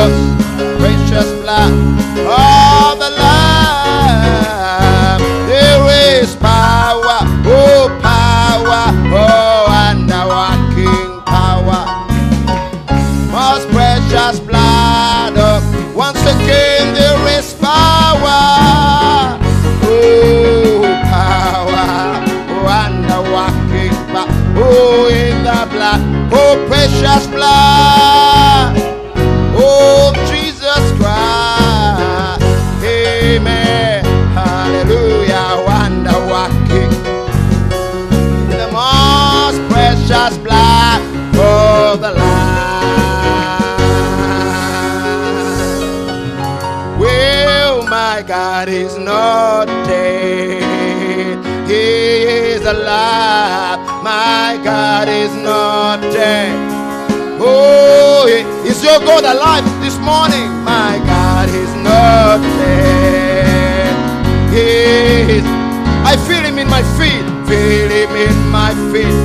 precious, precious blood. God is not dead. He is alive. My God is not dead. Oh, is your God alive this morning? My God is not dead. He is. I feel him in my feet. Feel him in my feet.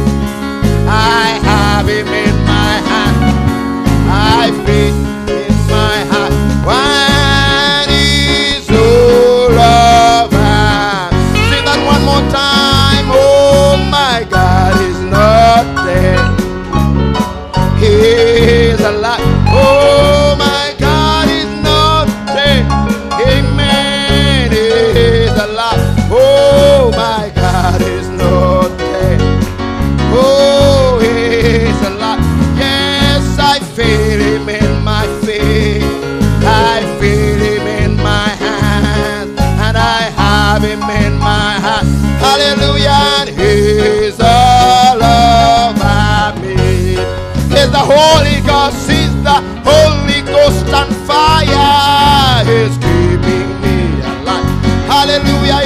Holy Ghost is the Holy Ghost and fire is keeping me alive. Hallelujah.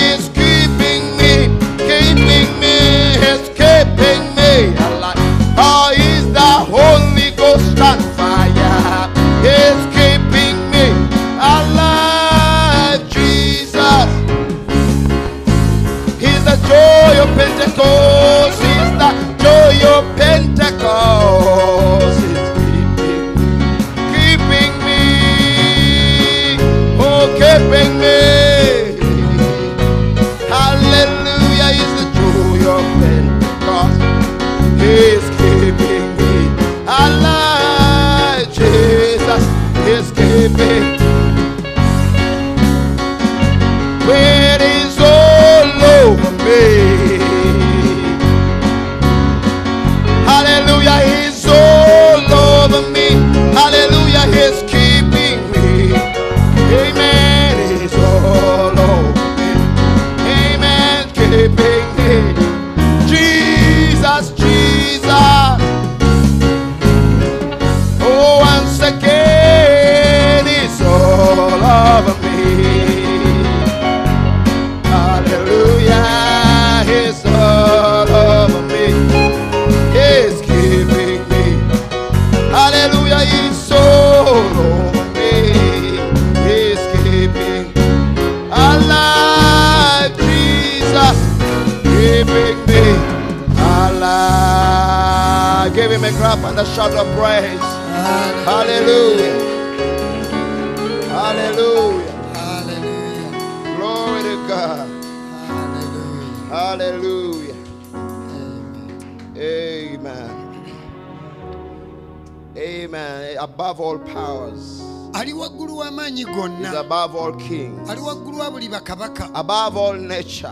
above all nature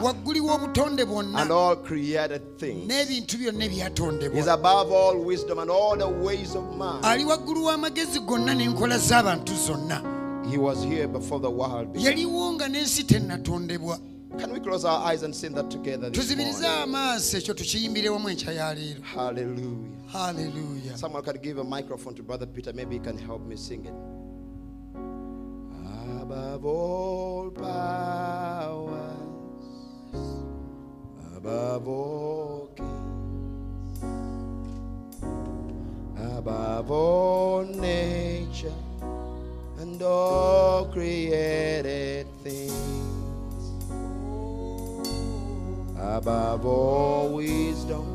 and all created things. Is above all wisdom and all the ways of man. He was here before the world began. Can we close our eyes and sing that together? tuzibirize Hallelujah. Hallelujah. Someone could give a microphone to Brother Peter. Maybe he can help me sing it above all powers, above all kings, above all nature and all created things, above all wisdom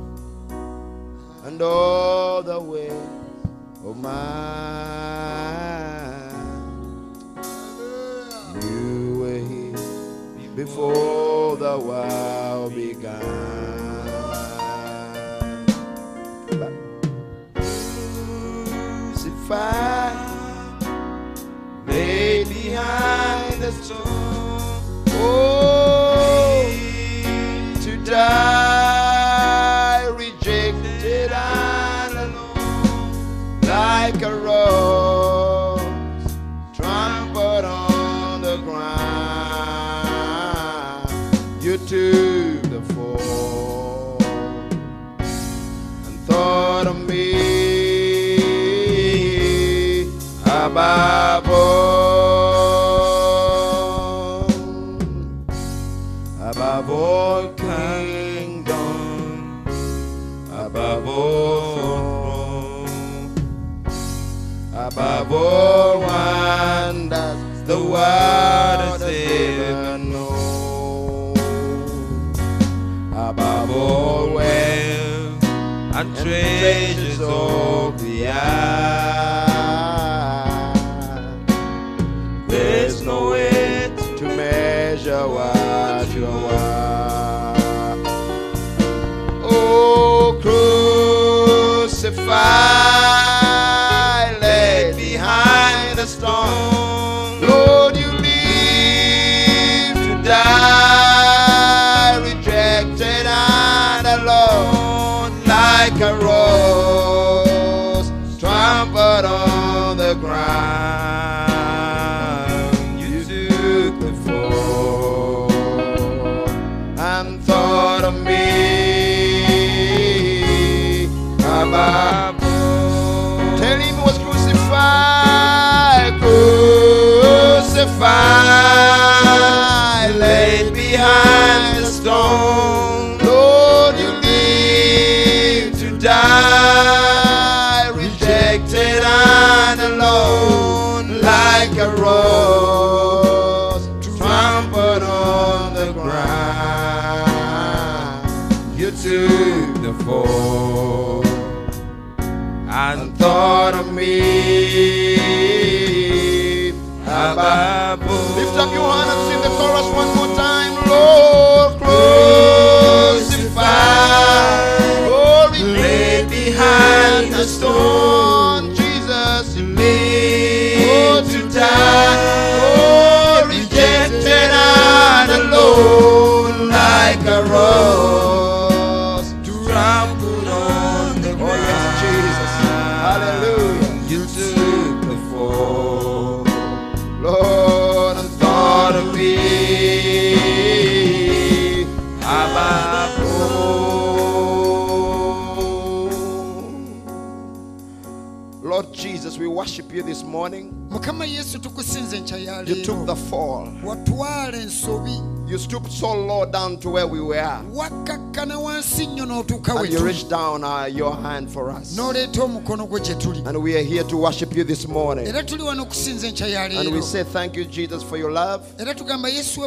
and all the ways of man. Before the world began. Crucified, laid behind the stone. Oh, to die, treasures of the. There's no way to measure what you are. Oh, crucified, crucified, laid behind the stone. Lord, you to die, rejected and alone, like a rose trampled on the ground. You took the fall and thought of me and like a rose, trampled on the ground. Oh, yes, Jesus, hallelujah. You took the fall. Lord, and thought of me above all. Lord Jesus, we worship you this morning. mukama yesu tukusinza enkya ya You took leero the fall. You stooped so low down to where we were. wakkakkana wansi nnyo n'otuuka we And you reached down uh, your hand for us. n'oleeta omukono gwe gye tuli And we are here to worship you this morning. era tuli wano okusinza enkya ya And we say thank you, Jesus, for your love. era tugamba yesu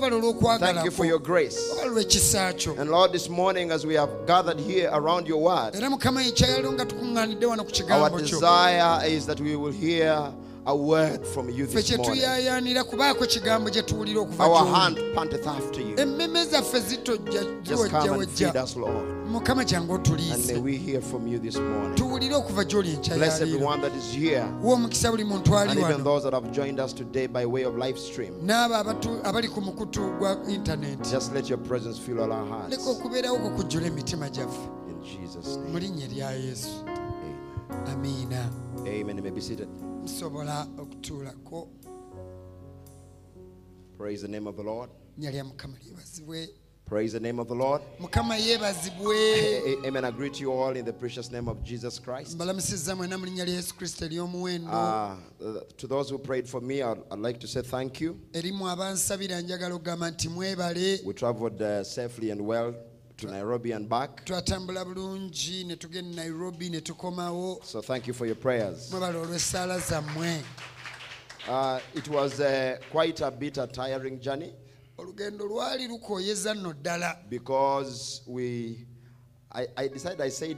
Thank you for your grace. wabala lw'ekisa kyo And Lord, this morning as we have gathered here around your word, era mukama enkya ya leero nga tukuŋŋaanidde wano ku our desire is that we will hear a word from you this morning. tuyaayaanira kubaako kigambo gye tuwulira okuva Our hand panteth after you. emmeme zaffe zitojja Just come and feed us, Lord. mukama kyange And may we hear from you this morning. okuva gy'oli enkya Bless everyone that is here. buli muntu ali And even those that have joined us today by way of live stream. n'abo abali ku mukutu gwa intaneti Just let your presence fill all our hearts. okubeerawo kwo kujjula emitima gyaffe In Jesus' name. mu linnya erya yesu Amen. amiina Amen. You may be seated. Nsobola okutuulako Praise the name of the Lord. nnya lya mukama lyebazibwe Praise the name of the Lord. mukama yeebazibwe A- Amen. I greet you all in the precious name of Jesus Christ. mbalamusizza mwena mu linnya lya yesu kristo ery'omuwendo Uh, to those who prayed for me, I'd, I'd like to say thank you. erimu abansabira njagala okugamba nti mwebale We traveled uh, safely and well to Nairobi and back. twatambula bulungi ne tugenda nairobi ne tukomawo So thank you for your prayers. mwebale olw'essaala zammwe Uh, it was uh, quite a bit a tiring journey olugendo lwali lukooyeza nno ddala because we, I, I decided, I said,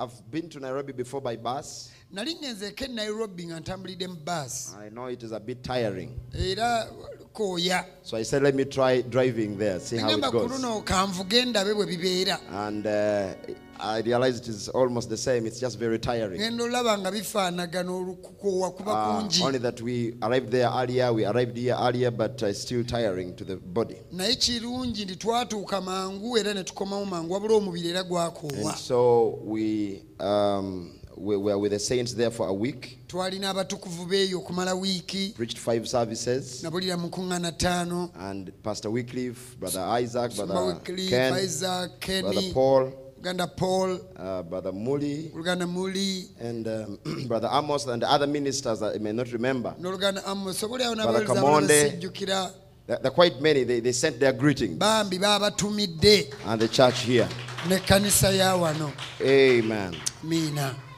I've been to Nairobi before by bus. nali ngenzeeko e nairobi nga ntambulidde mu baasi I know it is a bit tiring. era kooya So I said, let me try driving there, see how it goes. luno kanvuge ndabe bwe bibeera And uh, I realized it is almost the same. It's just very tiring. ngenda olaba nga bifaanagana olukukoowa kuba Uh, only that we arrived there earlier, we arrived here earlier, but uh, it's still tiring to the body. naye kirungi nti twatuuka mangu era ne tukomawo mangu wabula omubiri And so we, um, we were with the saints there for a week, twalina abatukuvu beeyo okumala wiiki preached five services, nabulira mu kuŋŋaana ttaano and Pastor Wycliffe, Brother Isaac, Brother Ken, Isaac, Kenny, Brother Paul, uganda paul uh, Brother Muli, oluganda muli and um, Brother Amos, and the other ministers that I may not remember. Brother Kamonde. There are quite many. They, they sent their greetings, and the church here. N'ekkanisa ya wano Amen.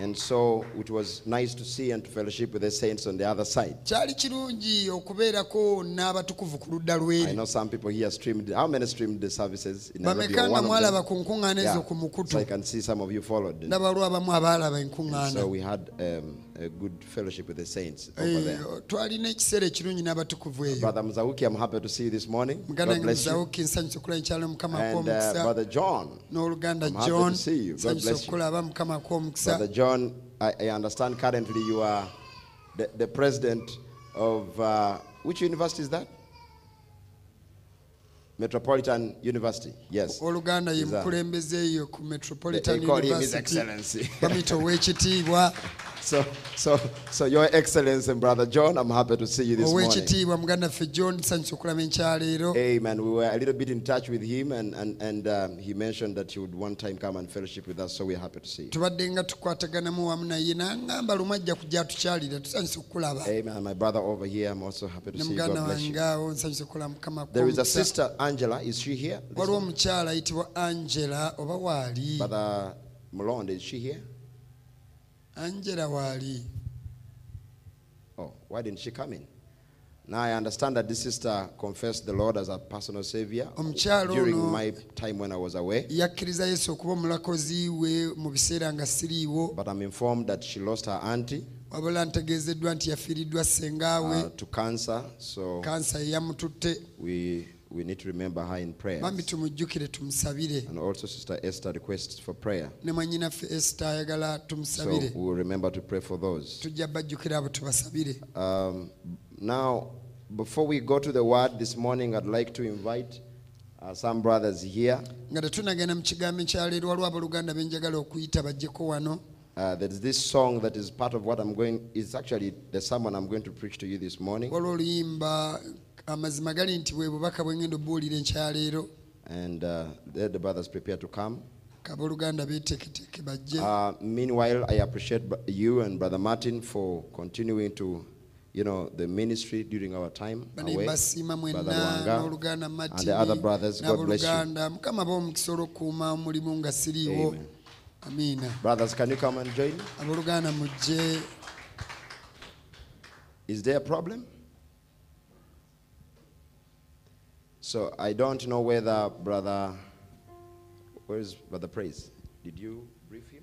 And so it was nice to see and to fellowship with the saints on the other side. kyali kirungi okubeerako n'abatukuvu ku ludda I know some people here streamed. How many streamed the services? In Nairobi? bameka Or nga one of mwalaba them? ku nkuŋŋaana Yeah. ezo ku mukutu So I can see some of you followed. And ndaba lw abamu abaalaba enkuŋŋaana so we had um, a good fellowship with the saints over there. twalina ekiseera ekirungi n'abatukuvu eyo Brother Mzauki, I'm happy to see you this morning. muganda God wange bless you. muzawuki nsanyusa okulaba nkyalo mukama And uh, Brother John. n'oluganda I'm happy john to see you. God nsanyusa bless you. okulaba mukama kw'omukisa Brother John, I, I understand currently you are the, the president of uh, which university is that? Metropolitan University. Yes. oluganda ye He's a- mukulembeze eyo ku metropolitan they call him His university Excellency. bamuyita ow'ekitiibwa so, so, so, Your Excellency, and Brother John, I'm happy to see you this morning. ow'ekitiibwa muganda ffe john nsanyusa okulaba enkyaleero Amen. We were a little bit in touch with him, and, and, and um, he mentioned that he would one time come and fellowship with us, so we're happy to see you. tubadde nga tukwataganamu wamu naye n'aŋŋamba lumu ajja kujja atukyalira tusanyusa okukulaba Amen. My brother over here, I'm also happy to see you. God bless you. awo nsanyusa okulaba mukama There is a sister, Angela. Is she here? This waliwo one? omukyala ayitibwa angela oba waali Brother Malone, is she here? Angela waali Oh, why didn't she come in? Now I understand that this sister confessed the Lord as a personal savior during my time when I was away. yakkiriza yesu okuba omulakozi we mu biseera nga siriiwo But I'm informed that she lost her auntie wabula ntegeezeddwa nti yafiiriddwa sengaawe uh, to cancer. So we, we need to remember her in prayer. bambi tumujjukire tumusabire And also Sister Esther requests for prayer. ne mwannyinaffe esita ayagala So tumusabire we'll remember to pray for those. tujja bajjukira abo tubasabire Um, now, before we go to the word this morning, I'd like to invite uh, some brothers here. nga tetunagenda mu kigambo ekyaleero waliwo abooluganda benjagala okuyita bajjeko wano Uh, there's this song that is part of what I'm going. It's actually the sermon I'm going to preach to you this morning, waliwo oluyimba amazima gali nti bwe bubaka bwe ngenda enkyaleero and uh, let the brothers prepare to come. kabooluganda beeteeketeeke bajje Uh, meanwhile, I appreciate you and Brother Martin for continuing to, you know, the ministry during our time away. Brother Luanga and the other brothers. God bless you. n'abooluganda mukama baomukisa olw'okukuuma omulimu nga siriiwo Amen. Brothers, can you come and join? Is there a problem? So I don't know whether brother, where is brother Praise? Did you brief him?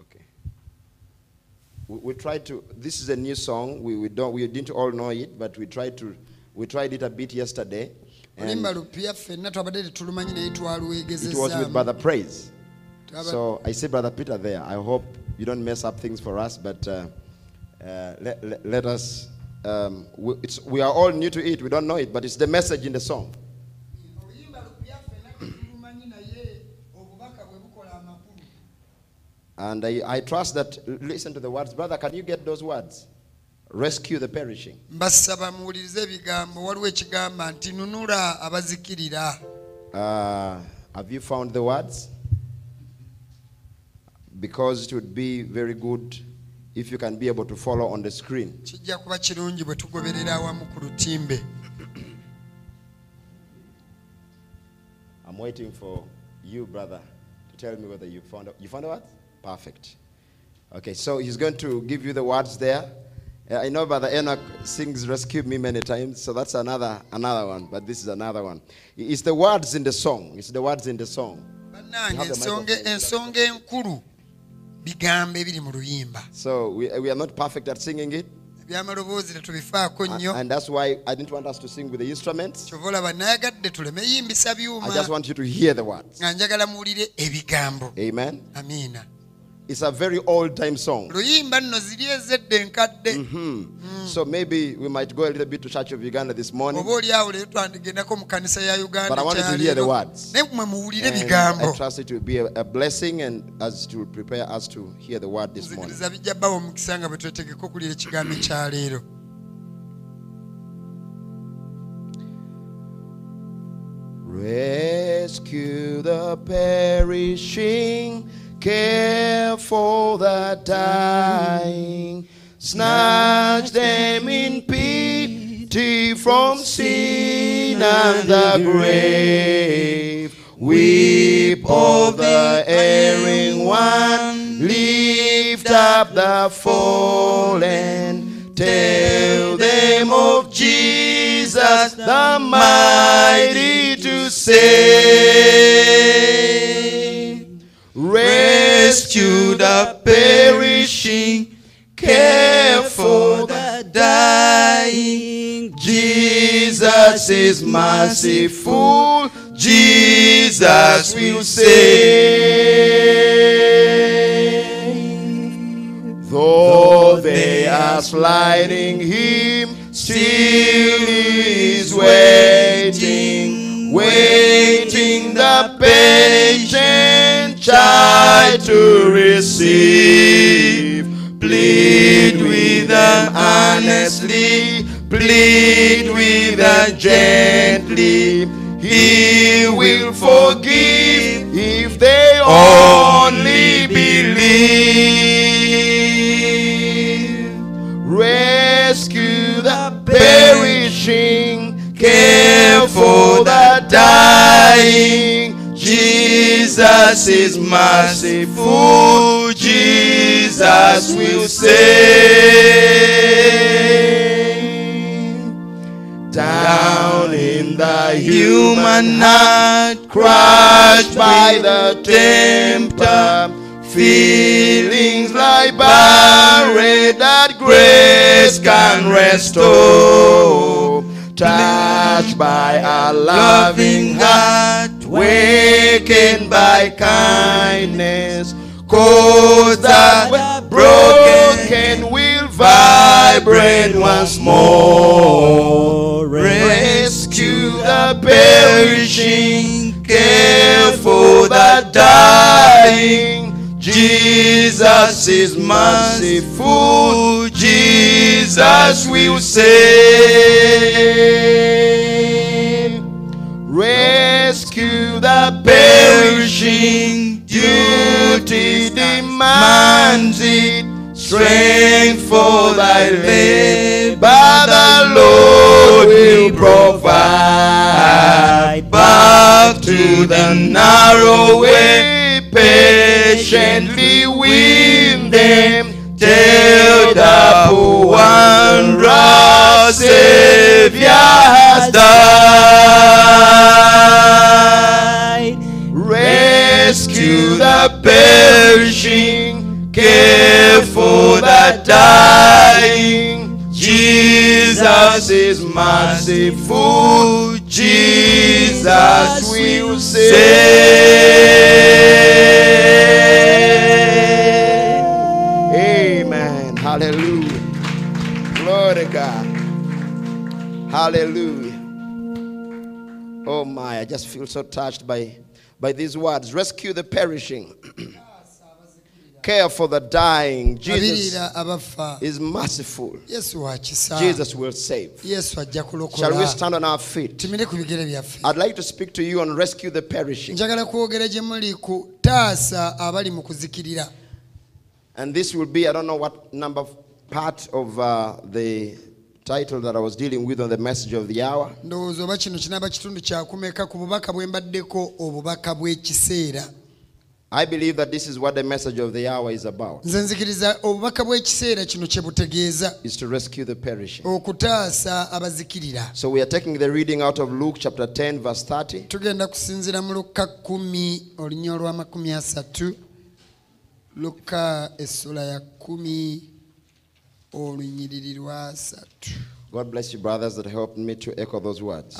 Okay. We, we tried to. This is a new song. We, we don't. We didn't all know it, but we tried to. We tried it a bit yesterday. And oluyimba lupya ffenna twabadde tetulumanyi naye it was with brother Praise. So I see Brother Peter there. I hope you don't mess up things for us, but uh, let, let, let us. Um, we, it's, we are all new to it. We don't know it, but it's the message in the song. oluyimba lupya ffenna tetulumanyi naye obubaka bwe bukola amakulu And I, I trust that. Listen to the words, brother. Can you get those words? rescue the perishing. mbasaba muwulirize ebigambo waliwo ekigamba nti nunula abazikirira Uh, have you found the words? Because it would be very good if you can be able to follow on the screen. kijja kuba kirungi bwe tugoberera awamu ku lutimbe I'm waiting for you, brother, to tell me whether you found out. you found words. Perfect. Okay, so he's going to give you the words there. Uh, I know Brother Enoch sings "Rescue Me" many times, so that's another another one. But this is another one. It's the words in the song. It's the words in the song. You have the microphone. Bigambo ebiri mu luyimba So we, we are not perfect at singing it, ebyamaloboozi tetubifaako and, nnyo and that's why I didn't want us to sing with the instruments. kyova olaba nayagadde tuleme yimbisa I just want you to hear the words. nga njagala muwulire ebigambo Amen. amiina It's a very old time song. luyimba nno ziri ezedde enkadde Hmm. So maybe we might go a little bit to Church of Uganda this morning. oba oli awo leero twandigendako mu kanisa ya But I want you to hear the words. naye mwe muwulire And I trust it will be a, blessing and as to prepare us to hear the word this morning. nzikiriza bijja bbawo omukisa nga bwe twetegeka okuwulira ekigambo ekyaleero Rescue the perishing, care for the dying, snatch them in pity from sin and the grave. Weep over the erring one, lift up the fallen, tell them of Jesus, the mighty to save. Rescue the perishing, care for the dying. Jesus is merciful, Jesus will save. Though they are sliding him, still he is waiting, waiting the patient child to receive. Plead with them honestly, plead with them gently. He will forgive if they only believe. Rescue the perishing, care for the dying. Jesus is merciful, Jesus will save. Down in the human heart, crushed by the tempter, feelings like buried that grace can restore. Touched by a loving heart, wakened by kindness, cause that broken will vibrate once more. Rescue the perishing, care for the dying. Jesus is merciful, Jesus will save. Perishing, duty demands it. Strength for thy labor, the Lord will provide. Back to the narrow way, patiently win them. Till the poor wanderer Savior has died. Rescue the perishing, care for the dying. Jesus is merciful, Jesus will save. Amen. Hallelujah. Glory to God. Hallelujah. Oh my, I just feel so touched by, by these words. Rescue the perishing. care for the dying. Jesus is merciful. Jesus will save. Shall we stand on our feet? tumire ku bigere byaffe I'd like to speak to you and rescue the perishing. njagala kwogera gye muli ku taasa abali mu kuzikirira And this will be, I don't know what number part of uh, the title that I was dealing with on the message of the hour. kitundu obubaka bw'ekiseera I believe that this is what the message of the hour is about. obubaka bw'ekiseera kino Is to rescue the perishing. abazikirira So we are taking the reading out of Luke chapter 10 verse 30 tugenda mu luka luka ya God bless you, brothers, that helped me to echo those words.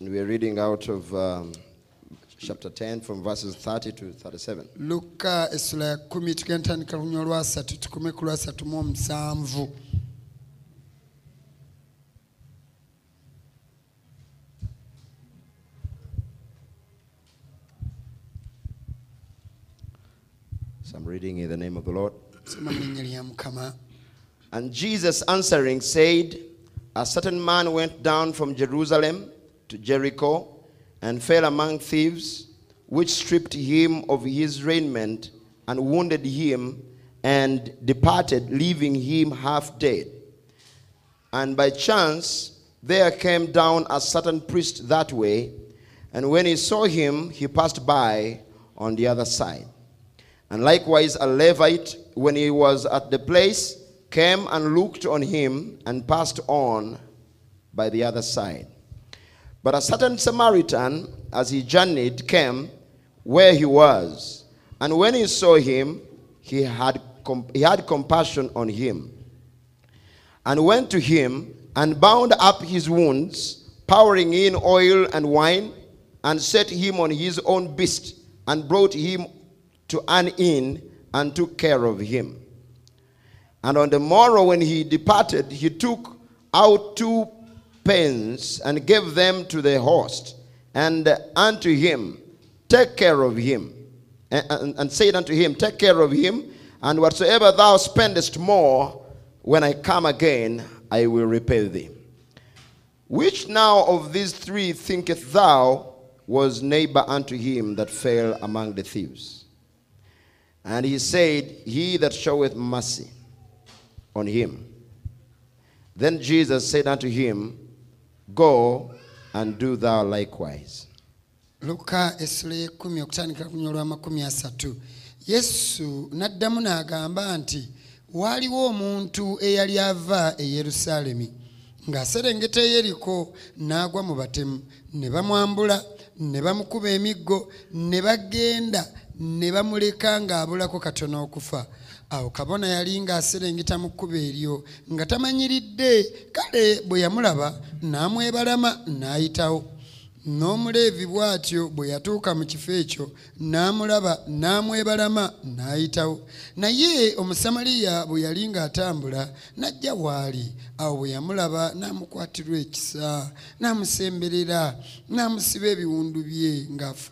And we are reading out of um, chapter 10 from verses 30 to 37. Reading in the name of the Lord. soma mu linnya lya mukama And Jesus answering said, A certain man went down from Jerusalem to Jericho and fell among thieves, which stripped him of his raiment and wounded him and departed, leaving him half dead. And by chance there came down a certain priest that way, and when he saw him, he passed by on the other side. And likewise, a Levite, when he was at the place, came and looked on him and passed on by the other side. But a certain Samaritan, as he journeyed, came where he was. And when he saw him, he had, he had compassion on him and went to him and bound up his wounds, pouring in oil and wine, and set him on his own beast, and brought him to an inn and took care of him. And on the morrow, when he departed, he took out two pence and gave them to the host, and unto him, Take care of him. And, and, and said unto him, Take care of him, and whatsoever thou spendest more, when I come again, I will repay thee. Which now of these three thinkest thou was neighbor unto him that fell among the thieves? And he said, He that showeth mercy on him. Then Jesus said unto him, Go and do thou likewise. luka essula y'ekkumi okutandikira ku lunya olw'amakumi asatu yesu n'addamu n'agamba nti waaliwo omuntu eyali ava e yerusaalemi ng'aserengeta e yeriko n'agwa mu batemu ne bamwambula ne bamukuba emiggo ne bagenda ne bamuleka ng'abulako katono okufa. Awo kabona yali ng'aserengeta mu kkubo eryo nga tamanyiridde kale bwe yamulaba n'amwebalama n'ayitawo. N'omuleevi bw'atyo bwe yatuuka mu kifo ekyo n'amulaba n'amwebalama n'ayitawo. Naye omusamaliya bwe yali ng'atambula n'ajja waali awo bwe yamulaba n'amukwatirwa ekisa n'amusemberera n'amusiba ebiwundu bye ng'afu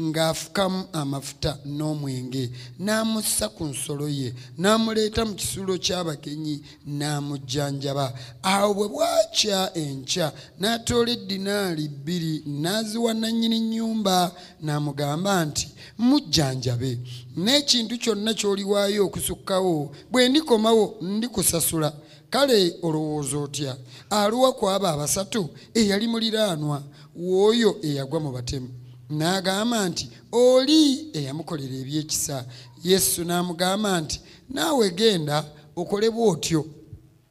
ng'afukamu amafuta n'omwenge n'amussa ku nsolo ye n'amuleeta mu kisulo ky'abagenyi n'amujjanjaba. Awo bwe bwakya enkya n'atoola eddinaali bbiri n'aziwa nannyini nnyumba n'amugamba nti mujjanjabe n'ekintu kyonna ky'oliwaayo okusukkawo bwe ndikomawo ndikusasula. Kale olowooza otya? Aluwa ku abo abasatu eyali muliraanwa w'oyo eyagwa mu batemu n'agamba nti oli eyamukolera ebyekisa yesu n'amugamba nti naawe genda okole bw'otyo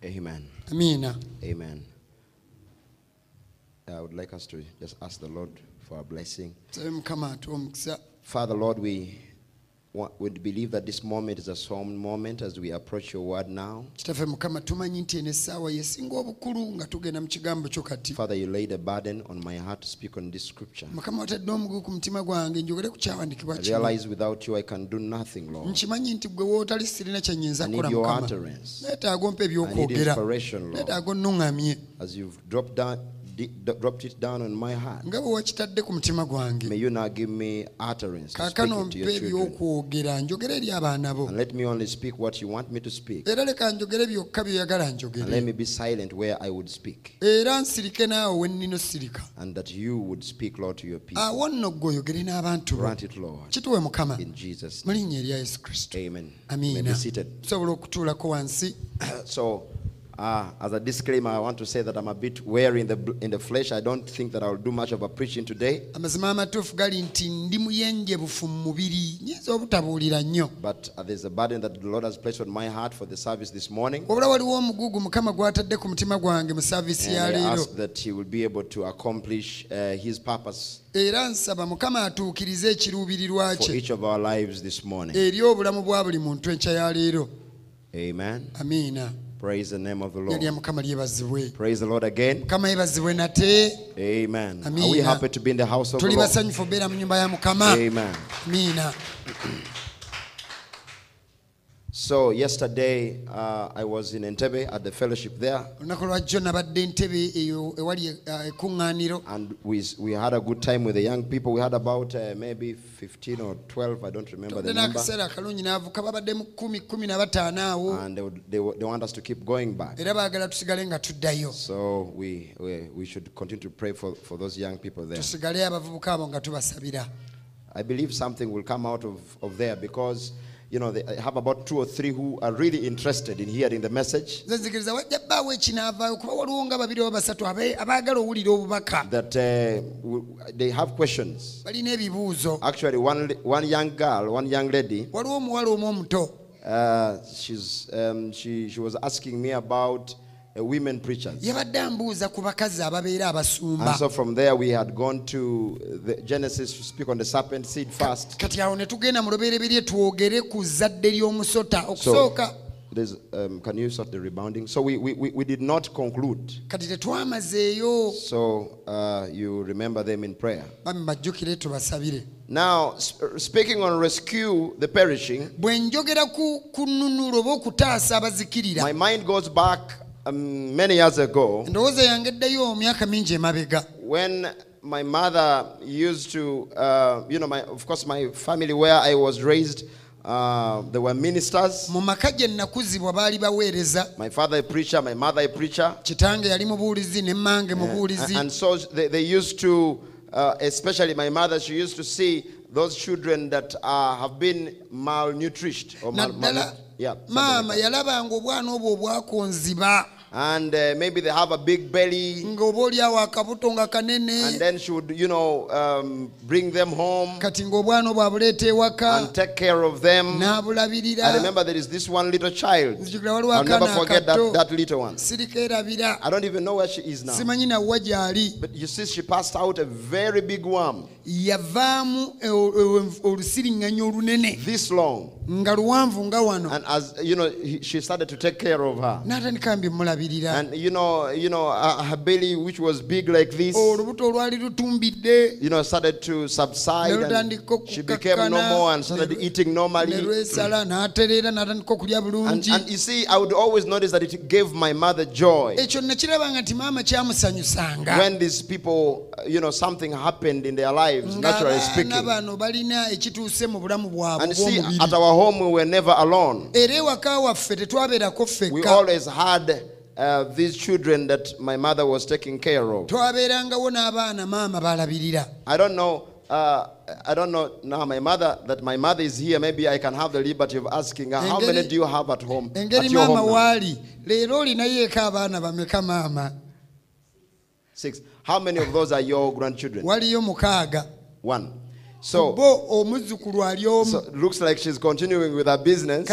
Amen. amiina. I would like us to just ask the Lord for a blessing. Father, Lord, we would believe that this moment is a solemn moment as we approach your word now. kitaffe mukama tumanyi nti eno essaawa yesinga obukulu nga tugenda mu kigambo kyo kati Father, you laid a burden on my heart to speak on this scripture. mukama watadde omugugu ku mutima gwange njogere ku kyawandikibwa I kino realize without you I can do nothing, Lord. nkimanyi nti gwe wootali sirina kye nyinza I need kukola your mukama utterance. neetaaga ompa I need ebyokwogera inspiration, Lord. neetaaga onnuŋŋamye As you've dropped down, dropped it down on my heart. nga bwe wakitadde ku mutima gwange May you now give me utterance to speak kaakano it to your children. ebyokwogera njogere eri abaana bo And let me only speak what you want me to speak. era leka njogere byokka byoyagala And let njogere me be silent where I would speak. era nsirike naawe we nnina And that you would speak, Lord, to your people. Ah, awo nno gwe oyogere n'abantu bo Grant it, Lord. kituwe mukama In Jesus' mu name. linnya erya yesu kristo Amen. May amiina be seated. tusobola okutuulako wansi so, uh, as a disclaimer, I want to say that I'm a bit weary in the in the flesh. I don't think that I'll do much of a preaching today. amazima amatuufu gali nti ndi muyenjebufu mu mubiri nyinza obutabuulira nnyo But uh, there's a burden that the Lord has placed on my heart for the service this morning. wabula waliwo omugugu mukama gw'atadde ku mutima gwange mu saaviisi And I ask that He will be able to accomplish uh, His purpose era nsaba mukama atuukirize ekiruubirirwa for kye each of our lives this morning. eri obulamu bwa buli muntu enkya ya leero Amen. amiina Praise the name of the lya lya Lord. mukama lyebazibwe Praise the Lord again. mukama yebazibwe nate Amen. Are we Amina. happy to be in the house of the tuli Lord? basanyufu obeera mu nyumba ya mukama Amen. So yesterday uh, I was in Entebbe at the fellowship there, olunaku lwajjo nabadde entebe eyo ewali ekuŋŋaaniro and we we had a good time with the young people. We had about uh, maybe 15 or 12, I don't remember the number, n'akaseera akalungi n'avuka babadde mu kumi kumi na bataano awo and they, would, they, they want us to keep going back. era baagala tusigale nga tuddayo So we, we we should continue to pray for, for those young people there. tusigale abavubuka abo nga tubasabira I believe something will come out of, of there because you know they have about two or three who are really interested in hearing the message. nze nzikiriza wajja bbaawo ekinaavaayo kuba waliwo nga babiri oba basatu abe- abaagala owulira obubaka That uh, they have questions. Actually, one one young girl, one young lady, waliwo omuwala omu omuto uh, she's um, she she was asking me about women preachers. yabadde ambuuza ku bakazi ababeera abasumba And so from there we had gone to the Genesis to speak on the serpent seed first. kati awo ne tugenda mu lubereberye twogere ku zadde ly'omusota okusooka there's, um, can you start the rebounding? So we, we, we, we did not conclude. kati tetwamazeeyo So uh, you remember them in prayer. bami bajjukire tubasabire Now, sp- speaking on rescue the perishing, bwe njogera ku kununula oba okutaasa abazikirira my mind goes back um, many years ago endowooza yange eddayo emyaka mingi emabega when my mother used to, uh, you know, my, of course, my family where I was raised, uh, they were ministers. mu maka gye nakuzibwa baali baweereza My father a preacher, my mother a preacher. kitange yali mubuulizi ne mmange mubuulizi And so they, they used to, uh, especially my mother, she used to see those children that uh, have been malnourished. Or mal- naddala malnu- yeah, something maama like yalabanga obwana obwo obwakonziba And uh, maybe they have a big belly. ng'oba oliawo akabuto nga kanene And then she would, you know, um, bring them home kati ng'obwana obwo abuleeta ewaka and take care of them. I remember there is this one little child. I'll never forget that, that little one. I don't even know where she is now. simanyi nawwa gy'ali But you see, she passed out a very big worm, yavaamu olusiringanya olunene this long. Nga luwanvu nga wano And as you know, he, she started to take care of her. n'atandika mbi mulabirira And you know, you know, her belly, which was big like this, olubuto olwali lutumbidde you know, started to subside. And she became normal and started eating normally. lwesala n'atereera n'atandika okulya bulungi and you see, I would always notice that it gave my mother joy ekyo nakirabanga nti maama kyamusanyusanga when these people, uh, you know, something happened in their lives, naturally speaking. bano balina ekituuse mu bulamu bwabwe And see, at our home, we were never alone. era ewaka waffe tetwabeerako We always had uh, these children that my mother was taking care of. twabeerangawo n'abaana maama balabirira I don't know. Uh, I don't know now. My mother, that my mother is here. Maybe I can have the liberty of asking her, how many do you have at home? At your home now? waali leero olinayo eka abaana bameka maama Six. How many of those are your grandchildren? One. So, so looks like she's continuing with her business.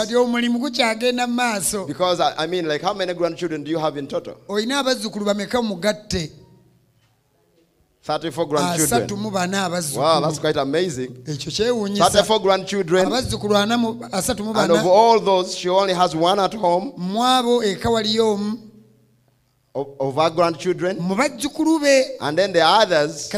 Because I, I mean, like, how many grandchildren do you have in total? 34 grandchildren. Wow, that's quite amazing. 34 grandchildren. And of all those, she only has one at home. Of, of her grandchildren. And then the others.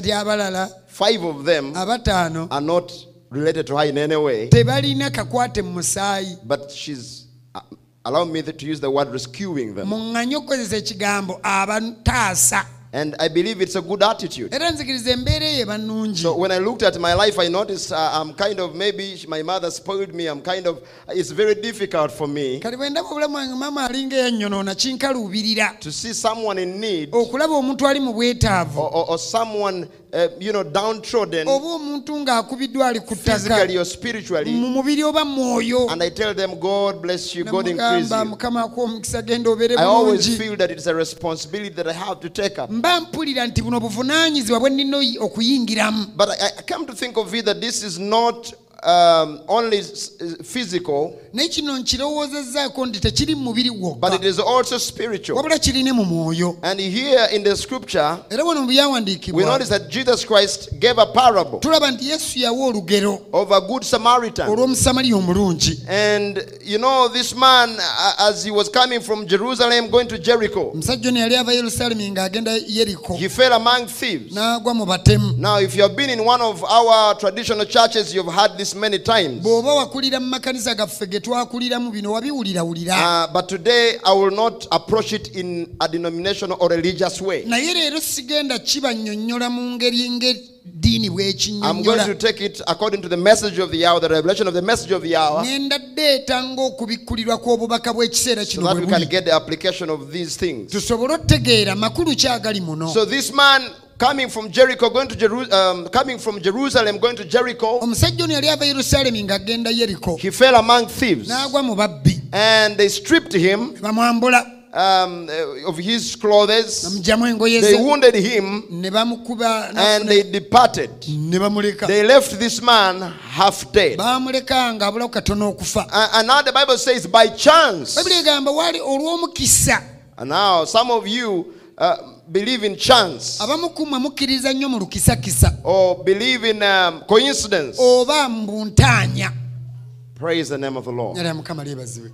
Five of them, abataano are not related to her in any way. tebalina kakwate mu musaayi But she's, uh, allow me to use the word rescuing them. muŋŋanye okukozesa ekigambo abataasa And I believe it's a good attitude. era nzikiriza embeera eyo eba nnungi So when I looked at my life, I noticed uh, I'm kind of maybe my mother spoiled me. I'm kind of it's very difficult for me kati bwe ndaba obulamu wange maama alinga eyanyonoona kinkaluubirira to see someone in need okulaba omuntu ali mu bwetaavu or, or, or someone uh, you know downtrodden oba omuntu ng'akubiddwa ali ku physically or spiritually. mu mubiri oba mwoyo And I tell them, God bless you, God increase you. mukama omukisa genda obeere I always feel that it's a responsibility that I have to take up. mba mpulira nti buno buvunaanyizibwa bwe nnina okuyingiramu But I, I come to think of it that this is not um, only physical, naye kino nkirowoozezaako nti tekiri mu mubiri but it is also spiritual. kirine mu mwoyo And here in the scripture, era wano mu we notice that Jesus Christ gave a parable tulaba nti yesu yawa olugero of a good Samaritan. olw'omusamaliya omulungi And you know, this man, as he was coming from Jerusalem going to Jericho, omusajja ono yali ava yerusaalemi ng'agenda yeriko he fell among thieves. n'agwa mu batemu Now, if you have been in one of our traditional churches, you've had this many times. bw'oba wakulira mu makanisa gaffe ge twakuliramu bino wabiwulirawulira Uh, but today, I will not approach it in a denominational or religious way. naye leero sigenda kibannyonnyola mu ngeri ng'eddiini I'm going bw'ekinnyonnyola to take it according to the message of the hour, the revelation of the message of the hour, ngenda ddeeta ng'okubikkulirwa kw'obubaka bw'ekiseera so kino that bwe we can buli get the application of these things. tusobole otegeera makulu ki agali muno So this man coming from Jericho, going to Jeru- um, coming from Jerusalem, going to Jericho, omusajja ono yali ava yerusaalemi ng'agenda yeriko he fell among thieves, n'agwa mu babbi and they stripped him bamwambula um, uh, of his clothes. They wounded him, and they departed. They left this man half dead. bamuleka ng'abulawo katono okufa And, and now the Bible says, by chance. bayibuli egamba waali olw'omukisa And now some of you uh, believe in chance abamukumwe mukkiriza nnyo mu lukisakisa or believe in um, coincidence. oba mu Praise the name of the Lord. era mukama lyebazibwe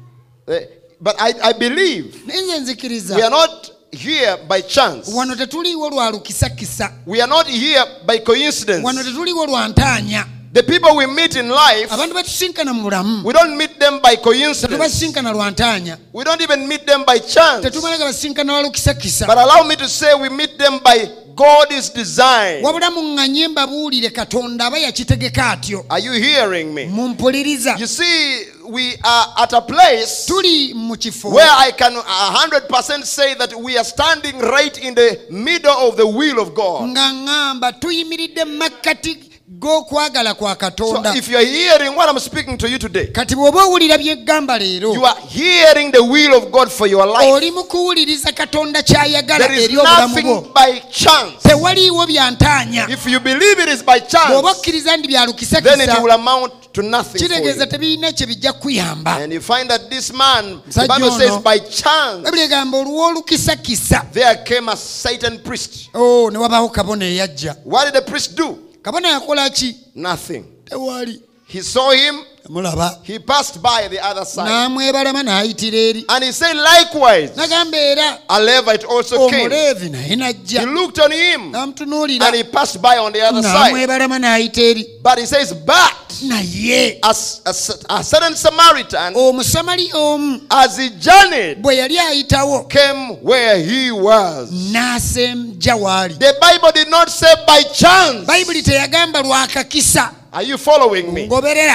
Eh, But I, I believe naye nze nzikiriza we are not here by chance. wano tetuliiwo lwa lukisakisa We are not here by coincidence. wano tetuliiwo lwa ntaanya The people we meet in life, abantu betusinkana mu bulamu we don't meet them by coincidence. tetubasinkana lwa ntaanya We don't even meet them by chance. tetumalaga basinkana lwa lukisakisa But allow me to say we meet them by God's design. wabula muŋŋanye mbabuulire katonda aba yakitegeka atyo Are you hearing me? mumpuliriza You see, we are at a place tuli mu kifo where I can 100% say that we are standing right in the middle of the will of God. nga ŋŋamba tuyimiridde mu makkati g'okwagala kwa So katonda if you're hearing what I'm speaking to you today, kati bw'oba owulira by'eggamba leero you are hearing the will of God for your life. oli mu kuwuliriza katonda ky'ayagala There is eri obulamu bwo nothing by chance. tewaliiwo byantaanya If you believe it is by bw'oba chance, okkiriza ndi bya then it lukisakisa will amount to nothing for kitegeeza you. tebirina kye bijja kuyamba And you find that this man, the Musajja Bible says, ono- by chance, babuli egamba olw'olukisakisa there came a Satan priest. o ne wabaawo kabona eyajja What did the priest do? Kabona yakola ki Nothing. tewali He saw him, mulaba he passed by the other side. n'amwebalama n'ayitira eri And he said, likewise, nagamba era a Levite also came. omuleevi naye He looked on him n'amutunuulira and he passed by on the other side. n'amwebalama n'ayita eri But he says, but naye a, a a certain Samaritan, omusamali omu as he journeyed, bwe yali ayitawo came where he was. waali The Bible did not say by chance. bayibuli teyagamba lwakakisa Are you following me?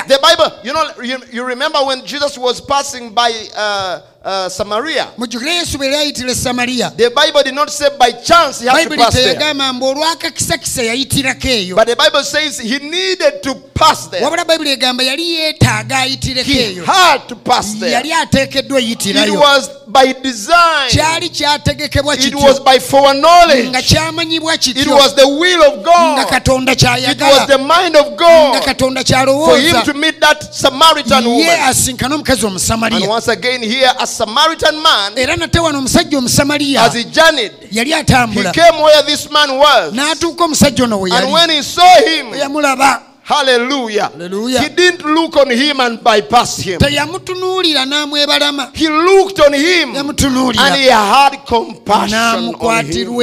The Bible, you know, you, you remember when Jesus was passing by uh, uh, Samaria? mujjukire yesu bwe yali ayitira samaliya The Bible did not say by chance he had to bayibuli pass there. teyagamba mbu olwakakisakisa yayitirako eyo But the Bible says he needed to pass there. wabula bayibuli egamba yali yeetaaga ayitireko He eyo had to pass there. yali ateekeddwa It eyitirayo was by design. kyali kyategekebwa It was kityo by foreknowledge. kyamanyibwa It kityo was the will of nga God. katonda It was kyayagala the mind of nga God katonda for him kyalowooza to meet that Samaritan ye woman. asinkane omukazi And omusamaliya once again, here, a Samaritan man, era natewano omusajja omusamaliya. as he journeyed, yali he atambula came where this man was. n'atuuka omusajja ono we And when he saw him, yamulaba. Hallelujah, Hallelujah. he didn't look on him and bypass him. He looked on him and he had compassion on him.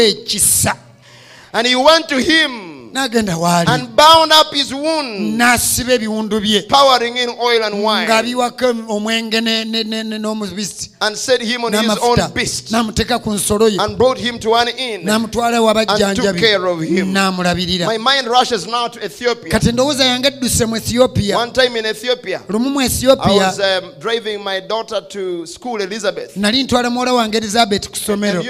And he went to him n'agenda waali. And bound up his wound, n'asiba ebiwundu bye. Pouring in oil and nga wine, biwako omwenge n'omubisi. And set him on his own beast, n'amuteeka ku nsolo ye. And brought him to an inn. n'amutwala wabajjanjabi care of him. n'amulabirira. My mind rushes now to Ethiopia. kati endowooza yange edduse mu ethiopia. One time in Ethiopia, lumu mu was um, driving my daughter to school, Elizabeth. nali ntwala muwala wange elizabeth ku ssomero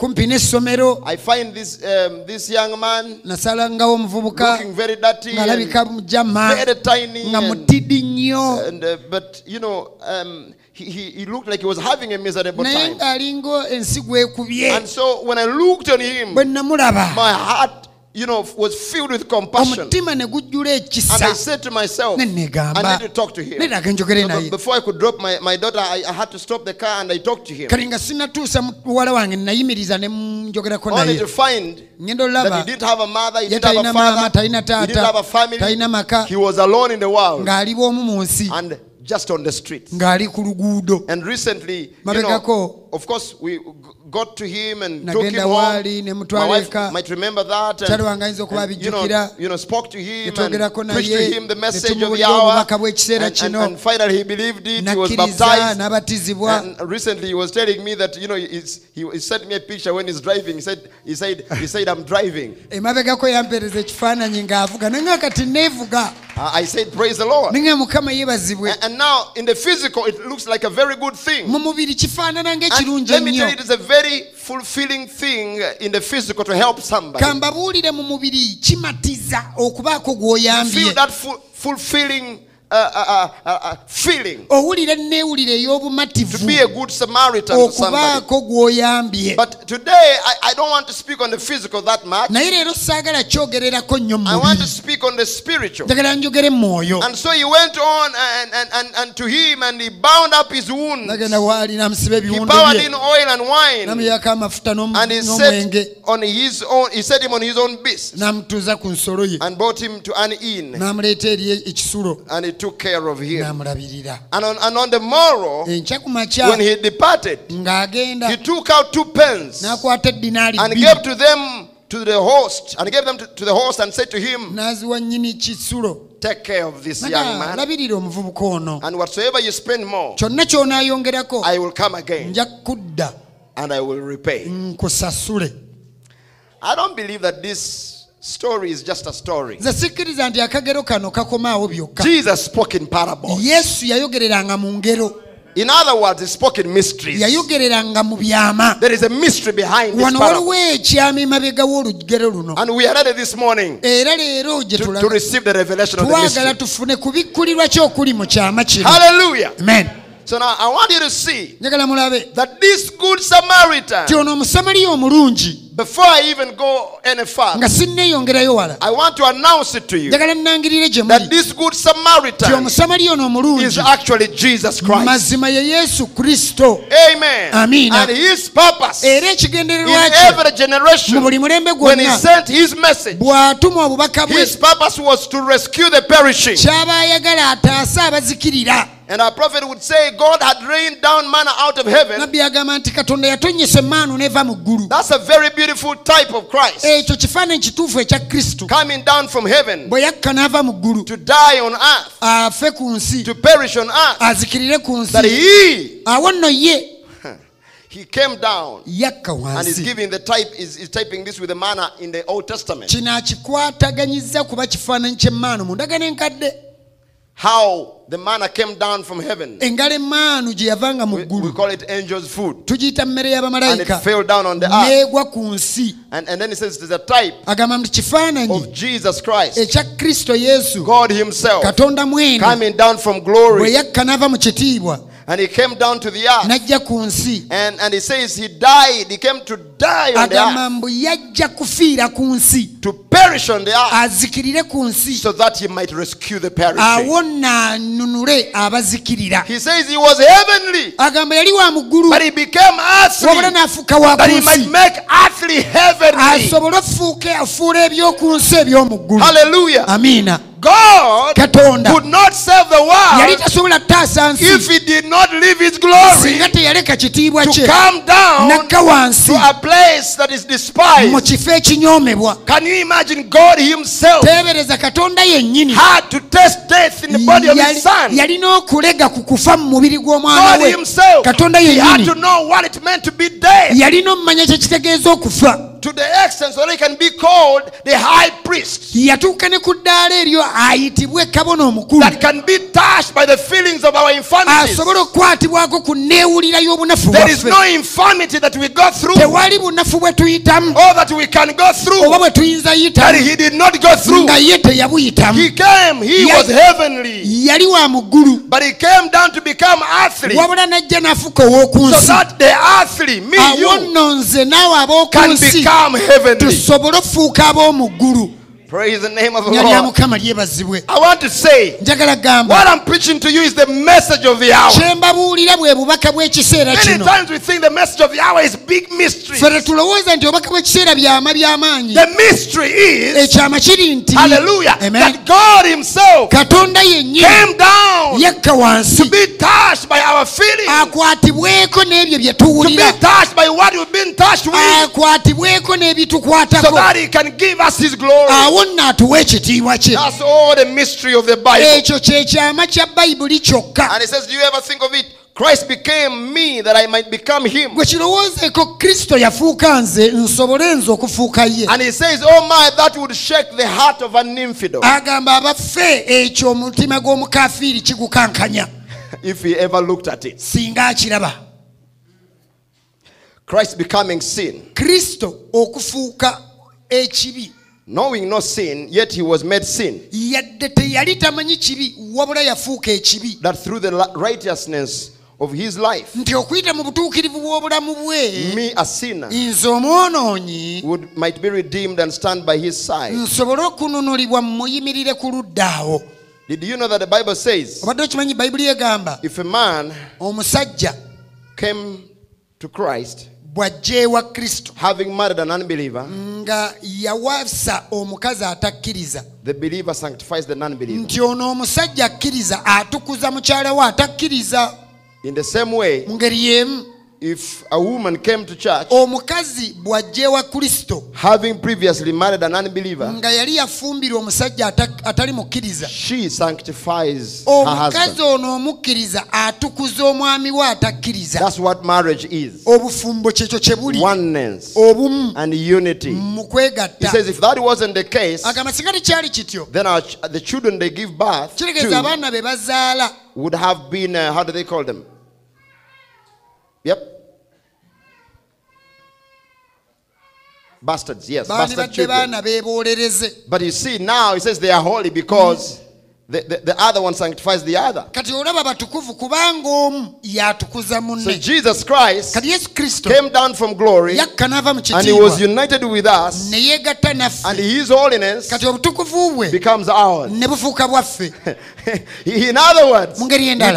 you know, just around her school, kumpi n'essomero I find this um, this young man nasalangawo omuvubuka looking very dirty, ng'alabika mujama very tiny, nga and, mutidi nnyo. and uh, but you know, um, he, he looked like he was having a miserable time. ng'alinga ensi gwekubye And so when I looked on him, my heart, you know, was filled with compassion. omutima ne gujjula And I ekisa said to myself, ne I negamba need to talk to him. neraga njogere So, but naye before I could drop my, my daughter, I, I had to stop the car and I talked to him. kale nga sinatuusa muwala wange nayimiriza ne njogerako Only naye to find ngenda that olaba he didn't have a mother, he ye didn't have a talina maama father, talina he didn't have a taata family. talina maka He was alone in the world ng'ali bw'omu mu nsi and just on the streets. ng'ali ku luguudo And recently, you Mabegako. Of course, we got to him and took him home. My wife might remember that. Wange and, you, know, you know, spoke to him and preached to him the message of the hour. And, and, and finally he believed it. He was baptized. And recently he was telling me that, you know, he's, he, he sent me a picture when he's driving. He said, he said, he said, I'm driving. emabegako yampeereza ekifaananyi ng'avuga naye kati neevuga I said, praise the Lord. ninga mukama yeebazibwe And, and now in the physical, it looks like a very good thing. kirungi ennyo kambabuulire mu mubiri kimatiza okubaako gw'oyambye. Uh, uh, uh, feeling. Owulira to ey'obumativu be a good Samaritan okubaako gw'oyambye. But today, I, I don't want to speak on the physical that much. naye leero saagala kyogererako nnyo I want to speak on the spiritual. njogere mwoyo. And so he went on and, and, and, to him and he bound up his nagenda waali n'amusiba He ebiwundu poured in oil and wine. Amafuta and he n'omwenge set on his own he set him on his own beast. N'amutuuza ku nsolo ye. And brought him to an inn. N'amuleeta eri ekisulo and took care of him. And on, and on the morrow, when he departed, he took out two pence and gave to them to the host and gave them to, to the host and said to him, n'aziwa nnyini kisulo Take care of this young man, labirira omuvubuka ono and whatsoever you spend more, I will come again. And I will repay. I don't believe that this story is just a story. nze sikkiriza nti akagero kano kakomaawo byokka Jesus spoke in parables. yesu yayogereranga mu ngero In other words, he spoke in mysteries. yayogereranga mu byama There is a mystery behind this wano parable. waliwo ekyama emabega w'olugero luno And we are ready this morning era leero gye to, to tulaga receive the revelation of the twagala mystery. tufune kubikkulirwa kyokuli mu kyama kino Hallelujah. amen So now I want you to see njagala mulabe that this good Samaritan, ti ono omusamaliya omulungi before I even go any further, nga sinneeyongerayo wala I want to announce it to you njagala nnangirire gye that this good Samaritan is actually Jesus Christ. Amen. Amina. And his purpose in every generation mu buli mulembe when he sent his message, bw'atuma obubaka bwe his purpose was to rescue the perishing. Kyaba ayagala ataase abazikirira And our prophet would say, God had rained down manna out of heaven. nabbi agamba nti katonda yatonyesa emaanu neva mu ggulu That's a very beautiful type of Christ ekyo kifaananyi kituufu ekya kristo coming down from heaven bwe yakka n'ava mu to die on earth, afe ku nsi to perish on earth. That he, awo nno ye he came down and is giving the type, is, is typing this with the manna in the Old Testament. How the manna came down from heaven. engalo emmaanu gye yavanga mu We, ggulu call it angel's food. tugiyita mmere And it y'abamalayika fell down on the earth. n'egwa ku nsi And, and then he says it is a type agamba nti kifaananyi of Jesus Christ, ekya kristo yesu God himself, katonda mwene coming down from bwe glory. yakka n'ava mu kitiibwa And he came down to the earth. n'ajja ku nsi And, and he says he died. He came to die on the agamba earth. mbu yajja kufiira ku nsi To perish on the earth. azikirire ku nsi So that he might rescue the perishing. awo naanunule abazikirira He says he was heavenly. agamba yali wa mu But he became earthly. wabula n'afuuka wa ku That he might make earthly heavenly. asobole ofuuke afuula eby'oku nsi eby'omu ggulu Hallelujah. amiina God katonda. could not save the yali world tasobola kutaasa nsi. if he did not leave his glory singa teyaleka kitiibwa to kye come down nakka wansi to a place that is mu despised. kifo ekinyoomebwa. Can you imagine God himself teebereza katonda yennyini. had to taste death in the body of his son? yalina okulega ku kufa mu mubiri gw'omwana God we. himself, katonda he had to know what it meant to be dead. Yalina omumanya kyekitegeeza okufa to the extent so that he can be called the high priest. Yatuuka ne ku ddaala eryo ayitibwe kabona omukulu. That can be touched by the feelings of our infirmities. asobole okukwatibwako ku neewulira y'obunafu There is no infirmity that we go through. Tewali bunafu bwe tuyitamu. Or that we can go through. Oba bwe tuyinza that he did not go through. nga ye teyabuyitamu. He came, he was heavenly, yali wa muggulu but he came down to become earthly. Wabula najja n'afuka ow'oku so that the earthly, me, awo you, nno nze naawe ab'oku can nsi become heavenly. tusobole okufuuka ab'omu ggulu Praise the name of the Lord. I want to say, what I'm preaching to you is the message of the hour. kye mbabuulira bwe bubaka bw'ekiseera Many times we think the message of the hour is big mystery. ffe tetulowooza nti obubaka bw'ekiseera byama by'amaanyi The mystery is, hallelujah, Amen. that God Himself came down to be touched by our feelings, akwatibweko n'ebyo bye to be touched by what we've been touched with, so that He can give us His glory. Awo nno atuwa ekitiibwa kye That's all the mystery of the Bible. ekyo kye kyama kya bayibuli kyokka And He says, Do you ever think of it? Christ became me that I might become Him. kristo yafuuka nze nsobole nze okufuuka ye And He says, Oh my, that would shake the heart of an infidel agamba abaffe ekyo omutima gw'omukafiiri kigukankanya if he ever looked at it. Christ becoming sin. kristo okufuuka ekibi knowing no sin, yet he was made sin, yadde teyali tamanyi kibi wabula yafuuka ekibi. That through the righteousness of his life, nti okuyita mu butuukirivu bw'obulamu bwe me, a sinner, nze omwonoonyi would might be redeemed and stand by his side. nsobole okununulibwa mumuyimirire ku ludda awo. Did you know that the Bible says obadde okimanyi bayibuli egamba if a man omusajja came to Christ bw'ajja ewa kristo. Having married an unbeliever, nga yawasa omukazi atakkiriza. the believer sanctifies the non-believer. nti ono omusajja akkiriza atukuza mukyala we atakkiriza. In the same way, mu ngeri y'emu if a woman came to church omukazi bw'ajja ewa kristo having previously married an unbeliever, nga yali yafumbirwa omusajja ata- atali mukkiriza she sanctifies her omukazi husband. ono omukkiriza atukuza omwami we atakkiriza That's what marriage is. obufumbo kyekyo kye buli Oneness obumu and unity. mu He kwegatta says if that wasn't the case, agamba singa tekyali kityo then our, the children they give birth kitegeeza abaana be bazaala would have been, uh, how do they call them? Yep. Bastards, yes, bastard children. But you see, now he says they are holy because mm. the, the, the other one sanctifies the other. kati olaba batukuvu kubanga omu yatukuza So Jesus Christ kati yesu kristo came down from glory yakka n'ava mu and he was united with us, and his holiness kati obutukuvu bwe becomes ours. ne bufuuka bwaffe In other words, we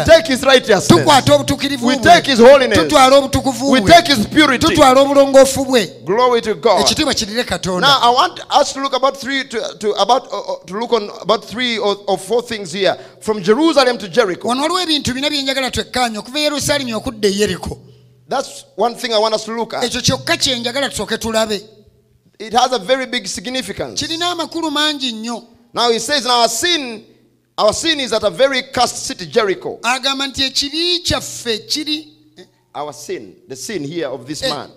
take his righteousness, tukwata obutukirivu we take his holiness, tutwala obutukuvu we take his purity. tutwala obulongoofu bwe. Glory to God. ekitiibwa kirire katonda. Now I want us to look about three to, to about uh, uh, to look on about three or, or four things here. From Jerusalem to Jericho. wano waliwo ebintu bina bye twekkaanya okuva e yerusaalemi okudda e yeriko. That's one thing I want us to look at. ekyo kyokka kye tusooke tulabe. It has a very big significance. kirina amakulu mangi nnyo. Now he says, now our sin, our sin is at a very cursed city, Jericho. agamba nti ekibi kyaffe kiri eh, Our sin, the sin here of this e- man.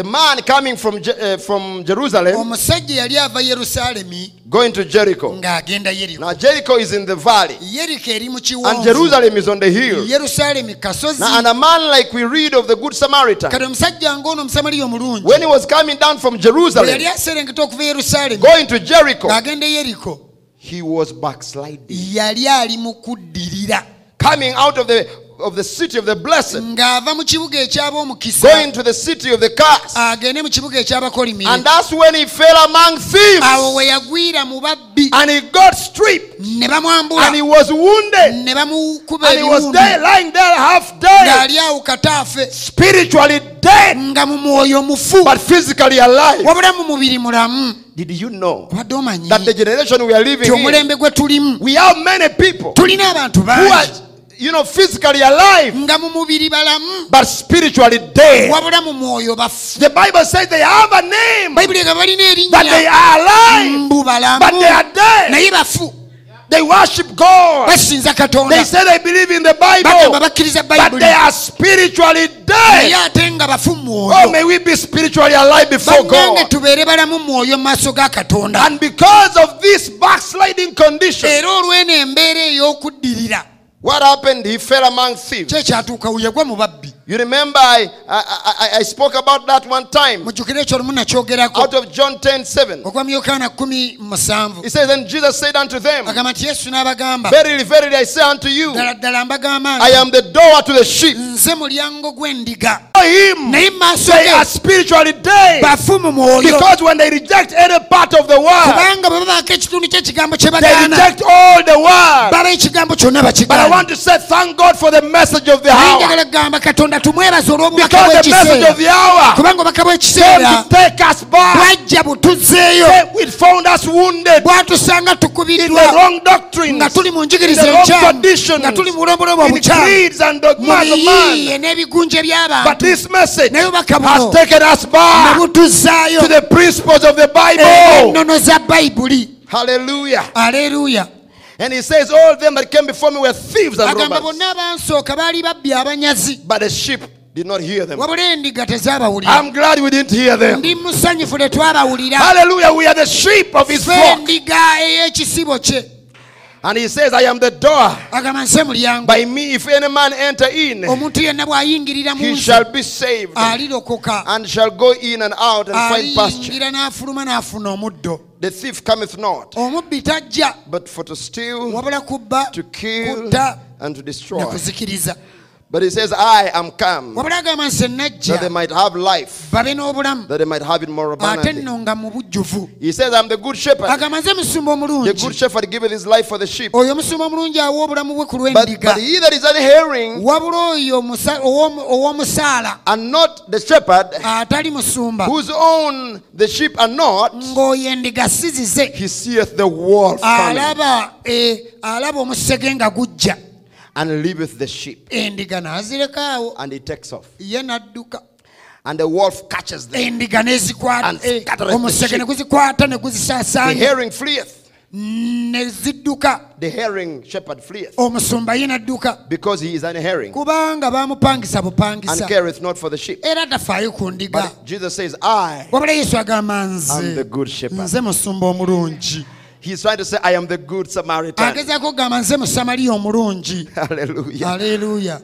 Embeera eno wano we tulaba baali mu kibuga kya yeriko The man coming from Je- uh, from Jerusalem omusajja ava yerusaalemi going to Jericho. ng'agenda yeriko Now Jericho is in the valley, yeriko eri mu and kiwonvu Jerusalem is on the hill. yerusaalemi kasozi Now, and a man like we read of the Good Samaritan, kati omusajja ng'ono omusamaliya omulungi when he was coming down from bwe Jerusalem, yali aserengeta okuva yerusaalemi going to Jericho, ng'agenda yeriko he was backsliding. yali ali mu kuddirira Coming out of the of the city of the blessed, ng'ava mu kibuga eky'ab'omukisa going to the city of the curse agende mu kibuga ekyabakolimire And that's when he fell among awo we yagwira mu babbi. And he got stripped. ne bamwambula. And he was wounded. ne bamukuba And he was there, lying there half dead. ng'ali awo kataafe. Spiritually dead, nga mu mwoyo mufu. But physically alive. wabula mu mubiri mulamu. Did you know that the generation we are living in, we have many people who are, you know, physically alive, nga mu mubiri balamu but spiritually dead. wabula mu mwoyo bafu The Bible says they have a name, bayibuli nga balina but they are alive, but they are dead. They worship God. They say they believe in the Bible, but they are spiritually dead. Oh, may we be spiritually alive before God. tubeere balamu mu mwoyo mu maaso ga katonda And because of this backsliding condition, era olw'eno embeera ey'okuddirira what happened? He fell among thieves. kyekyatuuka yegwa mu babbi You remember I, I, I, I spoke about that one time mujjukire ekyo lumu nakyogerako out of John 10 7. ogwa mu yokaana kumi musanvu He says, And Jesus said unto them, Verily, verily, I say unto you, ddala ddala mbagamba I am the door to the sheep. Nze mulyango gw'endiga For him, naye mu maaso they are spiritually dead. bafu mu mwoyo Because when they reject any part of the word, kubanga bwe babaako ekitundu ky'ekigambo kye they reject all the word. baba ekigambo kyonna But I want to say, thank God for the message of the hour. njagala kugamba katonda tumwebaza olw'obubaka Because the message of the hour came to take us back. It found us wounded. In the wrong doctrines, nga tuli mu in the wrong traditions, in creeds and dogmas of man. But this message has taken us back to the principles of the Bible. Hallelujah. Hallelujah. And he says, All them that came before me were thieves and robbers. bonna abansooka baali babbi abanyazi But the sheep did not hear them. wabula endiga tezaabawulira I'm glad we didn't hear them. ndi musanyufu tetwabawulira Hallelujah. We are the sheep of his flock. And he says, I am the door. agamba nse mulyango By me, if any man enter in, omuntu yenna bw'ayingirira mu he nze shall be saved alirokoka and shall go in and out and find pasture. aliyingira n'afuluma n'afuna omuddo The thief cometh not, omubbi tajja but for to steal, wabula kubba to kill, kutta and to ne destroy. kuzikiriza But he says, I am come wabula agamba nse that they might have life, that they might have it more abundantly. nno nga mu bujjuvu. He says, I'm the good shepherd. agamba nze musumba The good shepherd giveth his life for the sheep. oyo omusumba omulungi awa obulamu bwe ku But, but he that is unhearing wabula oyo omusa- ow'omu- ow'omusaala and not the shepherd, whose own the sheep are not, ng'oyo endiga si zize he seeth the wolf coming eh, and leaveth the sheep, endiga n'azireka awo and he takes off. ye n'adduka And the wolf catches them. endiga n'ezikwata And eh, scattereth the omusege sheep. ne guzikwata ne The guzisaasaanya hireling fleeth. ne zidduka The hireling shepherd fleeth. omusumba ye n'adduka Because he is kubanga bamupangisa and bupangisa careth not for the sheep. era tafaayo ku ndiga But Jesus says, I wabula yesu agamba am the nze good shepherd. nze musumba omulungi He's trying to say, I am the good Samaritan. agezaako okugamba nze musamaliya omulungi Hallelujah. aleluya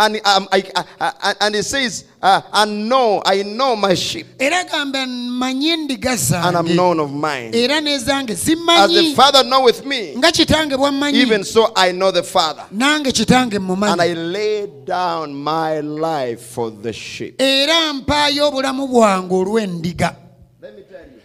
And, um, I, I, I, and he says, uh, and know, I know my sheep, era gamba manye endiga and I'm zange known of mine. era n'ezange As the zimmanyi Father knoweth me, nga kitange bwammanyi even so I know the Father. nange kitange And mumanyi I lay down my life for the sheep. era mpaayo obulamu bwange olw'endiga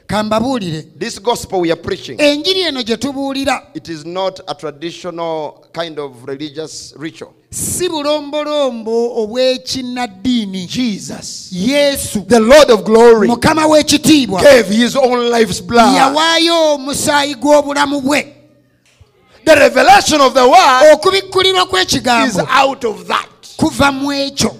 kambabuulire This gospel we are preaching, enjiri eno gye tubuulira it is not a traditional kind of religious ritual. si bulombolombo obw'ekinnaddiini Jesus, yesu the Lord of glory, mukama w'ekitiibwa gave his own life's blood. yawaayo omusaayi gw'obulamu bwe The revelation of the word okubikkulirwa is kw'ekigambo out of that. kuva mu ekyo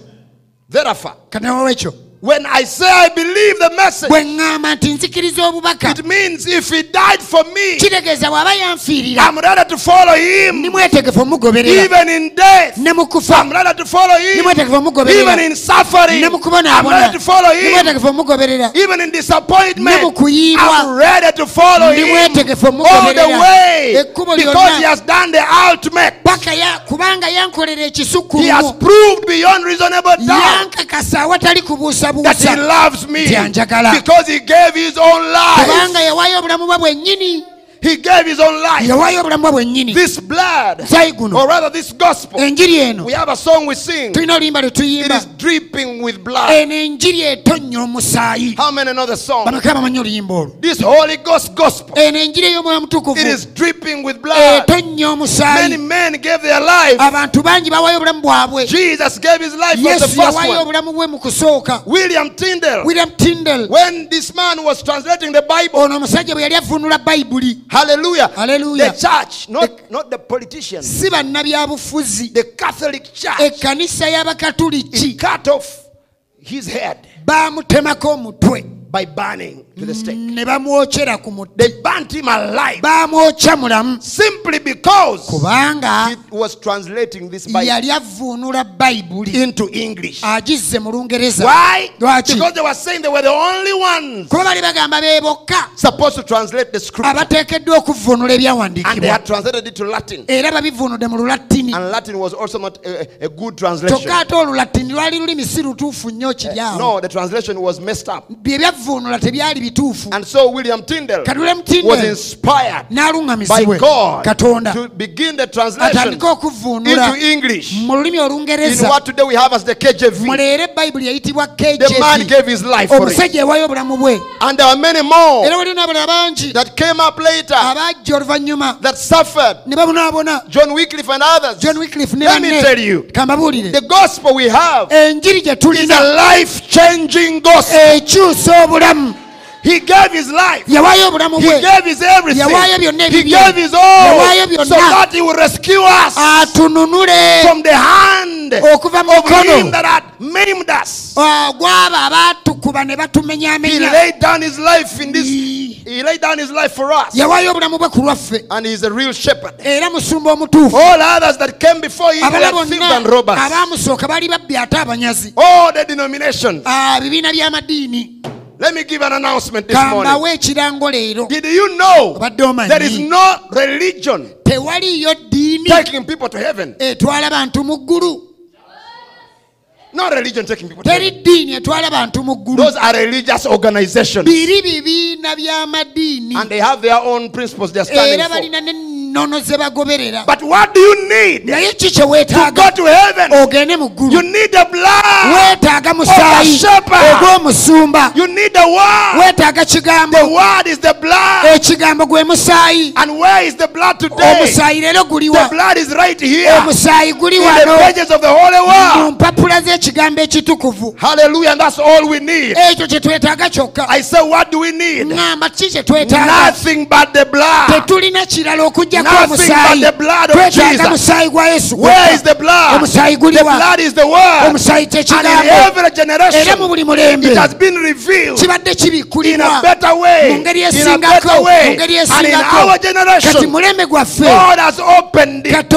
Therefore, kanawa ekyo when I say I believe the message, bwe ŋŋamba nti nzikiriza obubaka. it means if he died for me, kitegeeza bw'aba yanfiirira. I'm ready to follow him. ndi mwetegefu omugoberera. Even in death, ne mu kufa. I'm ready to follow him. mwetegefu Even in suffering, ne mu I'm ready to follow him. mwetegefu omugoberera. Even in disappointment, Ne mu kuyiibwa. I'm ready to follow him. mwetegefu all the way Ekkubo because he has done the ultimate. paka ya- kubanga yankolera He has proved beyond reasonable doubt. Yankakasa awatali that he loves me because he gave his own life. kubanga yawaayo obulamu bwe bwennyini He gave his own life. yawaayo obulamu bwe bwennyini This blood, guno. or rather this gospel, enjiri eno. We have a song we sing. tulina oluyimba lwe tuyimba. Is dripping with blood. eno enjiri omusaayi. How many know the song? bameka bamanyi oluyimba olwo. This Holy Ghost gospel, eno enjiri ey'omwoyo mutukuvu. It is dripping with blood. Many men gave their life. abantu bangi bawaayo obulamu bwabwe. Jesus gave his life as the yesu first one. obulamu bwe mu kusooka. William Tyndale, william tindal when this man was translating the Bible, ono omusajja bwe yali avunula bayibuli hallelujah, Hallelujah. the church, not, not the politicians, si bannabyabufuzi the Catholic Church, ekkanisa y'abakatuliki cut off his head baamutemako omutwe. by burning to the stake. ne bamwokyera ku muti They burnt him alive mulamu simply because kubanga he was translating this Bible yali avuunula bayibuli into English. agizze mu lungereza Why? Lwaki? Because they were saying they were the only ones kuba bali bagamba be bokka supposed to translate the scripture. abateekeddwa okuvuunula And they ebyawandiikibwa had translated it to Latin. era mu lulatini And Latin was also not a, a good translation. kyokka ate olulatini lwali lulimi si lutuufu nnyo kiri awo No, the translation was messed up. bye tebyali bituufu And so William Tyndale kadule was inspired by n'aluŋŋamizibwe God katonda to begin the translation into English. mu lulimi In what today we have as the KJV. muleere bayibuli yayitibwa The man gave his life for it. omusajja ewaayo obulamu bwe And there are many more era waliwo n'abalala bangi that came up later abajja oluvannyuma that suffered. ne babonaabona John Wycliffe and others. john wicliff ne Let me tell banne you, kambabuulire the gospel we have enjiri gye tulina a life changing gospel. ekyusa obulamu He gave his life. yawaayo He gave his everything. Yawaayo He gave his all Yawaayo so that he will rescue us from the hand okuva mu mukono that maimed us. ah, gw'abo abaatukuba ne He batumenyaamenya laid down his life in this. He laid down his life for us. yawaayo obulamu bwe ku lwaffe And he's a real shepherd. era musumba omutuufu All others that came before him abala were thieves bonna and robbers. abaamusooka baali babbi ate abanyazi All the denominations. Ah, bibiina by'amadiini Let me give an announcement this morning. Did you know there is no religion taking people to heaven? etwala bantu mu ggulu No religion taking people to heaven. ddiini etwala bantu mu Those are religious organizations. biri bibiina by'amadiini And they have their own principles they're standing for. N'ennono ze bagoberera But what do you need naye ki kye weetaaga go to heaven? ogende mu ggulu You need the blood. weetaaga musaayi ogw'omusumba You need the word. weetaaga kigambo The word is the blood. ekigambo gwe musaayi And where is the blood today? omusaayi leero The guliwa blood is right here omusaayi guli wano pages of the mu mpapula z'ekigambo ekitukuvu Hallelujah. And that's all we need. ekyo kye twetaaga kyokka I say, what do we need? ŋŋamba ki kye twetaaga Nothing but the blood. tetulina kirala okugjako Nothing but the blood of Jesus. musaayi gwa yesu Where is the blood? The blood is the word. And in every generation, it has been revealed in a better way. In a better way. And in our generation, God has opened it.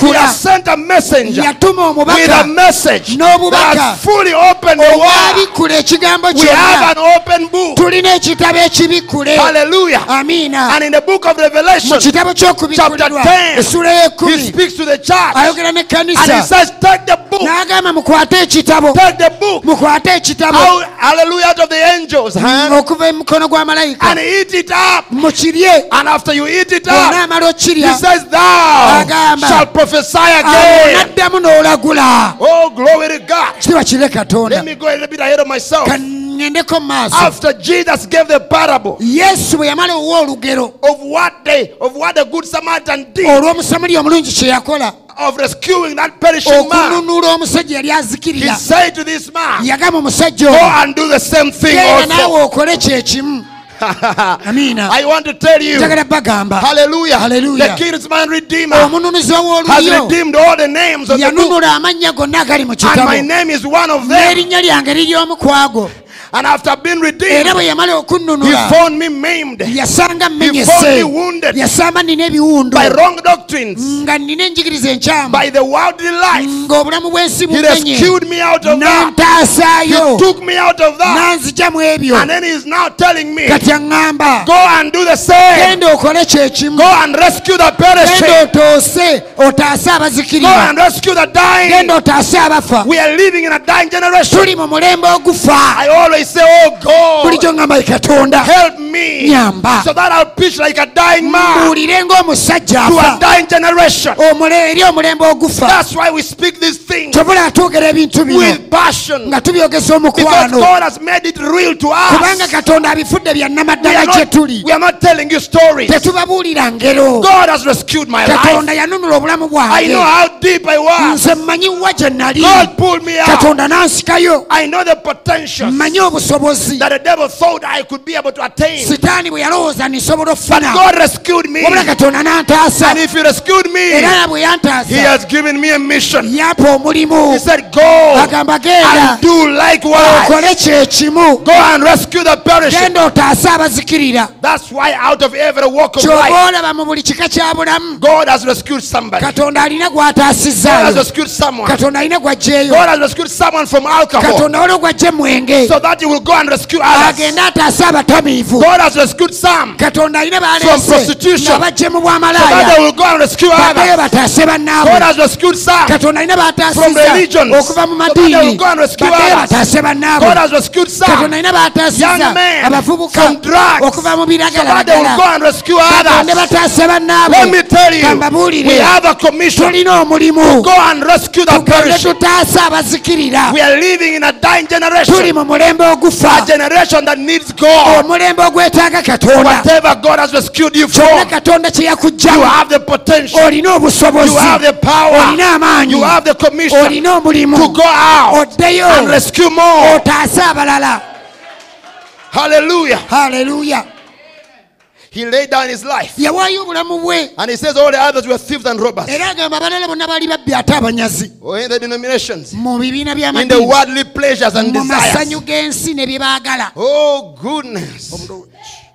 He has sent a messenger with a message that has fully opened the word. We have an open book. tulina ekitabo ekibikkule Hallelujah. amiina And in the book of Revelation, Chapter 10, he speaks to the church and he n'ekkanisa says, Take the book. n'agamba mukwate ekitabo Take the book. mukwate ekitabo Out, hallelujah, of the angels' hand mm, okuva mu mukono gwa malayika and eat it up. mukirye And after you eat it up, he says, Thou Agamba. shalt prophesy again. n'olagula Oh, glory to God. kitiba kire katonda Let me go a little bit ahead of myself. kangendeko mu maaso After Jesus gave the parable yesu bwe yamala owa olugero of what they, of what the good Samaritan did olw'omusamaliya omulungi kye yakola of rescuing that perishing man, okununula omusajja yali he said to this man, Go and do the same thing also. okole I want to tell you, hallelujah, Hallelujah. the kinsman redeemer has redeemed all the names of the book, yanunula amannya gonna agali mu and my name is one of them. N'erinnya lyange liri omu ku ago And after being redeemed, he found me maimed He found me wounded yasamba nina ebiwundu by wrong doctrines, nga nina enjigiriza enkyamu by the worldly life. He rescued me out of that. He took me out of that. n'anzija mu ebyo And then he's now telling me, Go and do the same. genda okole kyekimu Go and rescue the perishing. Go and rescue the dying. genda otaase abafa We are living in a dying generation. tuli mu mulembe ogufa I always always say, Oh God, bulijjo ngamba katonda help me Nyamba. so that I'll preach like a dying man mbuulire ng'omusajja to a dying generation. omulembe ogufa That's why we speak these things tobula atwogera ebintu with passion nga because omukwano God has made it real to kubanga us. katonda abifudde We byannamaddala are gye not, tuli we are not telling you stories. tetubabuulira ngero God has rescued my life. katonda yanunula obulamu I know bwange how deep I was. nze mmanyi wa gye nali God pulled me out. katonda n'ansikayo I know the potential mmanyi obusobozi that the devil thought I could be able to attain. sitaani bwe yalowooza nisobola But okufuna God rescued me. katonda n'antaasa. And if He rescued me, era bwe yantaasa has given me a mission. yampa omulimu. He said, Go agamba genda. and do likewise. okole kyekimu Go and rescue the perishing. genda otaase abazikirira. That's why out of every walk of kyoba olaba mu buli kika kya bulamu. God has rescued somebody. God katonda alina gw'ataasizaayo katonda alina gw'aggyeeyo God has rescued someone from alcohol. Katonda waliwo gw'aggye mwenge that He will go and rescue others. agende ataase abatamiivu God has rescued some From prostitution. nga bajje mu so that they will go and rescue others. God has rescued some From bataasiza religions. okuva mu So that they will go and rescue others. God has rescued some young men from drugs so that they will go and rescue others. Let me tell you, we have a commission. omulimu Go and rescue the perishing. We are living in a dying tuli generation. mu mulembe A ogufa generation that needs God. omulembe ogwetaaga katonda Whatever God has rescued you from, katonda kye you have the potential. You obusobozi have the power. olina amaanyi You have the commission olina omulimu to go out oddeyo and rescue more. otaase abalala Hallelujah. haleluya He laid down his life. yawaayo obulamu bwe And he says all the others were thieves and robbers. era agamba abalala bonna baali babbi ate abanyazi in the denominations. mu bibiina In the worldly pleasures and mu desires. masanyu g'ensi ne bye baagala Oh goodness.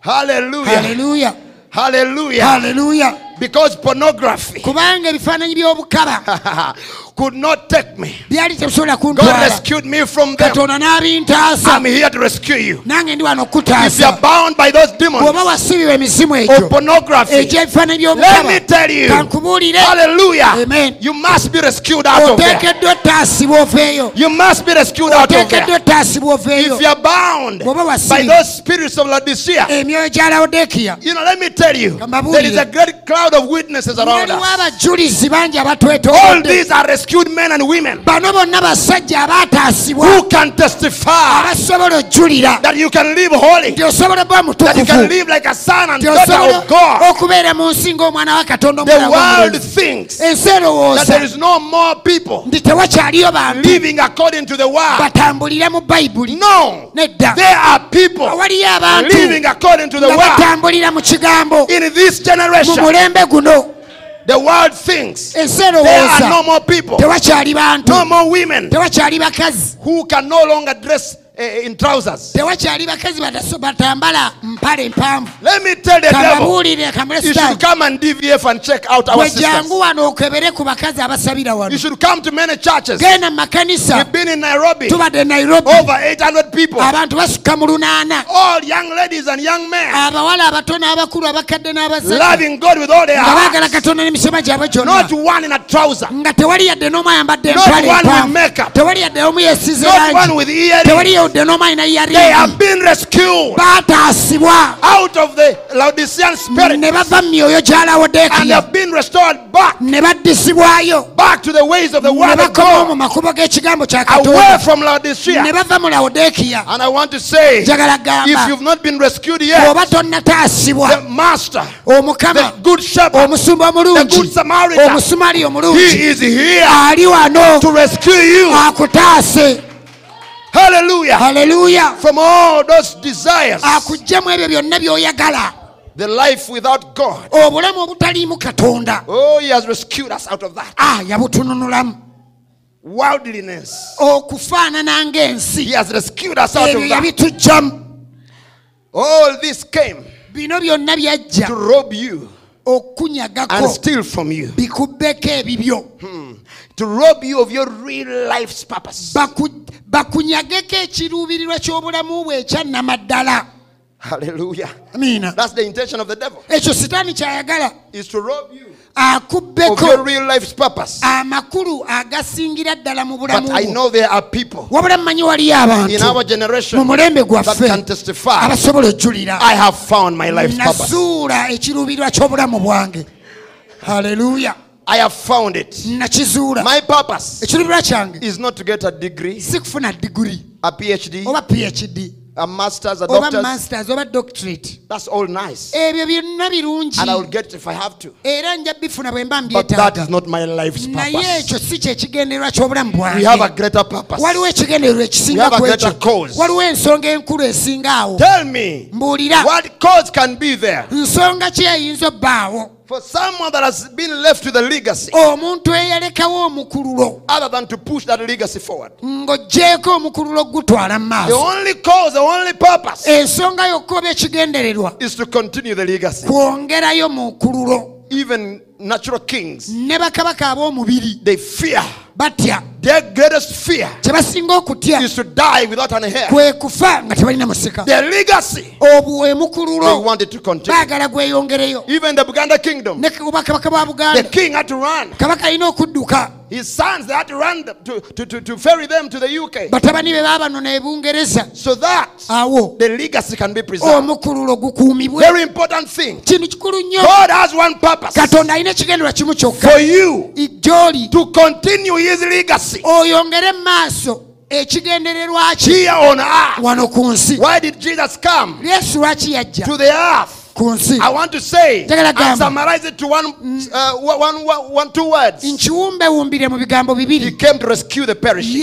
Hallelujah. Hallelujah. Hallelujah. haleluya Because pornography kubanga ebifaananyi by'obukaba could not take me. God rescued me from them. I'm here to rescue you. nange ndi wano If you're okutaasa bound by those demons bw'oba wasibibwa emizimu of pornography, let me tell you, hallelujah, Amen. you must be rescued out of there. oteekeddwa otaasibwa oveeyo You must be rescued out of there. If you're bound by those spirits of Laodicea, emyoyo gya lawodikiya you know, let me tell you, there is a great cloud of witnesses around us. abajulizi bangi All abatwetoolodde these are rescued men and women. Bano bonna basajja abaataasibwa who can testify abasobola ojjulira that you can live holy, nti osobola okuba that you can mutukuvu. live like a son and nti daughter osobola of God. okubeera mu nsi ng'omwana wa katonda The world thinks ensi that erowooza there is no more people nti tewakyaliyo bantu living according to the word. batambulira mu bayibuli No, nedda. There are people waliyo abantu living according to the nga word. batambulira mu kigambo. In this mu generation, mulembe guno the world thinks there are no more people, no more women who can no longer dress eh, in trousers. tewakyali bakazi batambala mpale mpanvu Let me tell the devil, kababuulire you should come and DVF and check out our sisters. jangu wano okebere ku bakazi abasabira wano You should come to many churches. genda mu makanisa We've been in Nairobi, tubadde nairobi over 800 people. abantu basukka mu lunaana All young ladies and young men abawala abato n'abakulu abakadde n'abasajja loving God with all their nga baagala hearts. katonda n'emitima gyabwe gyonna Not one in a trouser, nga tewali yadde n'omu ayambadde Not empale one with empanvu. makeup. tewali yadde omu yesize not one langi with earrings. tewali They have been rescued. Out of the Laodicean spirit. Ne bava mu myoyo gya and lawodekiya have been restored back, back to the ways of the word of God, makubo g'ekigambo kya away from Laodicea. bava mu lawodekiya And I want to say, if you've not been rescued yet, the master, the good shepherd, the good Samaritan, he is here to rescue you. Akutaase Hallelujah. From all those desires, akuggyamu ebyo byonna by'oyagala the life without God. obulamu obutaliimu katonda Oh, he has rescued us out of that. ah yabutununulamu Worldliness. okufaanana ng'ensi He has rescued us out of that. yabituggyamu All this came bino byonna byajja to rob you and okunyagako steal from you. bikubbeko ebibyo To rob you of your real life's purpose. Baku- bakunyageko ekiruubirirwa ky'obulamu bwe ekyannamaddala Hallelujah. amiina That's the intention of the devil. Ekyo sitaani kyayagala. Is to rob you akubbeko amakulu agasingira ddala mu bulamu But I bwo. know there are people wabula mmanyi waliyo abantu mu mulembe gwaffe abasobola ojjulira nasuula ekiruubirwa ky'obulamu bwange. Haleluya I have found it. nakizuula My purpose kyange is not to get a degree, si kufuna diguri a PhD, oba phd a master's, a oba doctor's. masters oba doctorate That's all nice. ebyo byonna birungi And I will get it if I have to. era nja bifuna bwe mba But that mbyetaaga is not my life's naye purpose. ekyo si kyekigendererwa ky'obulamu We have a bwange greater purpose. waliwo ekigendererwa We ekisinga have a ku greater cause. waliwo ensonga enkulu esinga awo Tell me, mbuulira what cause can be there nsonga ki eyinza obbaawo for someone that has been left with a legacy omuntu eyalekawo omukululo other than to push that legacy forward? ng'oggyeko omukululo gutwala mu The maaso only cause, the only purpose ensonga yokka oba ekigendererwa is to continue the legacy. kwongerayo mu nkululo Even natural kings, ne bakabaka ab'omubiri they fear. batya. Their greatest fear kye basinga okutya. is to die without an hair kwe kufa nga tebalina musika. Their legacy, obwo they emukululo want it to continue. baagala gweyongereyo. Even the Buganda kingdom, ne bakabaka ba buganda. the king had to run. kabaka alina okudduka. His sons, they had to run them to, to, to, to ferry them to the UK batabani be baabanona ebungereza so that awo. the legacy can be preserved. omukululo gukuumibwe. Very important thing. kikulu nnyo. God has one purpose. Katonda alina ekigendera kimu kyokka. For you gy'oli. to continue his legacy. Oyongere mu maaso ekigendererwa ki wano ku nsi. Why did Jesus come? Yesu lwaki yajja? To the earth? I want to say and summarize it to one, uh, one, one, one, two words. nkiwumbewumbire mu bigambo He bibiri came to rescue the perishing.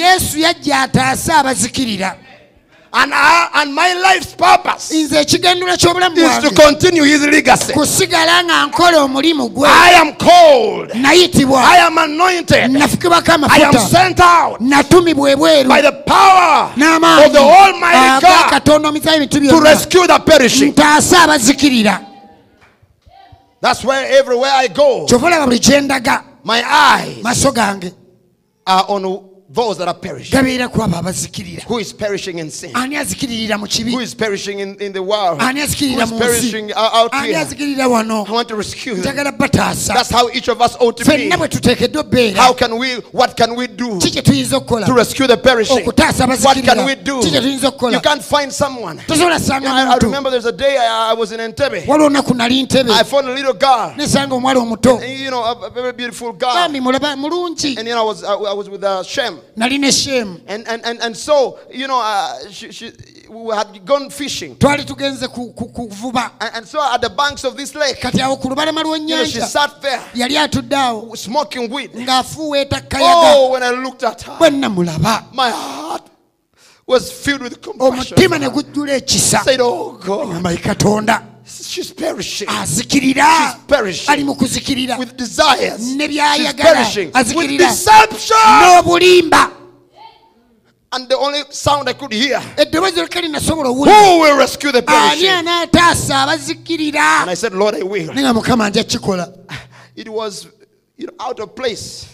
And, I, and my life's purpose is nze ekigendera ky'obulamu to continue his legacy. kusigala nga nkola omulimu gwe I am called. I am anointed. I am sent out by the power of the Almighty God katonda omusayi emitu to rescue the perishing. That's where everywhere I go, kyova olaba buli gye ndaga my eyes are on those that are perishing. gabeera ku abo abazikirira Who is perishing in sin? Who is perishing in, in the world? Who is Who azikirira is mu perishing out here? I want to rescue them. That's how each of us ought to be. ffenna bwe tuteekeddwa obbeera How can we, what can we do ki kye tuyinza okukola to rescue the perishing? What can we do? ki kye tuyinza You can't find someone. I, I remember there's a day I, I was in Entebbe. waliwo olunaku nali ntebe I found a little girl, omuwala and, you know, a, a very beautiful girl. bambi mulaba mulungi And you know, I was I, I was with uh, Shem, nali ne shemu and and and, and so you know, uh, she, she we had gone fishing, twali tugenze ku- ku- kuvuba. And, and so at the banks of this lake, kati awo ku lubalama you know, she lw'ennyanja sat there yali atudde awo smoking weed. ng'afuuweeta kayaga Oh, when I looked at her, bwe namulaba my heart was filled with compassion. omutima ne gujjula ekisa. Said, "Oh God, ngamba ye katonda she's perishing. Azikirira. She's perishing. ali mu kuzikirira. With desires. She's perishing. With azikirira. deception." n'obulimba. And the only sound I could hear, eddoboozi lyokka linasobola owulira. "Who will rescue the perishing?" And I said, "Lord, I will." naye nga mukama nja kikola. It was, you know, out of place,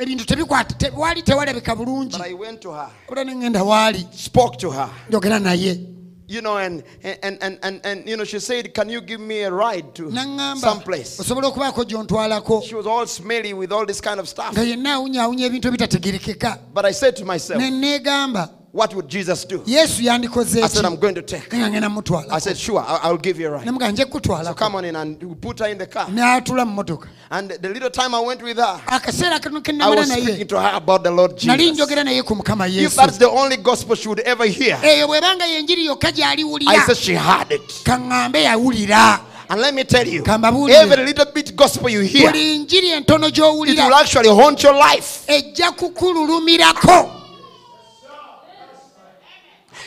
ebintu tebikwata te- waali tewalabika bulungi. But I went to her, ola ne ŋŋenda waali. Spoke to her. njogera naye you know, and and and and, and you know, she said, "Can you give me a ride to someplace?" She was all smelly with all this kind of stuff. But I said to myself, "What would Jesus do?" yesu yandikoze I said, "I'm going to take." I said, "Sure, I'll, I'll give you a ride." nje So kukutwalako come on in, and we put her in the car. n'atula mu motoka And the little time I went with her, akaseera katono ke I namala was naye speaking to her about the Lord nali Jesus. njogera naye ku mukama If yesu that's the only gospel she would ever hear, eyo bwebanga yenjiri yokka I gy'aliwulira said she had it. kaŋŋambe yawulira And let me tell you, Kambabuulire. every little bit gospel you hear, it buli njiri entono will gy'owulira actually haunt your life. ejja kukululumirako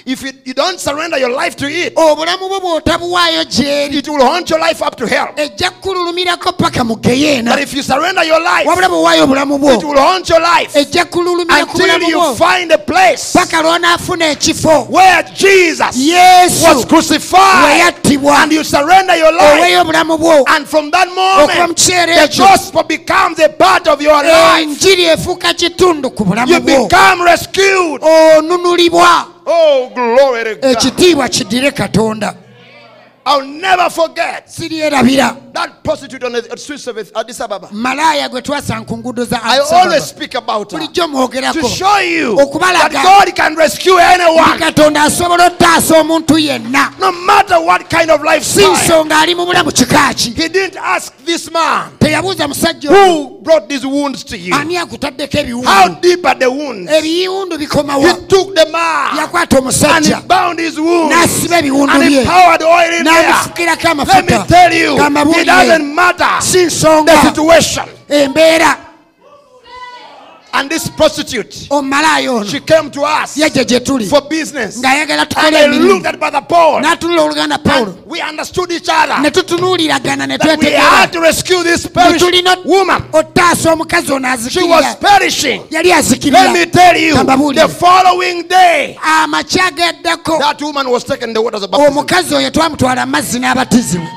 If you, you don't surrender your life to it, obulamu bwo bw'otabuwaayo gy'eri it will haunt your life up to hell. ejja kukululumirako paka mu geyeena But if you surrender your life, wabula bw'owaayo obulamu it will haunt your life ejja kululumira ku until you find a place paka lw'onaafuna ekifo where Jesus was crucified we yattibwa and you surrender your life. oweeyo obulamu bwo And from that okuva mu moment, the gospel becomes a part of your life. enjiri efuuka kitundu ku You bulamu bwo become rescued. onunulibwa Oh, glory to God. ekitiibwa kiddire katonda. I'll never forget that prostitute on the streets of Addis Ababa. malaaya gwe twasanga ku nguudo za I always speak about her. To show you that God can rescue anyone, katonda asobola ottaasa omuntu yenna. No matter what kind of lifestyle. nsonga ali mu bulamu kika ki? He didn't ask this man who brought these wounds to you. ani akutaddeko How deep are the wounds? ebiwundu bikomawa He took the man yakwata and he bound his wounds n'asiba ebiwundu and poured oil in there. n'abifukirako Let me tell you, it doesn't matter si the situation. embeera And this prostitute, omumalaaya ono she came to us yajja gye tuli for business. ng'ayagala And tukole I emirimu looked at Brother Paul. n'atunula oluganda pawulo And we understood each other. ne tutunuuliragana ne That we twetegerera had to rescue this perishing tulina woman. ottaasa omukazi ono She was azikirira perishing. yali Let me azikirira tell you, Kambabuulire. the following day, amakya gaddako that woman was taken the waters of baptism. omukazi oyo twamutwala mu mazzi n'abatizibwa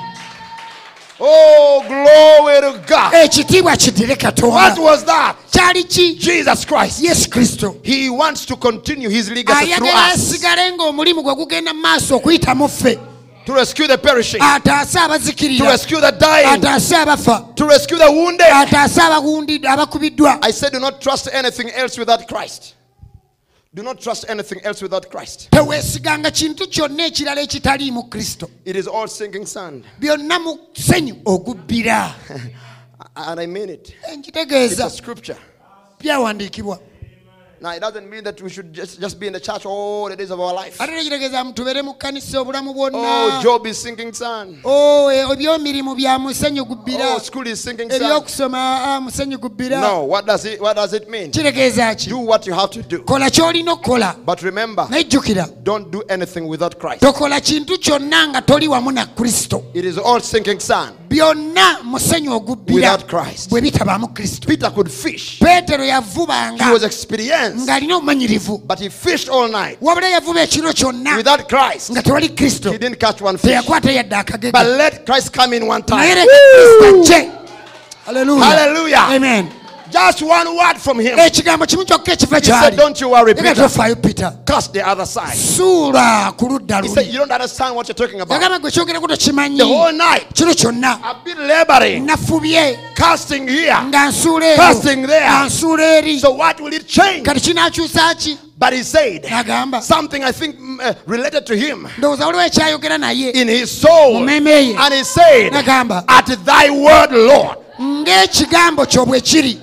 Oh, glory to God. Eh, ekitiibwa kiddire What katonda was that? kyali ki Jesus Christ. yesu kristo He wants to continue his legacy through ayagala us asigale ng'omulimu gwe gugenda mu maaso okuyita mu ffe to rescue the perishing, to rescue the dying, to rescue the wounded. ataase abawundid- abakubiddwa I said, do not trust anything else without Christ. Do not trust anything else without Christ. teweesiganga kintu kyonna ekirala ekitaliimu kristo It is all sinking sand. byonna mu senyu ogubbira And I mean it. It's a nkitegeeza scripture. byawandiikibwa Now, it doesn't mean that we should just, just be in the church all the days of our life. ate tekitegeeza mutubeere mu kkanisa obulamu Oh, bwonna job is sinking sand. Oh, eh, ebyomirimu bya musenyu gubbira Oh, school is sinking sand. ebyokusoma ah, musenyu gubbira No, what does it what does it mean? kitegeeza ki Do what you have to do. kola ky'olina okukola But remember, don't do anything without Christ. tokola kintu kyonna nga toli wamu na kristo It is all sinking sand. Byonna musenyu ogubbira Without Christ. bwe bitabaamu kristo Peter could fish. peetero He yavubanga was experienced, ng'alina obumanyirivu but he fished all night. wabula yavuba ekiro kyonna Without Christ, nga tewali kristo he didn't catch one fish. teyakwata yadde akagega let Christ come in one naye time. leka kristo ajje Haleluya. Hallelujah. amen Just one word from him. ekigambo kimu kyokka ekiva He said, Don't you worry, Peter. peter Cast the other side. He said, You don't understand what you're talking about. yagamba gwe kyogerako tokimanyi The whole night, I've been laboring, casting here. nga nsuula ero Fasting there. nga nsuula eri So what will it change? kati kinakyusa ki But he said n'agamba something I think mm, uh, related to him ndowooza waliwo ekyayogera naye in his soul. And he said, n'agamba At thy word, Lord, ng'ekigambo kyo bwe kiri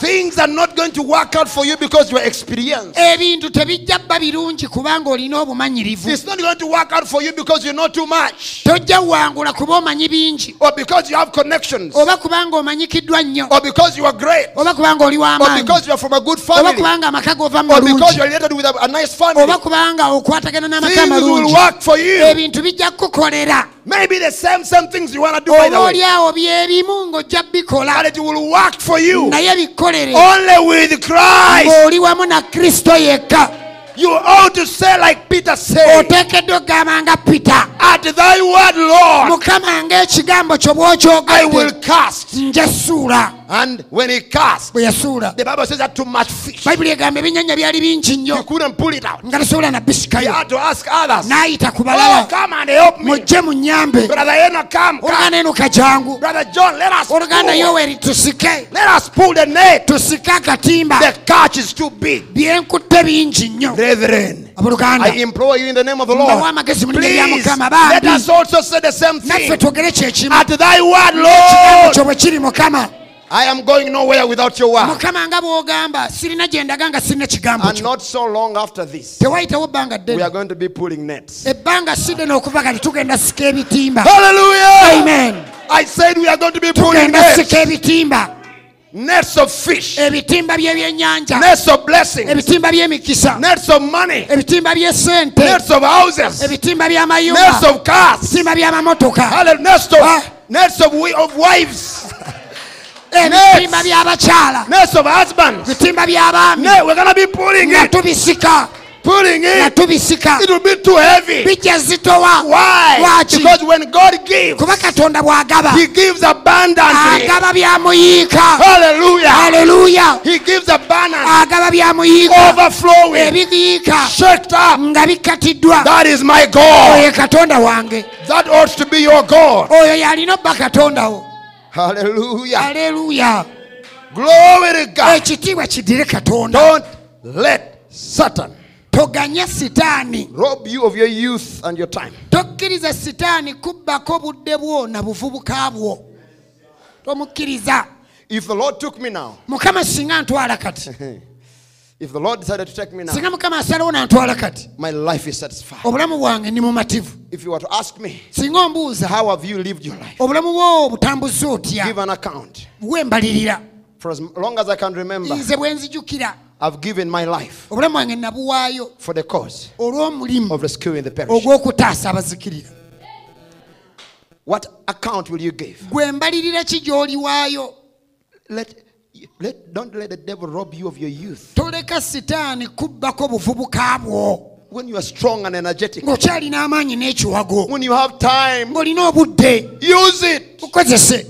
things are not going to work out for you because you are experienced. ebintu tebijja bba birungi kubanga olina obumanyirivu. It's not going to work out for you because you know too much. Tojja wangula kuba omanyi bingi. Or because you have connections. Oba kubanga omanyikiddwa nnyo. Or because you are great. Oba kubanga oli or because you are from a good oba family kubanga amaka gova or because you are related with a, a nice family. oba kubanga okwatagana n'amaka Things will amalungi work for you. ebintu bijja kukukolera Maybe the same same things you want to do by the way. oli awo byebimu ng'ojja bikola. But it will work for you. Naye only with Christ. ng'oli wamu na kristo yekka You ought to say like Peter said, oteekeddwa okugamba nga pita At thy word, Lord, mukama ng'ekigambo kyo I will cast. nja suula And when he cast, bwe yasuula the Bible says that too much fish. bayibuli egamba ebyennyanja byali bingi He couldn't pull it out. nga tasobola He had to ask others. n'ayita ku Oh, come and help me. mujje munyambe Brother Enoch, come, oluganda eno kajangu Brother John, let us pull. oluganda yoweri tusike Let us pull the net. tusike akatimba The catch is too big. byenkutte bingi nnyo Brethren, abooluganda I implore you in the name of the Lord. amagezi mu linnya lya Please, let us also say the same naffe thing. twogere kyekimu At thy word, Lord, kyo bwe kiri mukama I am going nowhere without your word. mukama nga bw'ogamba sirina gye ndaga nga sirina kigambo And not so long after this, tewayitawo we are going to be pulling nets. ebbanga si ddene okuva kati tugenda sika ebitimba. Hallelujah! amen. I said we are going to be pulling tugenda nets. sika ebitimba. Nets of fish, ebitimba by'ebyennyanja nets of blessings, ebitimba by'emikisa nets of money, ebitimba by'essente nets of houses, ebitimba nets of cars, ebitimba by'amamotoka Hallelujah. nets Ah. of, nets of, of wives, ebitimba by'abakyala nets of husbands. ebitimba by'abaami Ne- we're going to be pulling it. tubisika putting nga in, tubisika it will be too heavy. Why? Lwaki? Because when God gives, kuba katonda bw'agaba He gives abundantly. agaba byamuyiika Hallelujah. haleluya He gives agaba byamuyiika overflowing, ebiyiika shaked up. nga That is my God. ye katonda wange That ought to be your God. oyo yalina obba katondawo Hallelujah. aleluya Glory to God. ekitiibwa kidire katonda. Don't let Satan toganya sitaani rob you of your youth and your time. tokkiriza sitaani kubbako budde bwo na buvubuka bwo. Tomukkiriza. If the Lord took me now, mukama singa ntwala kati if the Lord decided to take me now, singa mukama asalawo nantwala kati my life is satisfied. obulamu bwange ni mumativu If you were to ask me, singa ombuuza how have you lived your life? obulamu bwo butambuza otya Give an account. For as long as I can remember, nze bwe nzijukira I've given my life obulamu bwange nabuwaayo for the cause olw'omulimu of rescuing the perishing. ogw'okutaasa abazikirira What account will you give? gwe mbalirira ki gy'oliwaayo Let, let, don't let the devil rob you of your youth. toleka sitaani kubbako buvubuka bwo When you are strong and energetic, ng'okyalina amaanyi n'ekiwago. When you have time, ng'olina obudde. Use it. Bukozese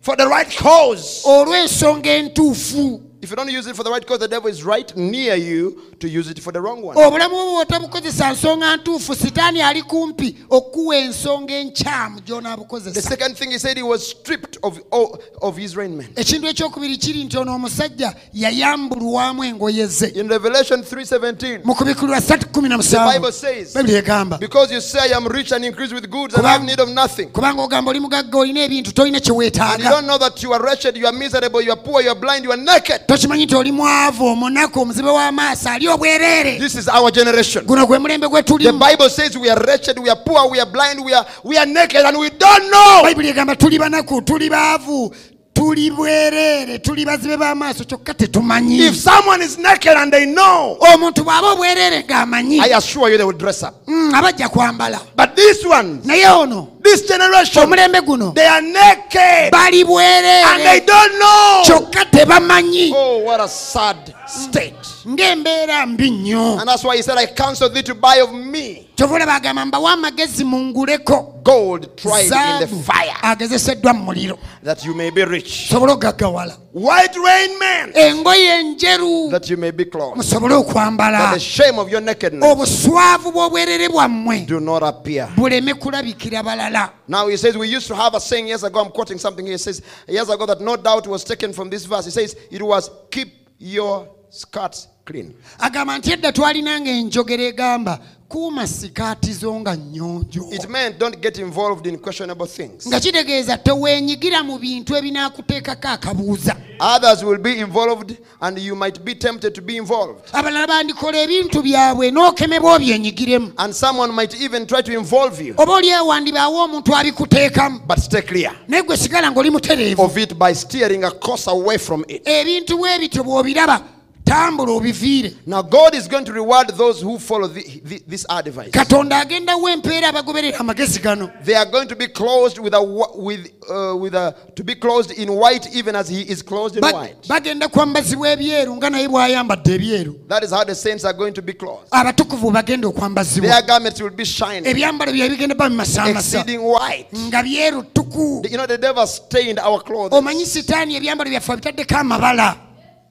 for the right cause. olw'ensonga entuufu If you don't use it for the right cause, the devil is right near you to use it for the wrong one. obulamu bwo bw'otabukozesa nsonga ntuufu sitaani ali kumpi okuwa ensonga enkyamu The gy'onaabukozesa second thing he said, he was stripped of, of, of his raiment. ekintu ekyokubiri kiri nti ono omusajja yayambulwamu engoye ze In Revelation 3.17, mu kubikulirwa 317 The Bible says, bayibuli egamba because you say I am rich and increase with goods and I have need of nothing, kubanga ogamba oli mugagga olina ebintu tolina and you don't know that you are wretched, you are miserable, you are poor, you are blind, you are naked. Tokimanyi nti oli mwavu omunaku omuzibe w'amaaso ali obwereere This is our generation. guno gwe mulembe gwe The tulimu Bible says we are wretched, we are poor, we are blind, we are, we are naked, and we don't know. bayibuli egamba tuli banaku tuli baavu tuli bwereere tuli bazibe b'amaaso kyokka tetumanyi If someone is naked and they know, omuntu bw'aba obwereere ng'amanyi I assure you they will dress up. mm, abajja kwambala But this one, naye ono this generation, omulembe guno they are naked bali and they don't know. kyokka tebamanyi Oh, what a sad state. Ng'embeera mbi nnyo And that's why he said, I counsel thee to buy of me kyova olaba agamba mbawa amagezi munguleko gold tried in the fire, agezeseddwa mu muliro that you may be rich. musobole okugaggawala White raiment, engoye enjeru that you may be clothed. musobole okwambala the shame of your nakedness obuswavu bw'obwerere bwammwe do not appear. buleme kulabikira balala Now he says, we used to have a saying years ago. I'm quoting something here. He says, years ago, that no doubt was taken from this verse. He says, it was keep your skirts clean. agamba nti edda twalinanga enjogera egamba kuuma sikaati zo nga nnyonjo It meant don't get involved in questionable things. nga kitegeeza teweenyigira mu bintu ebinaakuteekako akabuuza Others will be involved and you might be tempted to be involved. abalala bandikola ebintu byabwe n'okemebwa obyenyigiremu And someone might even try to involve you. oba oli ewandibaawo omuntu abikuteekamu But stay clear naye gwe sigala ng'oli mutereevu of it by steering a course away from it. ebintu bwe bityo bw'obiraba tambula obiviire. Now, God is going to reward those who follow the, the, this advice. katonda agendawo empeera abagoberera amagezi gano. They are going to be closed with a with uh, with a to be closed in white, even as He is closed in white. bagenda kwambazibwa ebyeru nga naye bw'ayambadde ebyeru. That is how the saints are going to be closed. abatukuvu bagenda okwambazibwa. Their garments will be shining, ebyambalo bye bigenda ba bimasaamasa exceeding white. nga byeru ttuku. You know, the devil stained our clothes. Omanyi sitaani ebyambalo byaffe abitaddeko amabala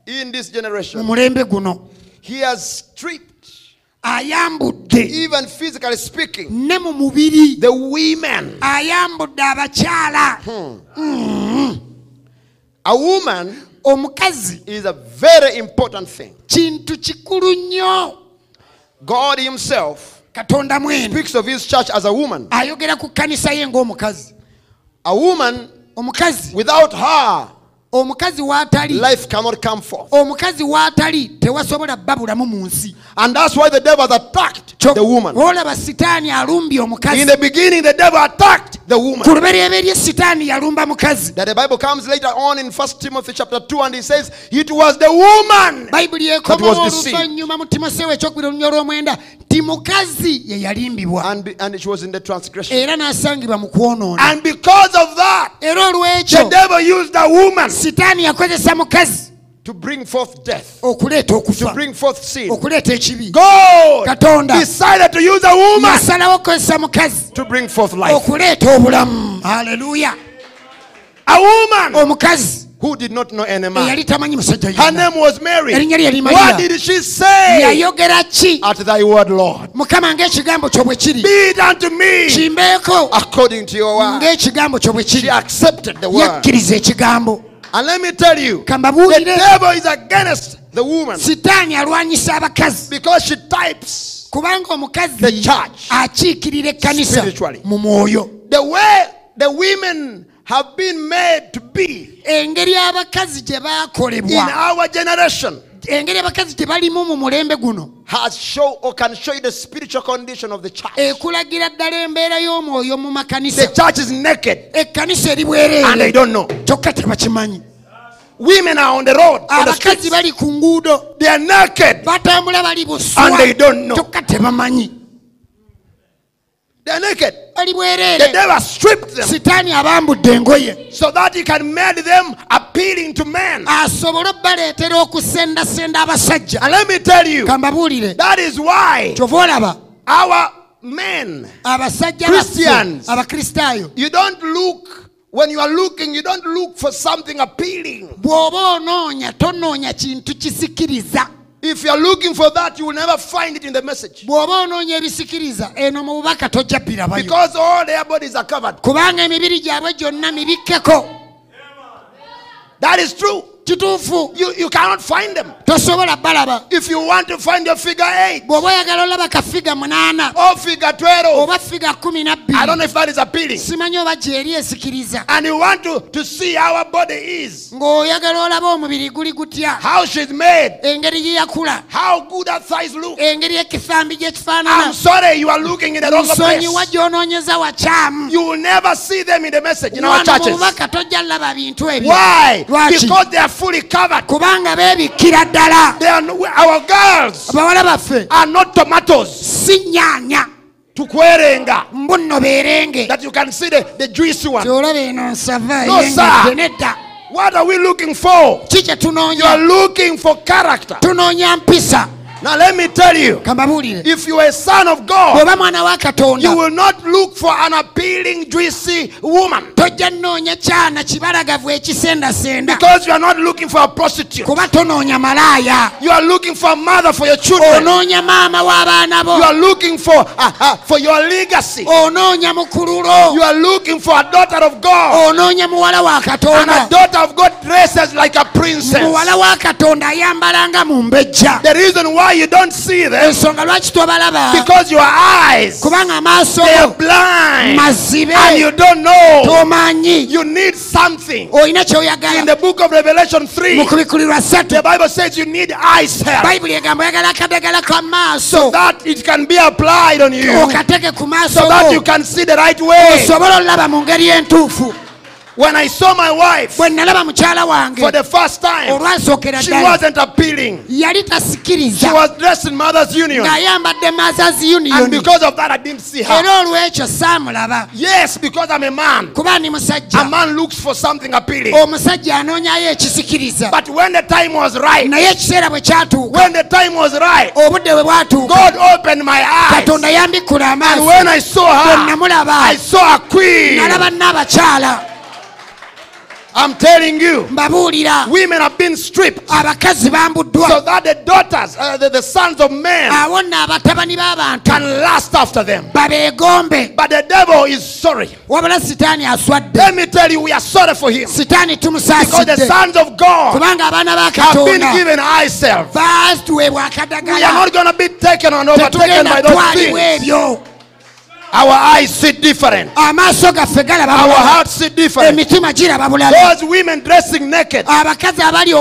in this mu generation. mulembe guno He has stripped, ayambudde even physically speaking, ne mu mubiri the women. ayambudde abakyala hmm. A woman omukazi is a very important thing. kintu kikulu nnyo God Himself katonda mwene speaks of His church as a woman. ayogera ku kkanisa ye ng'omukazi A woman, omukazi without her, omukazi waatali life cannot come forth. omukazi waatali tewasobola babulamu mu nsi And that's why the devil has attacked the woman. olaba sitaani alumbye In the beginning, the devil attacked the ku woman. lubereberye sitaani yalumba mukazi That the Bible comes later on in 1 Timothy chapter 2 and it says, It was the woman. bayibuli ekomawo oluvannyuma mu timoseewo ekyokubiri olunya olw'omwenda mukazi ye yalimbibwa and she was in the transgression. era n'asangibwa mu kwonoona And because of that, era the olw'ekyo devil used a woman sitaani yakozesa mukazi to bring forth death, okuleeta to bring forth sin. okuleeta ekibi. God katonda. decided to use a woman yasalawo okukozesa mukazi to bring forth life. okuleeta obulamu. Haleluya A woman omukazi who did not know any man. eyali tamanyi musajja Her name was Mary. What did she say? At thy word, Lord. mukama ng'ekigambo kyo bwe kiri Be it unto me according to your word. ng'ekigambo kyo bwe She accepted the word. And let me tell you, the devil is against the woman sitaani alwanyisa abakazi because she types kubanga the omukazi church. akiikirira ekkanisa Spiritually. mu mwoyo The way the women have been made to be engeri abakazi gye in baakolebwa our generation engeri abakazi gye balimu mu mulembe guno has show or can show you the spiritual condition of the church. ekulagira ddala embeera y'omwoyo mu The makanisa church is naked ekkanisa eri and they bwereere don't know. kyokka tebakimanyi Women are on the road, on the abakazi streets. bali ku nguudo They are naked. batambula bali buswa And they don't know. kyokka tebamanyi They are naked. bali The bwereere devil stripped them sitaani abambudde engoye so that he can make them appealing to men. asobole obbaleetera okusendasenda abasajja And let me tell you, kambabuulire that is why kyova olaba our men, abasajja Christians. baffe abakristaayo you don't look, when you are looking, you don't look for something appealing. bw'oba onoonya tonoonya kintu kisikiriza If you are looking for that, you will never find it in the message. bw'oba onoonya ebisikiriza eno mu bubaka tojja birabayo Because all their bodies are covered. kubanga emibiri gyabwe gyonna mibikkeko That is true. Kituufu You, you cannot find them. tosobola balaba If you want to find your figure 8 bw'oba oyagala olaba munaana or figure 12, oba figa kumi na I don't know if that is appealing. simanyi oba gyeri esikiriza And you want to, to see how our body is, ng'oyagala olaba omubiri guli gutya how she's made, engeri gye yakula how good her thighs look. engeri ekifambi gye I'm sorry, you are looking in the wrong nsonyiwa place. gy'onoonyeza wakyamu You will never see them in the message in our churches. tojja laba bintu ebyo Why? Because they are fully covered. kubanga beebikkira ddala They are no- our girls abawala baffe are not tomatoes si nyaanya tukwerenga mbu nno beerenge that you can see the, the juicy one. kyolaba eno nsava No, eyengedde sir. nedda What are we looking for? You are tunoonya looking for character. tunoonya mpisa Now let me tell you, if you are a son of God, bw'oba mwana wa katonda you will not look for an appealing, juicy woman tojja nnoonya kyana kibalagavu ekisendasenda because you are not looking for a prostitute. kuba tonoonya malaaya You are looking for a mother for your children. onoonya maama w'abaana bo You are looking for uh, uh, for your legacy. You are looking for a daughter of God. onoonya muwala wa And a daughter of God dresses like a princess. muwala wa katonda ayambala nga mu mbejja The reason why you don't see them. Ensonga lwaki tobalaba because your eyes kubanga amaaso they are go blind mazibe. and you don't know. tomanyi. You need something. olina In the book of Revelation 3, mu kubikulirwa ssatu the Bible says you need eyes help. Bayibuli egamba oyagala akadagala ka so that it can be applied on you. Okateke ku maaso so that you can see the right way. osobole olaba mu ngeri entuufu When I saw my wife bwe nalaba mukyala wange for the first time, olwansookera she wasn't appealing. yali She was dressed in Mother's Union. ng'ayambadde Mothers And because of that, I didn't see her. era olw'ekyo saamulaba Yes, because I'm a man. kuba ndi A musajja man looks for something appealing. omusajja anoonyayo ekisikiriza But when the time was right, naye ekiseera bwe kyatuuka when the time was right, obudde bwe bwatuuka God opened my eyes. katonda yambikkula And amaaso when I saw bwe namulaba I saw a queen. nalaba naabakyala I'm telling you, women have been stripped. So that the daughters, uh, the, the sons of men, awo nno abatabani b'abantu can last after them. But the devil is sorry. wabula sitaani aswadde. Let me tell you, we are sorry for him. Because the sons of God have been given baatuweebwa We are not going to be taken and overtaken by those things. Our eyes see different. amaaso gaffe galaba Our hearts see different. emitima giraba Those women dressing naked. Abakazi abali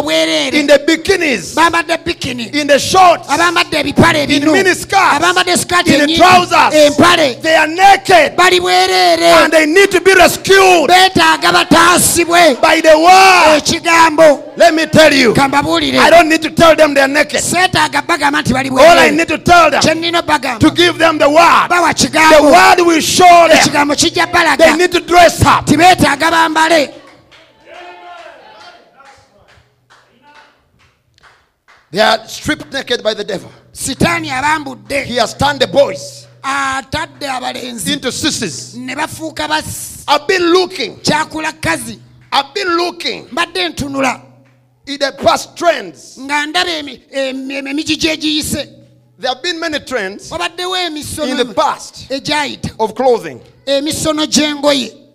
in the bikinis, bambadde bikini. In the shorts, abambadde ebipale in ebinu. miniskirts, abambadde sikaati in the trousers. empale. They are naked. Bali bwereere and they need to be rescued. Beetaaga bataasibwe. By the word. ekigambo Let me tell you, I don't need to tell them they're naked. seetaaga bagamba nti bali All I need to tell them kye nnina bagamba. to give them the word. The word will show them. They need to dress up. They are stripped naked by the devil. abambudde. He has turned the boys atadde abalenzi. into sissies. ne bafuuka basi. I've been looking. kyakula kazi. I've been looking. Mbadde ntunula in the past trends. nga ndaba emi- emi- emi- emigigi egiyise There have been many trends in the past of clothing.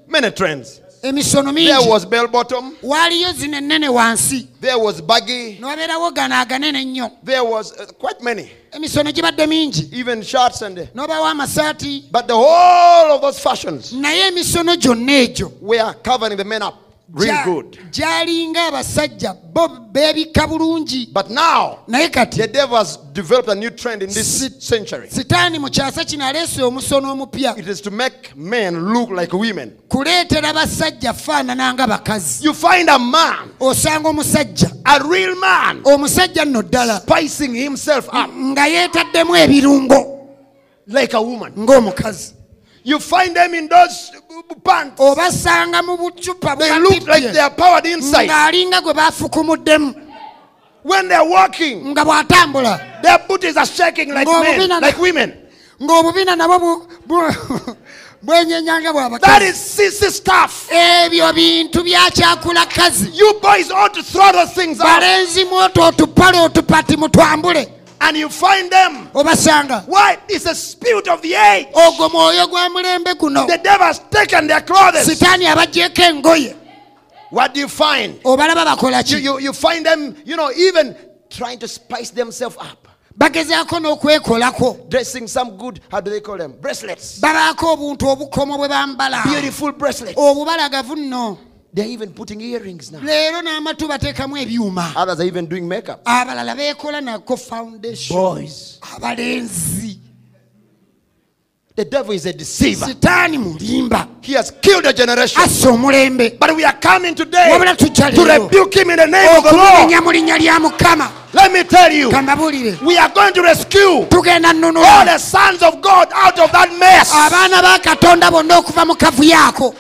Many trends. emisono There was bell bottom. waaliyo zino ennene wansi There was baggy. n'wabeerawo gano aganene ennyo There was uh, quite many. emisono gibadde mingi Even shirts and. uh, n'obawo amasaati But the whole of those fashions naye emisono gyonna egyo gyalinga abasajja bo beebikka bulungi. Naye kati sitaani mu kyasa kino aleese omusono omupya. Kuleetera basajja faanana nga bakazi. Osanga omusajja. omusajja nno ddala. nga yeetaddemu ebirungo. ng'omukazi. You find them in those obasanga mu bucupa ng'alinga gwe bafukumuddemu When they're walking, their booties are shaking like men, like women. bwenyenyanga bwabakaebyo bintu byakyakula kazi. Balenzi mwoto otupale otupati mutwambule. And you find them. obasanga Why? It's the spirit of the age. ogwo mwoyo gwa mulembe guno The devil has taken their clothes. sitaani abagyeko engoye What do you find? obalaba bakola You, ki you, you find them, you know, even trying to spice themselves up. bagezaako n'okwekolako Dressing some good, how do they call them? Bracelets. babaako obuntu obukomo bwe bambala Beautiful bracelets. obubalagavu nno They're even putting earrings now. leero n'amatu bateekamu ebyuma Others are even doing makeup. abalala beekola nako foundation Boys. abalenzi The devil is a deceiver. sitaani mulimba He has killed a generation. assa omulembe But we are coming today wabula tujja to leero rebuke him in the name of the Lord. mu linnya lya mukama Let me tell you, kambabuulire we are going to rescue tugenda all the sons of God out of that mess. abaana ba katonda bonna okuva mu kavuyo ako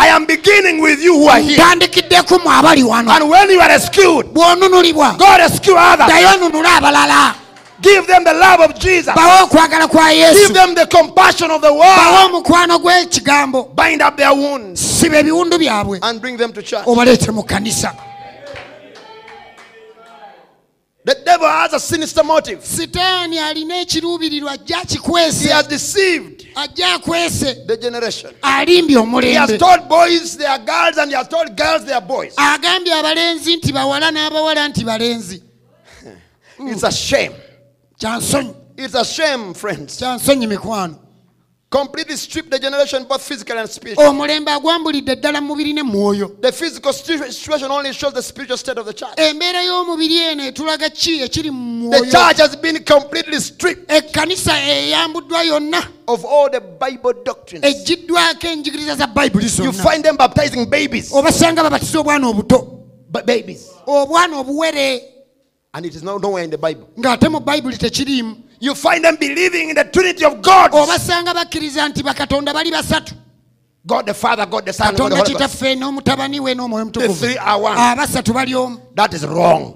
I am beginning with you who are here. ntandikiddeku mu abali wano And when you are rescued, bw'onunulibwa go rescue others. ddayo onunule abalala Give them the love of Jesus. bawe okwagala kwa Give yesu them the compassion of the bawe world. omukwano gw'ekigambo Bind up their wounds siba ebiwundu byabwe and bring them to church. obaleete mu kanisa The devil has a sinister motive. sitaani alina ekiruubirirwa ajja He has deceived ajja akwese the generation. alimbye He has told boys they are girls and he has told girls they are boys. agambye abalenzi nti bawala n'abawala nti balenzi It's a shame. kyansonyi It's a shame, friends. kyansonyi mikwano Completely strip the generation, both physical and spiritual. omulembe agwambulidde ddala mu mubiri ne mwoyo The physical situ- situation only shows the spiritual state of the church. embeera y'omubiri eno etulaga ki ekiri mu The mwoyo church has been completely stripped ekkanisa eyambuddwa yonna of all the Bible doctrines. eggiddwako enjigiriza za bayibuli You zonna find them baptizing babies. obasanga babatiza obwana obuto But babies. obwana obuwere And it is no, nowhere in the Bible. ng'ate mu bayibuli tekiriimu You find them believing in the Trinity of God obasanga bakkiriza nti bakatonda bali basatu God the Father, God the Son, God the Holy Ghost. kitaffe n'omutabani we n'omwoyo The three are one. Ah, abasatu bali omu That is wrong.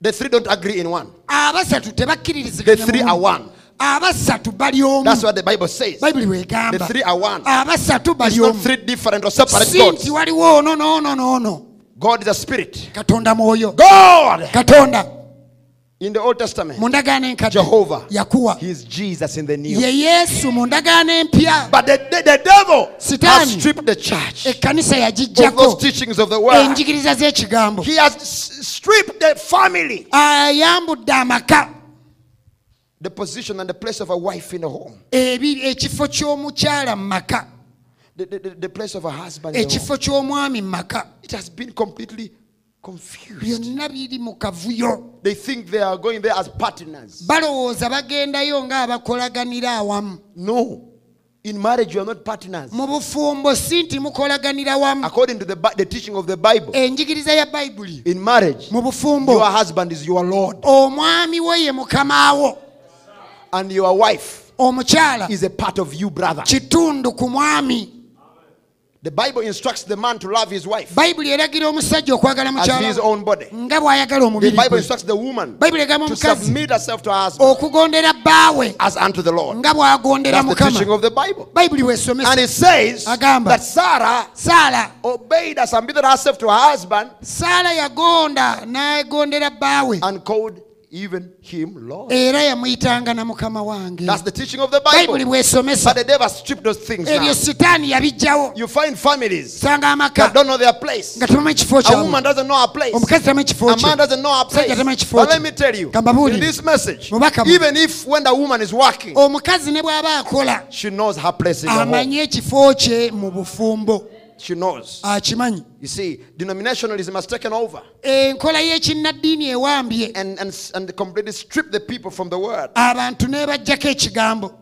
The three don't agree in one. Ah, abasatu The three are one. Ah, abasatu bali omu That's what the Bible says. bayibuli The bwegamba three are one. abasatu It's bali not three different or separate si gods. nti waliwo ono n'ono n'ono God is a spirit. katonda mwoyo God katonda in the Old Testament, mu ndagaano enkadde Jehovah, yakuwa. He is Jesus in the new. ye yesu mu ndagaano empya But the, the, the devil has stripped the church ekkanisa of those yagijjako teachings of the word. enjigiriza z'ekigambo He has stripped the family, ayambudde amaka. the position and the place of a wife in the home, ekifo ky'omukyala mu maka the, the, the- the place of a husband in the home. ekifo ky'omwami mu maka It has been completely confused. byonna biri mu kavuyo They think they are going there as partners. balowooza bagendayo ng'abakolaganira awamu No. In marriage, you are not partners. mu bufumbo si nti mukolaganira wamu According to the, Bi- the teaching of the Bible, enjigiriza ya bayibuli in marriage, mu your bufumbo husband is your Lord, omwami we ye mukamaawo and your wife omukyala is a part of you, brother. kitundu ku mwami The Bible instructs the man to love his wife bayibuli eragira omusajja okwagala as his own body. nga bw'ayagala The Bible instructs the woman bayibuli egamba to submit herself to her husband okugondera bbaawe as unto the Lord. nga bw'agondera That's the teaching of the Bible. bayibuli And it says Agamba. that Sarah saala obeyed and submitted herself to her husband saala yagonda n'agondera bbaawe and called even him Lord. era yamuyitanga na mukama wange That's the teaching of the bayibuli Bible. bwesomesa But the devil has stripped those things ebyo now. sitaani yabijjawo You find families sanga that amaka don't know their place. nga tebamu ekifo A woman doesn't know her place. omukazi tamu ekifo A kye man doesn't know her place. Sajja tamanyi kifo But kye. let me tell you, Kambabuulire. in this message, Mubaka mu- even if when the woman is working, omukazi ne bw'aba akola she knows her place in the home. amanye ekifo kye mu bufumbo She knows. Ah, akimanyi You see, denominationalism has taken over eh, enkola y'ekinnaddiini ewambye and, and, and completely stripped the people from the word. abantu ne bajjako ekigambo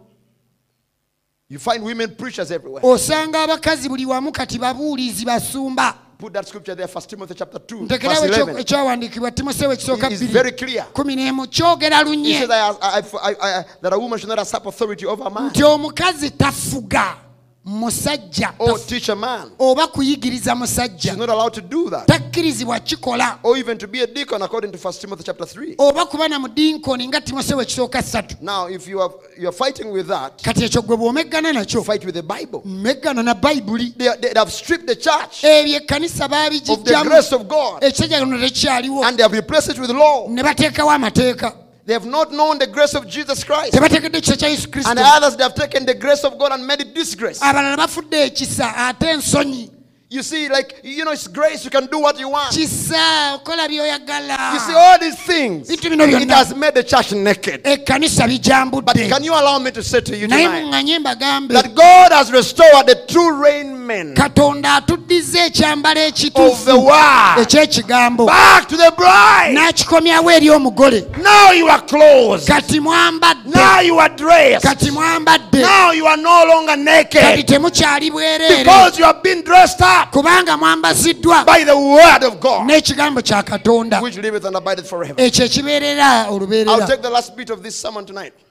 You find women preachers everywhere. osanga abakazi buli wamu kati babuulizi basumba Put that scripture there, 1 Timothy chapter 2, verse 11. ekyawandiikibwa timoseewo ekisooka It is very clear. kumi n'emu kyogera He says I, I, I, that a woman should not usurp authority over a man nti omukazi tafuga musajja or teach a man. oba kuyigiriza musajja She's not allowed to do that. takkirizibwa kikola Or even to be a deacon according to 1 Timothy chapter 3. oba kuba na mudinkoni nga timoseewo ekisooka ssatu Now, if you are, you are fighting with that, kati ekyo gwe bw'omeggana nakyo fight with the Bible. meggana na bayibuli They, they, they have stripped the church ebyo ekkanisa of the baabigijjamu grace of God ekisajjagano tekikyaliwo and they have replaced it with law. ne bateekawo amateeka They have not known the grace of Jesus Christ. tebateekedde ekisa kya yesu And others, they have taken the grace of God and made it disgrace. abalala bafudde ekisa ate ensonyi You see, like, you know, it's grace. You can do what you want. You kisa okola byoyagala see, all these things, it has made the church naked. But can you allow me to say to you tonight that God has restored the true raiment katonda atuddiza ekyambalo of the ekituufu ekyekigambo. Back to the bride? n'akikomyawo eri omugole. Now you are clothed. kati mwambadde. Now you are dressed. kati mwambadde. Now you are no longer kati naked temukyali bwereere. Because you have been dressed up kubanga mwambaziddwa by the word of God, n'ekigambo kya katonda. Which liveth and abideth forever. ekyo ekibeerera olubeerera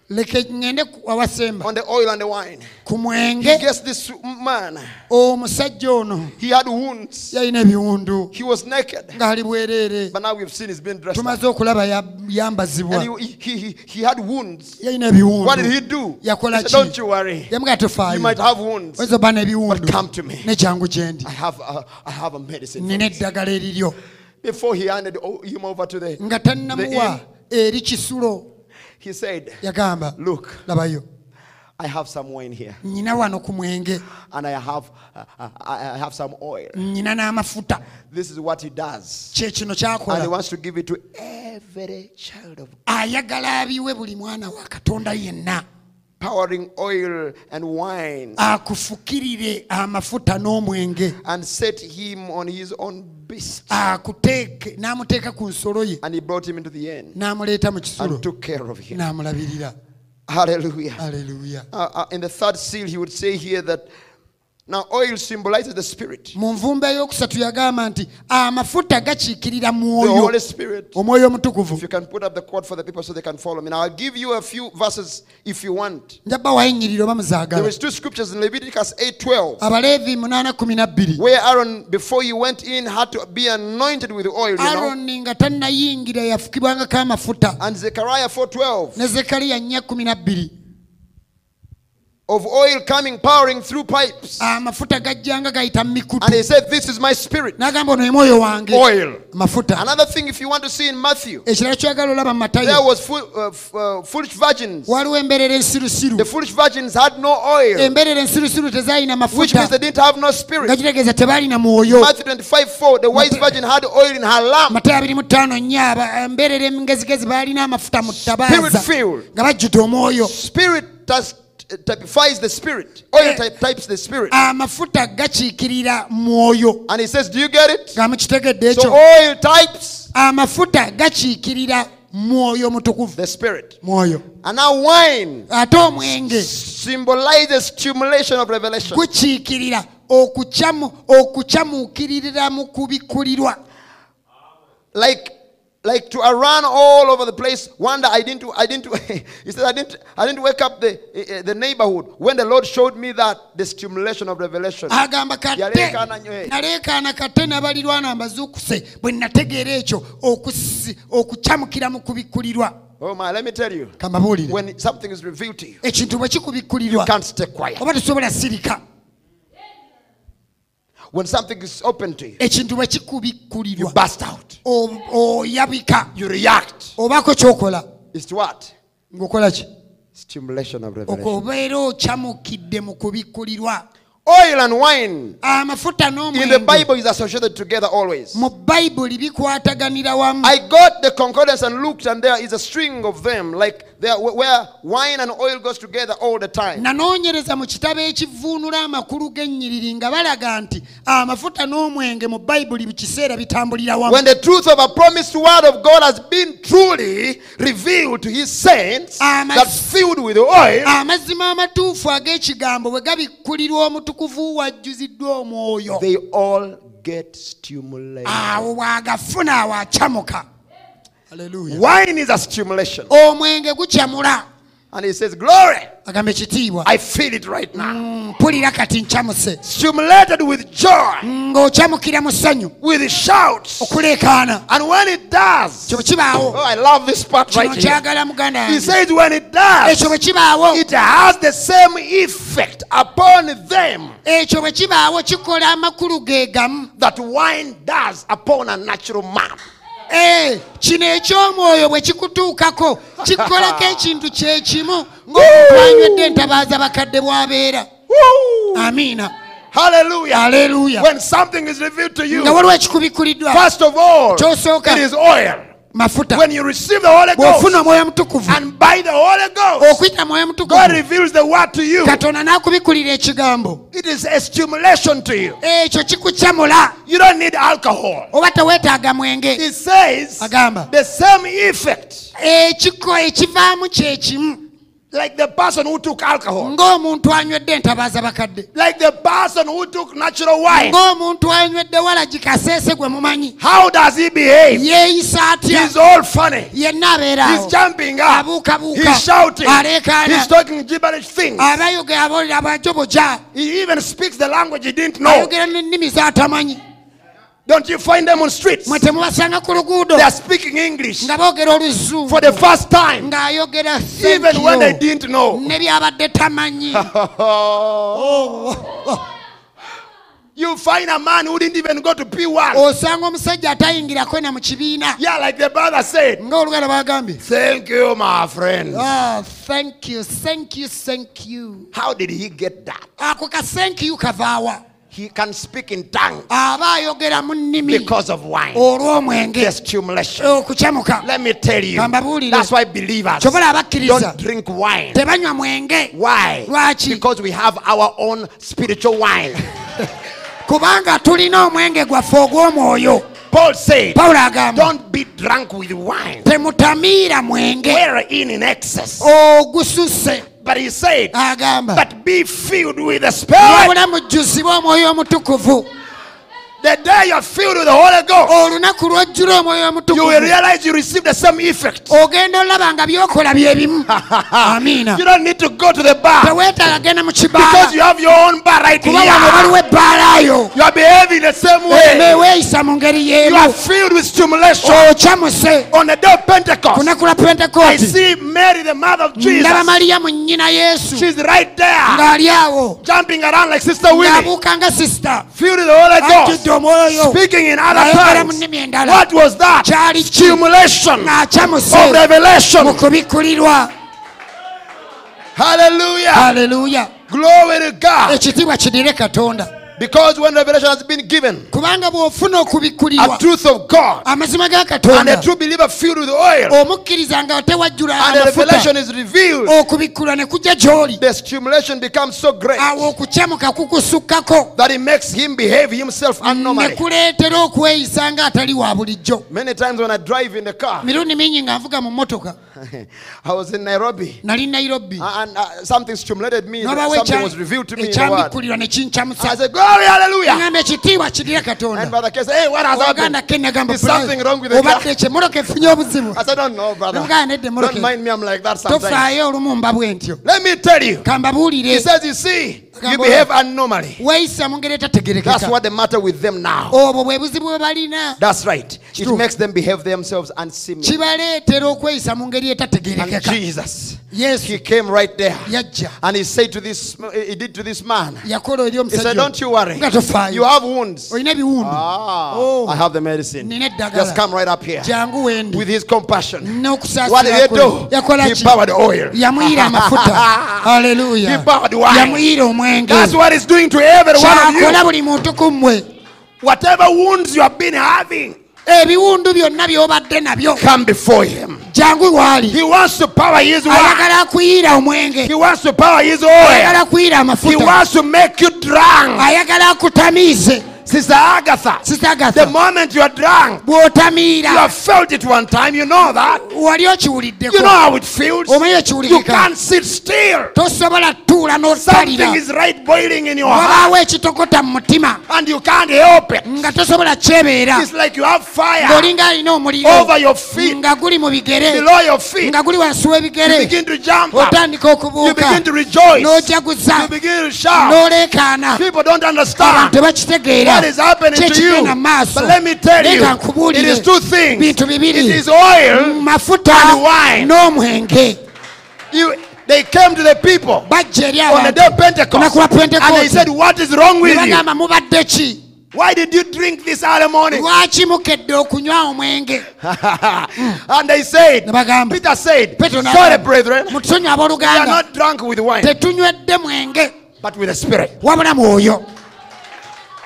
leke ŋŋende awasemba on the oil and the wine. ku mwenge gets this man. omusajja ono He had wounds. yalina ebiwundu He was naked. ng'ali bwereere But now we've seen he's been dressed tumaze okulaba ya- yambazibwa he, he, he, he had wounds. yalina What did ebiwundu he do? Yakola ki Don't you worry. yamuga You tofaayo might have wounds. oyinza oba But n'ebiwundu come to me. nekyangu gye ndi I have a, I have a medicine. nina this." eddagala eriryo Before he handed him over to the, nga tannamuwa eri kisulo he said, yagamba Look, labayo I have some wine here, nyina wano ku mwenge and I have, uh, uh, I have some oil. nyina n'amafuta This is what he does. kye kino And he wants to give it to every child of God. ayagala abiwe buli mwana wa katonda yenna Powering oil and wine akufukirire amafuta n'omwenge and set him on his own beast. akuteeke n'amuteeka ku nsolo ye And he brought him into the end n'amuleeta mu kisulo and took care of him. n'amulabirira Hallelujah. aleluya Uh, uh, in the third seal, he would say here that now oil symbolizes the spirit, mu nvumba ey'okusatu yagamba nti amafuta gakiikirira the mwoyo Holy Spirit. omwoyo omutukuvu If you can put up the quote for the people so they can follow me. Now, I'll give you a few verses if you want. oba There muzaagala is two scriptures in Leviticus 8:12 abaleevi munaana kumi na bbiri where Aaron, before he went in, had to be anointed with oil. You know? aroni nga tannayingira yafukibwangako amafuta And Zechariah 4:12 ne zekaliya nnya kumi na bbiri of oil coming, powering through pipes. amafuta gajjanga gayita mu mikutu And he said, This is my spirit. n'agamba ono ye mwoyo wange Oil. amafuta Another thing, if you want to see in Matthew, ekirala kyoyagala olaba mu there was fool, uh, uh, foolish virgins. waliwo embeerera ensirusiru The foolish virgins had no oil, embeerera ensirusiru tezaalina which means they didn't have no spirit. nga kitegeeza tebaalina mwoyo Matthew 25 4, the wise virgin had oil in her lamp. matayo abiri mu ttaano nnyo aba- embeerera engezigezi baalina amafuta mu Spirit ttabaaza filled. nga bajjudde omwoyo Spirit does, typifies the spirit. Oil Eh. type, types the spirit. amafuta gakiikirira mwoyo And he says, Do you get it? So oil types amafuta gakiikirira mwoyo mutukuvu the spirit. mwoyo And now wine ate omwenge symbolizes stimulation of revelation. gukiikirira okukyamu okukyamuukiririra mu kubikulirwa Like like to run all over the place. One day I didn't, I didn't, he said, I didn't, I didn't wake up the, eh, the neighborhood. When the Lord showed me that, the stimulation of revelation. agamba naleekaana kate nabalirwana mbazuukuse bwe nategeera ekyo okukyamukira mu kubikkulirwa Oh my, let me tell you. When something is revealed to you, kikubikkulirwa can't stay quiet. When something is open to you, ekintu bwe you kikubikkulirwa burst out. oyabika You react. obaako kyokola what? ng'okola ki Stimulation of revelation. okobeera okyamukidde mu kubikkulirwa Oil and wine ah, amafuta in the Bible is associated together always. mu bayibuli bikwataganira wamu I got the concordance and looked, and there is a string of them, like there, where wine and oil goes together all the time. nanoonyereza mu kitabo ekivuunula amakulu g'ennyiriri nga balaga nti ah, amafuta n'omwenge mu bayibuli buli kiseera bitambulira wamu When the truth of a promised word of God has been truly revealed to his saints, ah, Amen. that's filled with oil, amazima amatuufu ag'ekigambo bwe gabikkulirwa omutukuvu wajjuziddwa omwoyo they all get stimulated. awo bw'agafuna awo akyamuka Hallelujah. Wine is a stimulation. omwenge gukyamula And he says, Glory, I feel it right now. Mm, nkyamuse Stimulated with joy, mm, ssanyu with shouts. And when it does, oh, I love this part right here. He says, when it does, ekyo bwe kibaawo it has the same effect upon them ekyo bwe kibaawo kikola amakulu ge gamu that wine does upon a natural man. Eh, kino ekyomwoyo bwe kikutuukako kikolako ekintu kye kimu ng'omuntu anywedde entabaaza bakadde bw'abeera. Amiina. Hallelujah. aleluya When something is revealed to you, first of all, it is oil. Mafuta. When you receive the Holy Ghost, mutukuvu and by the Holy Ghost, okuyita mwoyo God reveals the word to you. katonda n'akubikkulira ekigambo. It is a stimulation to you. ekyo kikukyamula. You don't need alcohol. oba teweetaaga mwenge. It says agamba. the same effect. Ekiko ekivaamu kye kimu like the person who took alcohol, ng'omuntu anywedde entabaaza bakadde like the person who took natural wine. ng'omuntu anywedde walagi kaseese gwe mumanyi How does he behave? yeeyisa atya He's all funny. yenna abeera He's jumping up. abuukabuuka He's shouting. aleekaana He's talking gibberish things. abayogera abolera abajoboja He even speaks the language he didn't know. ayogera n'ennimi z'atamanyi Don't you find them on streets? mwe temubasanga ku luguudo They are speaking English nga boogera oluzungu for the first time, even when they didn't know. You find a man who didn't even go to P1. osanga omusajja atayingirako na mu kibiina Yeah, like the brother said. ng'oluganda bagambye Thank you, my friend. Ah, thank you thank you thank you How did he get that? ako ka thank you kavaawa He can speak in tongue aba ayogera mu because of wine. olw'omwenge The stimulation. okukyamuka Let me tell you. That's why believers don't drink wine. Why? Because we have our own spiritual wine. kubanga tulina omwenge gwaffe ogw'omwoyo Paul said, agamba Don't be drunk with wine, temutamiira mwenge wherein in excess. ogususse But he said, agamba But be filled with the Spirit. mujjuzibwe omwoyo omutukuvu The day you're filled with the Holy Ghost, olunaku lw'ojjula omwoyo you will realize you receive the same effect. ogenda olaba nga byokola bye bimu. Amiina. You don't need to go to the bar. Teweetaaga genda mu because you have your own bar right kuba wano waliwo here. You are behaving the same way. neweeyisa mu ngeri You are filled with stimulation. okyamuse On the day of Pentecost, lwa I pentekooti see Mary, the mother of Jesus. ndaba maliyamu nnyina yesu. She's right there, ng'ali awo. Jumping around like Sister Winnie, ng'abuuka nga sisita filled with the Holy Ghost, speaking in other tongues. What was that? Stimulation of revelation. kubikkulirwa Hallelujah. Glory to God. ekitiibwa kidire katonda Because when revelation has been given, kubanga bw'ofuna a okubikkulirwa truth of God, amazima ga and a true believer filled with oil, nga tewajjula and the revelation is revealed, okubikkulwa ne kujja gy'oli the stimulation becomes so great awo okukyamuka kukusukkako that it makes him behave himself ne abnormally. kuleetera okweyisa nga wa bulijjo Many times when I drive in the car, mirundi mingi nga nvuga mu mmotoka I was in Nairobi, nali nairobi and uh, something stimulated me. Something was revealed to me in the word. I said, God, Glory, hallelujah. ŋamba ekitiibwa kirire And katonda Brother K said, Hey, what has oganda happened? ke nagamba Is something wrong with the car? obadde ekyo emotoka efunye obuzibu I said, Don't know, brother. Muganda nedda emotoka Don't mind me, I'm like that sometimes. tofaayo olumu mba bwe ntyo Let me tell you. He kambabuulire says, You see, you Agamba- behave anomaly. weeyisa mu ngeri That's what the matter with them now. obwo bwe buzibu bwe balina That's right. It makes them behave themselves unsimilar. kibaleetera okweyisa mu ngeri And etategerekeka Jesus, he came right there. And he said to this, he did to this man, he said, Don't you worry. You have wounds. Ah, Oh. I have the medicine. Just come right up here with his compassion. What did he do? He powered oil. haleluya He poured wine. That's what he's doing to every one of you. buli muntu ku Whatever wounds you have been having, ebiwundu byonna by'obadde nabyo come before him. jangu waali He wants to power his wine. ayagala kuyiira omwenge He wants to power his oil. ayagala kuyiira He amafuta wants to make you drunk. ayagala akutamiize Sister Agatha, the moment you are drunk, you have felt it one time, you know that. wali You know how it feels. omanyi You ekiwulikika can't sit still. tosobola tuula Something is right boiling in your heart. Wabaawo ekitokota mu mutima. And you can't help it. nga tosobola kyebeera. It's like you have fire ng'olinga alina omuliro. over your feet, nga guli mu bigere. Below your feet. nga guli wansi You w'ebigere begin to jump up. otandika You okubuuka begin to rejoice. n'ojaguza You begin to shout. n'oleekaana. People don't abantu understand tebakitegeera what is happening to you. kyekigenda mu maaso But let me tell you, it is two things. It is oil. and wine. You, they came to the people on the day of Pentecost and they said, What is wrong with you? bagamba mubadde ki Why did you drink this early morning? lwaki mukedde okunywa omwenge and they said, Peter said, Sorry, brethren, we are not drunk with wine, but with the Spirit.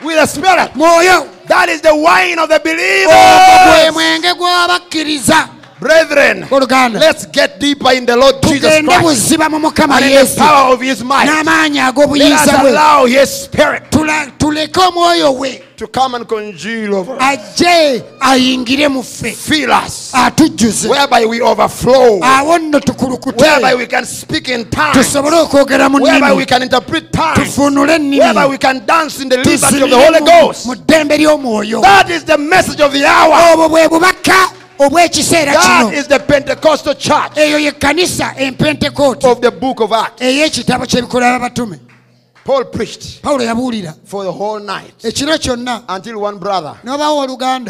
With the Spirit. mwoyo That is the wine of the believer believers. mwenge gw'abakkiriza Brethren, let's get deeper in the Lord Jesus Christ. buziba mu mukama and in the power of His might. Let us allow His Spirit Tula- tuleke omwoyo we. to come and congeal over us, ajje ayingire mu ffe. Fill us, whereby we overflow, awo nno tukulukute. Whereby we can speak in tongues, tusobole okwogera mu whereby we can interpret tongues, whereby we can dance in the liberty of the Holy Ghost. mu ddembe ly'omwoyo. That is the message of the hour. Obwo bwe bubaka obw'ekiseera kino. is the Pentecostal church eyo ye kkanisa empentekooti of the book of Acts. ey'ekitabo ky'ebikola by'abatume. Paul preached for the whole night until one brother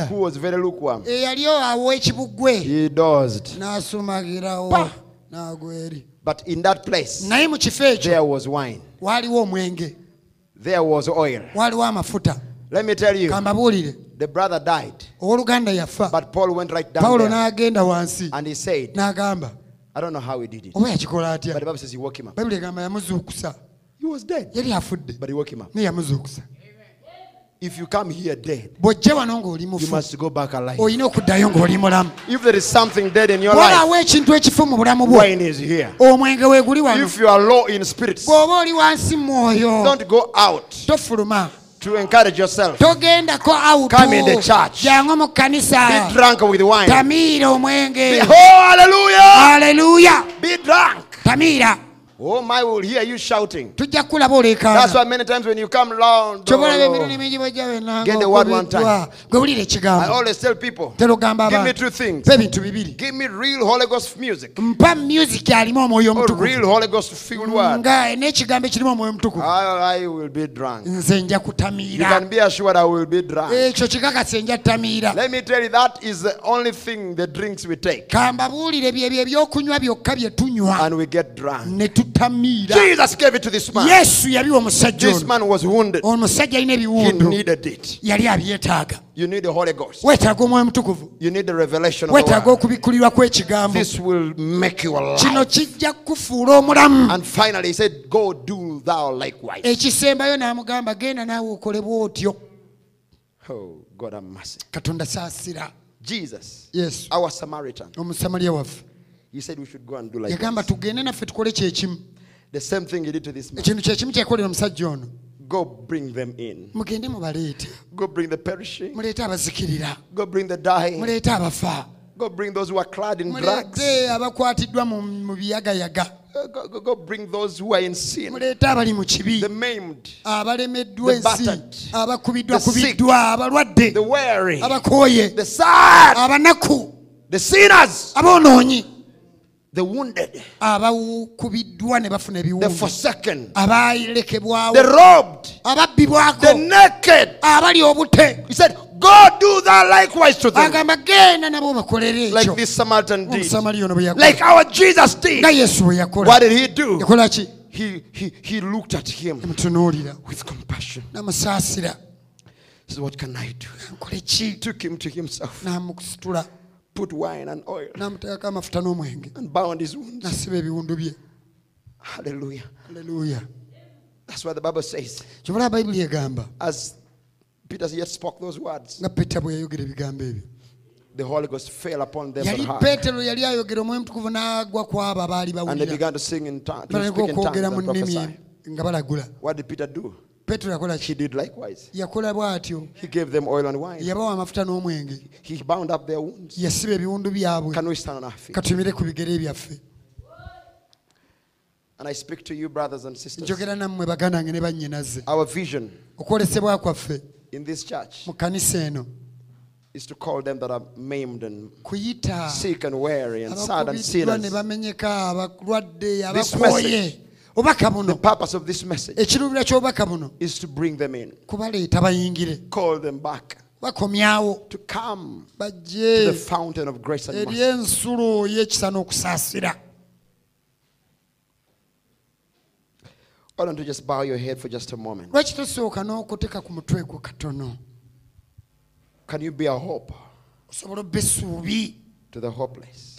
who was very lukewarm, eyali awo ekibugwe he dozed. n'asumagirawo Pa! n'agwa eri. But in that place, naye mu kifo there was wine, there was oil. Let me tell you, kambabuulire the brother died, owooluganda yafa. but Paul went right down there. n'agenda wansi and he said, n'agamba I don't know how he did it, oba yakikola atya? But the Bible says he woke him up. bayibuli egamba yamuzuukusa. He was dead, yali afudde. But he woke him up. yamuzuukusa. If you come here dead, bw'ojje wano ng'oli you must go back alive. olina okuddayo ng'oli mulamu. If there is something dead in your life, bwolaawo ekintu ekifu mu bulamu bwo. wine is here. omwenge weeguli wano. If you are low in spirits, bw'oba oli wansi mu mwoyo don't go out. tofuluma to encourage yourself. togendako out Come in the church. jangu mu kkanisa Be drunk with wine. tamiira omwenge Be- oh, hallelujah! aleluya Be drunk. tamiira Oh, my, will hear you shouting. tujja kulaba That's why many times when you come round, kyobalaba oh, emirundi mingi bwejja Get the word one time. I always tell people, give me two things. bibiri Give me real Holy Ghost music mpa music alimu omwoyo omutukuvu real Holy Ghost filled word. nga n'ekigambo ekirimu omwoyo omutukuvu I, will be drunk. nze nja You can be assured I will be drunk. ekyo kikakasa nja tamiira Let me tell you, that is the only thing the drinks we take. kambabuulire byebyo ebyokunywa byokka bye tunywa And we get drunk. Jesus gave it to this man. yesu yabiwa omusajja This man was wounded. omusajja alina He ebiwundu needed it. yali abyetaaga You need the Holy Ghost. weetaaga omwoyo mutukuvu You need the revelation of the. This will make you alive. kijja kukufuula omulamu And finally, he said, Go do thou likewise. ekisembayo n'amugamba genda naawe okole bw'otyo Oh, God have mercy. Jesus, yesu our Samaritan, he said we should go and do like yagamba tugende naffe tukole kyekimu The same thing he did to this man. ekintu kyekimu kyekolera omusajja ono. Go bring them in. mugende mubaleete. Go bring the perishing. muleete abazikirira. Go bring the dying. muleete abafa. Go bring those who are clad in drugs. muleete abakwatiddwa mu mu biyagayaga. Uh, Go, go, go bring those who are in sin, muleete abali mu kibi. The maimed, abalemeddwa The ensi. battered, abakubiddwa the sick, kubiddwa abalwadde. The weary, abakooye. The sad, abanaku. The sinners, aboonoonyi the wounded, abakubiddwa ne bafuna the forsaken, abalekebwawo the robbed, the naked. abali obute. He said, Go do that likewise to them. agamba genda nabo bakolere Like this Samaritan did. Like our Jesus did. What did he do? He, he, he looked at him with compassion. He said, What can I do? ki? Took him to himself, put wine and oil, namuteekako amafuta n'omwenge and bound his wounds. nasiba ebiwundu bye. Hallelujah. aleluya That's what the Bible says. kyobula bayibuli egamba As Peter yet spoke those words, nga peter bwe yayogera ebigambo ebyo. The Holy Ghost fell upon them yali heard. peetero yali ayogera omwoyo mutukuvu n'agwa ku abo abaali And they bawulira. okwogera mu nnimi nga balagula What did Peter do? peetero yakola He ki did likewise. yakola bw'atyo He gave them oil and wine. yabawa amafuta n'omwenge He bound up their wounds. yasiba ebiwundu byabwe Can we stand on our feet? katumire ku bigere byaffe And I speak to you, brothers and sisters. njogera nammwe baganange ne bannyinaze Our vision okwolesebwa kwaffe in this church mu kanisa eno is to call them that are maimed and kuyita sick and weary and sad and abakubiddwa ne sinners. bamenyeka abalwadde This abakooye obubaka The purpose of this message ekiruubira ky'obubaka buno is to bring them in, call them back, to come to the fountain of grace and mercy. ensulo y'ekisa n'okusaasira. Why don't you just bow your head for just a moment? lwaki tosooka n'okuteka ku mutwe gwo katono? Can you be a hope osobola obba essuubi to the hopeless?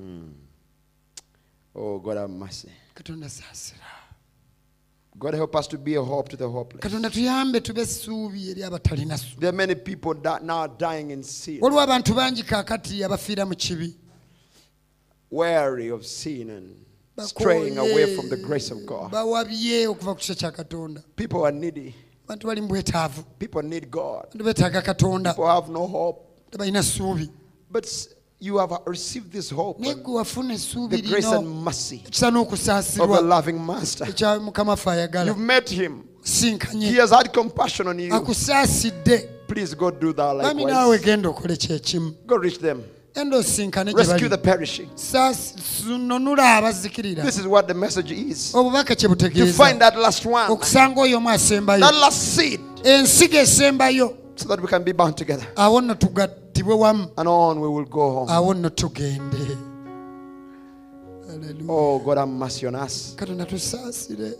Abatalina Oh, God have mercy. katonda saasira God help us to be a hope to the hopeless. katonda tuyambe tube essuubi eri abatalina ssuubi There are many people that now dying in sin, waliwo abantu bangi kaakati abafiira mu kibi weary of sin and straying away from the grace of God. bawabye okuva ku kisa kya katonda People are needy. abantu bali mu bwetaavu People need God. abantu beetaaga katonda People have no hope. tebalina ssuubi But s- you have received this hope, naye and gwe the grace and mercy of a loving master. ekya mukama ffe ayagala You've met him. He has had compassion on you. Please go do that likewise. genda okole kyekimu Go reach them. enda osinkane gye Rescue the perishing. This is what the message is. To find that last one, okusanga oyo omu asembayo that last seed, ensigo esembayo so that we can be bound together. awo nno tugattibwe wamu And on we will go home. awo nno tugende Hallelujah. Oh, God have mercy on us. katonda tusaasire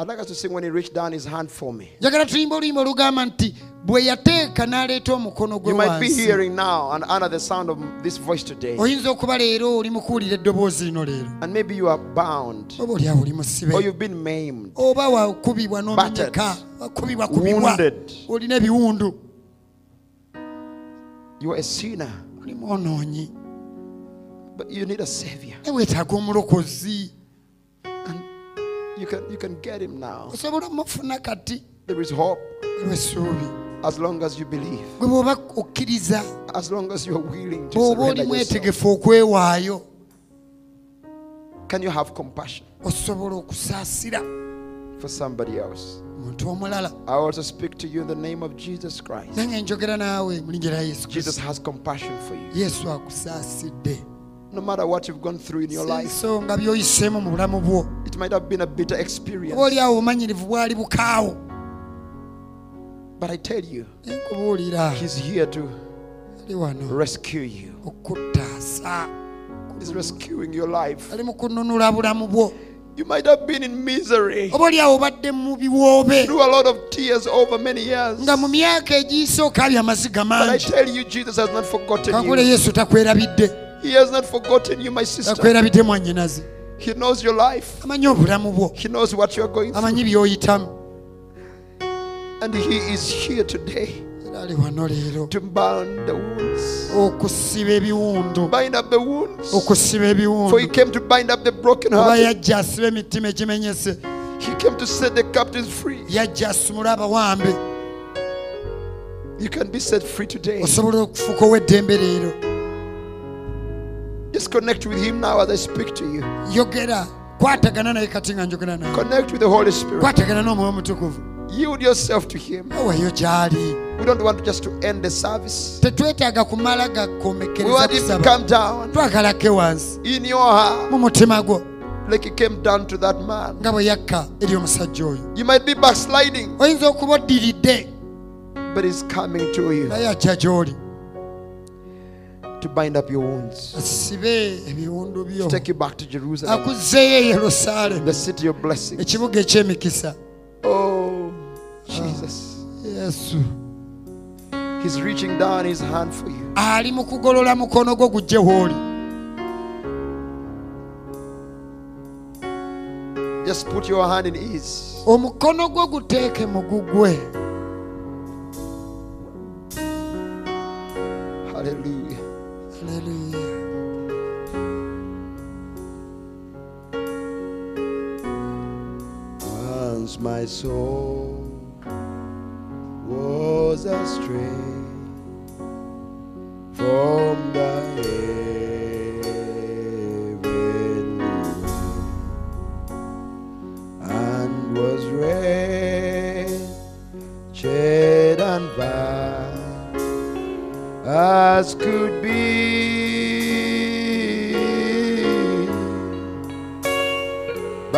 I'd like us to sing when he reached down his hand for me. njagala tuyimba oluyimba olugamba nti bwe yateeka n'aleeta omukono gwe You might be wansi hearing now and under the sound of this voice today. oyinza okuba leero oli mukuwulira eddoboozi lino leero And maybe you are bound oba oli or musibe you've been maimed. oba wakubibwa n'omenyeka Battered. wakubibwa kubibwa Wounded. olina ebiwundu You are a sinner, oli mwonoonyi but you need a savior. naye weetaaga omulokozi And you can you can get him now. osobola omufuna kati There is hope as long as you believe, gwe bw'oba okkiriza as long as you are willing to surrender yourself. Can you have compassion for somebody else? I also speak to you in the name of Jesus Christ. nange njogera naawe mu linnya lya yesu Jesus has compassion for you. No matter what you've gone through in your life, ensonga by'oyiseemu mu bulamu bwo it might have been a bitter experience. oli awo bumanyirivu bwali bukaawo But I tell you, He's here to rescue you. He's rescuing your life. ali mu kununula bulamu bwo You might have been in misery oba oli awo obadde mu biwoobe through a lot of tears over many years. nga mu myaka egiyisooka abya amaziga But I tell you, Jesus has not forgotten you. He has not forgotten you, my sister. He knows your life. amanyi obulamu bwo He knows what you're going through. And He is here today ali wano leero to bind the wounds. okusiba ebiwundu Bind up the wounds. okusiba For He came to bind up the broken heart. yajja asiba emitima egimenyese He came to set the captives free. yajja asumule abawambe You can be set free today. osobola okufuuka ow'eddembe leero Just connect with Him now as I speak to you. yogera kwatagana naye kati nga njogera naye. Connect with the Holy Spirit. kwatagana n'omwoyo omutukuvu. Yield yourself to Him. Oh, gy'ali. We don't want just to end the service. tetwetaaga kumala We want Him to kusaba. come down. Wansi. In your heart. Mu mutima gwo. Like He came down to that man. nga bwe yakka eri omusajja oyo. You might be backsliding, oyinza okuba oddiridde. But He's coming to you. Naye ajja gy'oli to bind up your wounds, asibe ebiwundu byo to take you back to Jerusalem, akuzzeeyo e the city of blessing. ekibuga eky'emikisa Oh, Jesus. yesu He's reaching down His hand for you. ali mu kugolola mukono gwo gujje w'oli Just put your hand in ease. omukono gwo guteeke mu gugwe my soul was astray from the heavenly way and was wretched and vile as could be.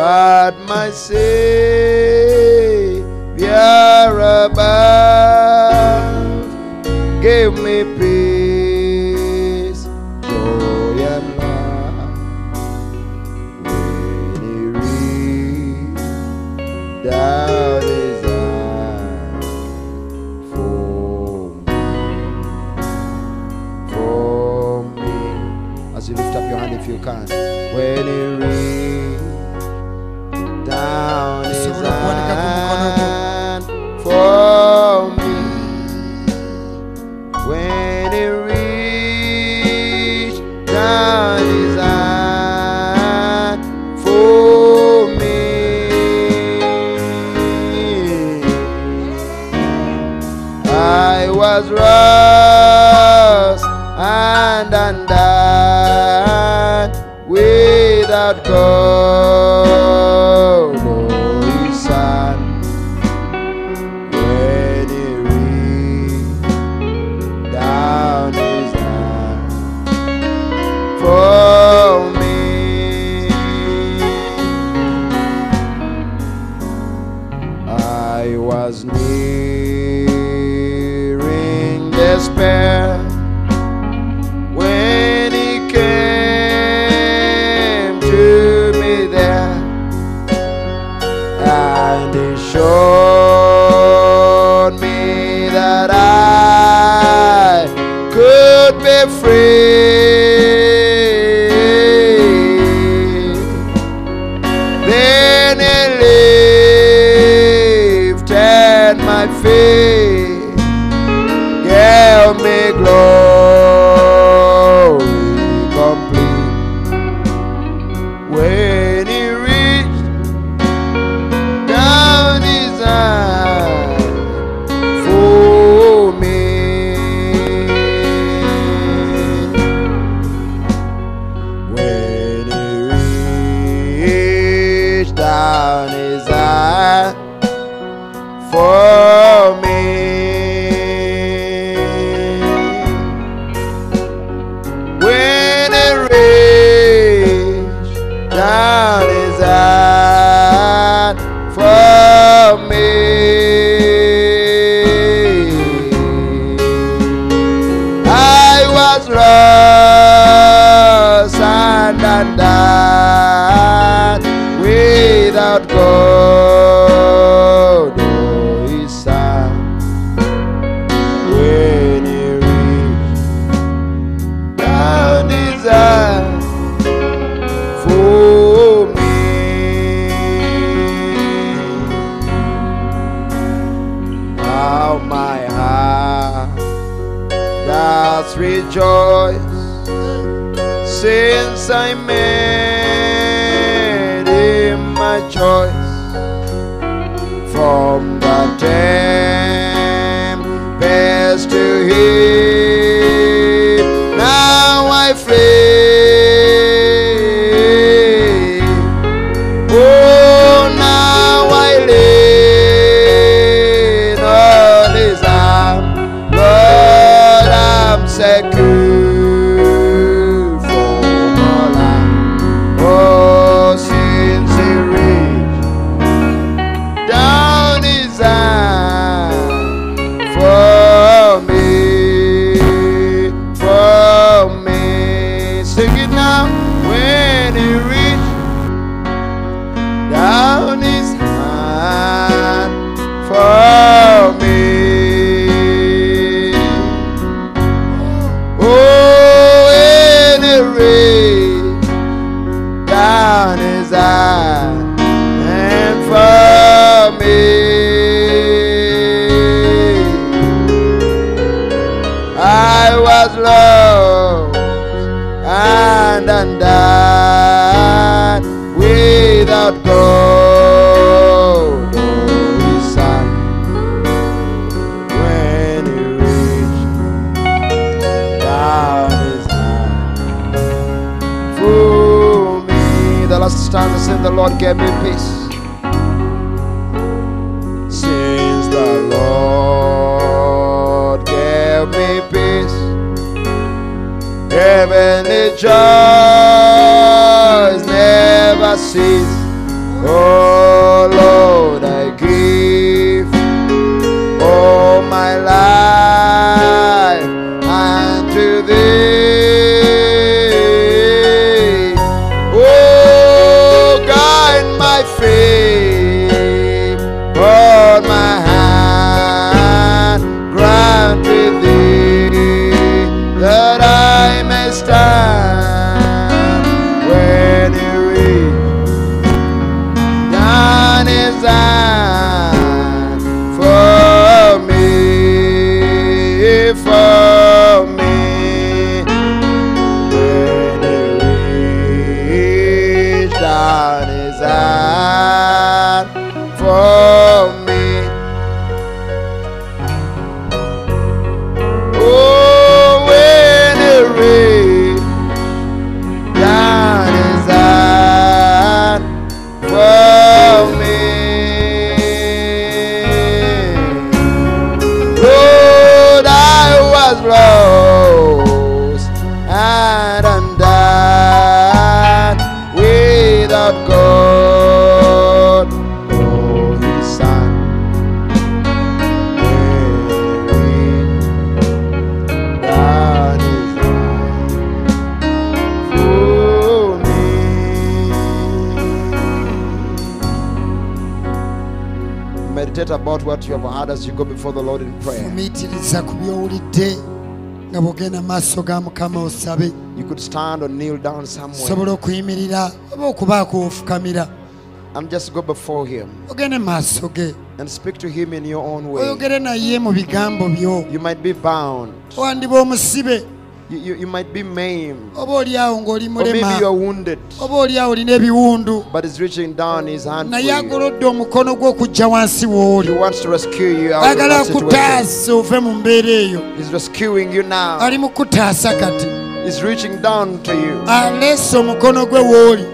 But my Savior above gave me God heavenly joys never cease. Oh what you have heard as you go before the Lord in prayer. fumiitiriza ku by'owulidde nga bw'ogenda mu maaso ga mukama osabe. You could stand or kneel down somewhere. Osobola okuyimirira oba okubaako ofukamira. And just go before Him. Ogende mu maaso ge. And speak to Him in your own way. oyogere naye mu bigambo byo. You might be bound, you, you, you might be maimed, oba oli awo ng'oli or maybe mulema you are wounded, oba oli awo olina ebiwundu but He's reaching down His hand for naye you. agolodde omukono gwe okujja wansi w'oli He wants to rescue you out of agala that situation. akutaasa ove mu mbeera eyo He's rescuing you now. ali mu kutaasa kati He's reaching down to you. aleese omukono gwe w'oli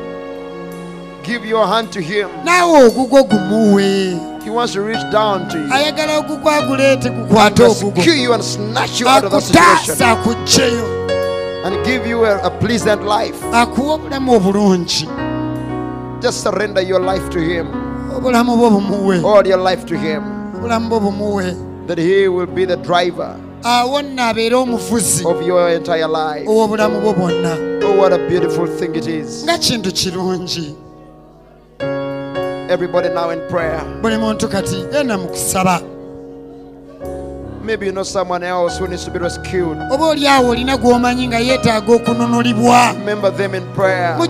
Give your hand to Him. naawe ogugwo gumuwe He wants to reach down to you. Ayagala ogugwo aguleete and gukwate ogugwo rescue you and snatch you out of that situation. and give you a, a pleasant life. akuwa obulamu obulungi. Just surrender your life to Him, obulamu bwo bumuwe all your life to Him, obulamu bwo bumuwe that He will be the driver ah, awo nno abeere omuvuzi of your entire life. ow'obulamu bwo bwonna. Oh, what a beautiful thing it is. nga kintu kirungi Everybody now in prayer. buli muntu kati genda mu kusaba Maybe you know someone else who needs to be rescued. oba oli awo olina gw'omanyi nga yeetaaga okununulibwa Remember them in prayer. You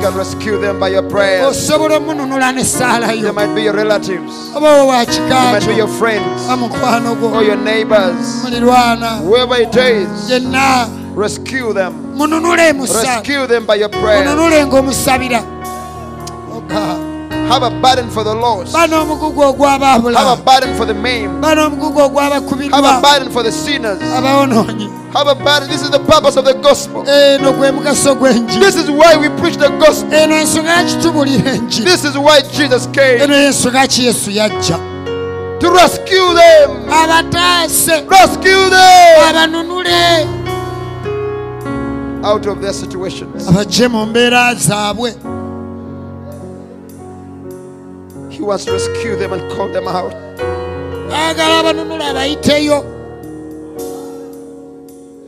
can rescue them by your prayers. They might be your relatives, they might be your friends, ba mukwano gwo or your neighbors. Whoever it is, rescue them. Rescue them by your prayers. Have a burden for the lost. Have a burden for the maimed. Have a burden for the sinners. Have a burden. This is the purpose of the gospel. eno gwe mugaso gw'enjiri This is why we preach the gospel. eno ensonga yakitubulira enjiri This is why Jesus came eno y'ensonga ki yesu yajja to rescue them. abataase Rescue them abanunule out of their situations. abajje mu mbeera zaabwe He wants to rescue them and call them out. ayagala abanunule abayiteyo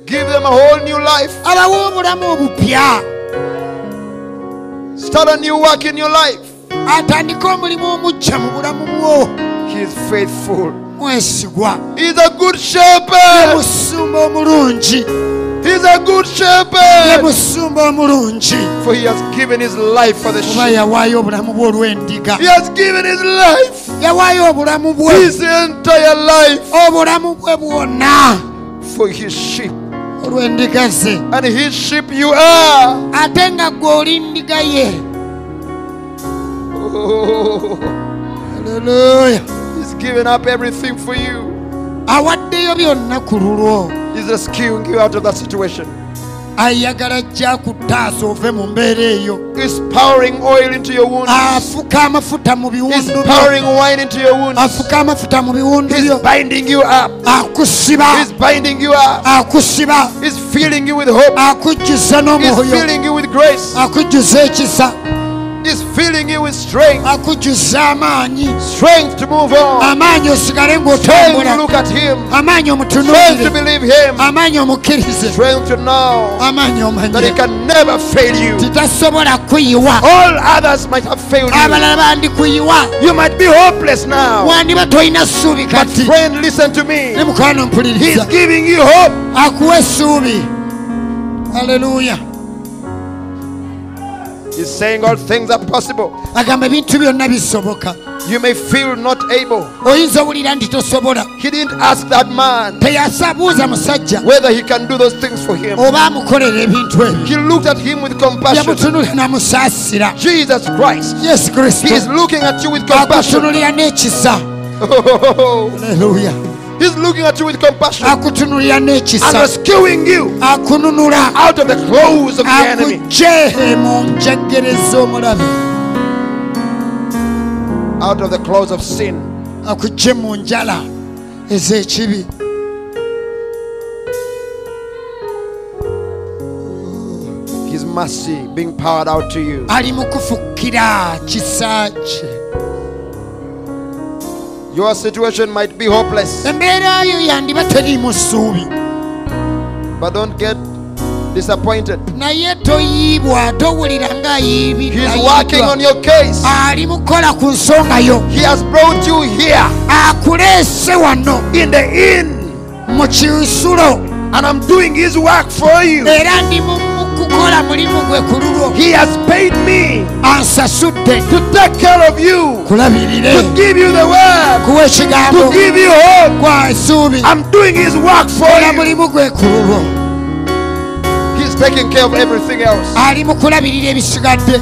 Give them a whole new life. abawa obulamu obupya Start a new work in your life. atandike omulimu omuggya mu bulamu bwo He is faithful. mwesigwa He's a good shepherd. musumba omulungi He's a good shepherd. omulungi For he has given his life for the kuba sheep. yawaayo obulamu bwe olw'endiga He has given his life. yawaayo obulamu bwe His entire life obulamu bwe bwonna for his sheep. olw'endiga ze And his sheep you are. ate nga gwe oli ndiga ye Oh, haleluya he's given up everything for you. awaddeyo byonna ku lulwo He's rescuing you out of that situation. ayagala ajja kutaasa ove mu mbeera eyo He's pouring oil into your wounds. afuka amafuta mu He's biwundu pouring wine into your wounds. afuka amafuta mu biwundu He's byo binding you up. akusiba He's binding you up. akusiba He's filling you with hope. akujjuza He's n'omwoyo filling you with grace. akujjuza ekisa He's filling you with strength. Strength to move on. Strength to look at Him. Strength to believe Him. Strength to know that He can never fail you. All others might have failed you. You might be hopeless now. wandiba tolina ssuubi But friend, listen to me. He's giving you hope. aleluya He's saying all things are possible. agamba ebintu byonna bisoboka You may feel not able. oyinza owulira nti tosobola He didn't ask that man teyasabuuza musajja whether he can do those things for him. oba amukolera ebintu ebyo He looked at him with compassion. yamutunulira n'amusaasira Jesus Christ. yesu He is kristo looking at you with compassion. akutunulira n'ekisa oh. He's looking at you with compassion. Akutunulira and n'ekisa rescuing you. Akununula. Out of the claws of the enemy. akugje mu njegere z'omulabe Out of the claws of sin. akugje mu njala ez'ekibi His mercy being poured out to you. ali mu kisa kye Your situation might be hopeless, embeera yo yandiba teriimu ssuubi but don't get disappointed. naye toyiibwa towulira He's working on your case. ali mukola ku nsonga yo. He has brought you here. In the inn, and I'm doing His work for you. Era ndi mu mu kukola mulimu gwe ku lulwo He has paid me ansasudde to take care of you, kulabirire to give you the word, kuwa ekigambo to give you hope. kwa essuubi I'm doing His work for you. mulimu gwe ku lulwo He's taking care of everything else. ali mu kulabirira ebisigadde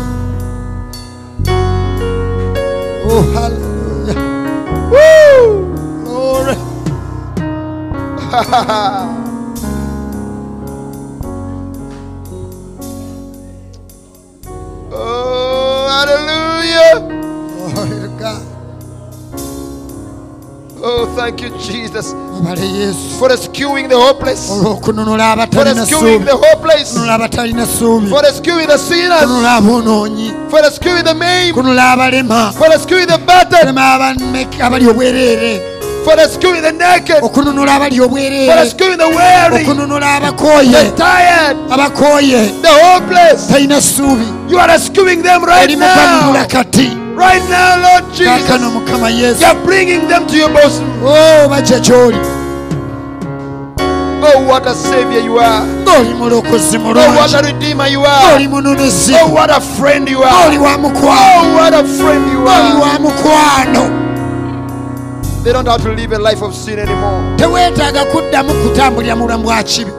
Oh, hallelujah. Woo! Glory. thank you, Jesus, for rescuing the hopeless, for rescuing the hopeless, kununula abatalina ssuubi for rescuing the sinners, for rescuing the maimed, for rescuing the battered, kulema abame- abali for rescuing the naked, okununula abali for obwereere rescuing the weary, okununula the tired, abakooye the hopeless. talina ssuubi You are rescuing them right oli now. kati Right now, Lord Jesus. You are bringing them to your bosom. o bajja gy'oli Oh, what a savior you are. Oh, what a redeemer you are. Oh, what a friend you are. Oh, what a friend you are. They don't have to live a life of sin anymore. teweetaaga kuddamu kutambulira mu bwa kibi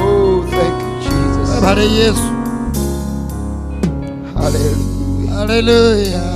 Oh, thank you, Jesus. yesu Hallelujah. aleluya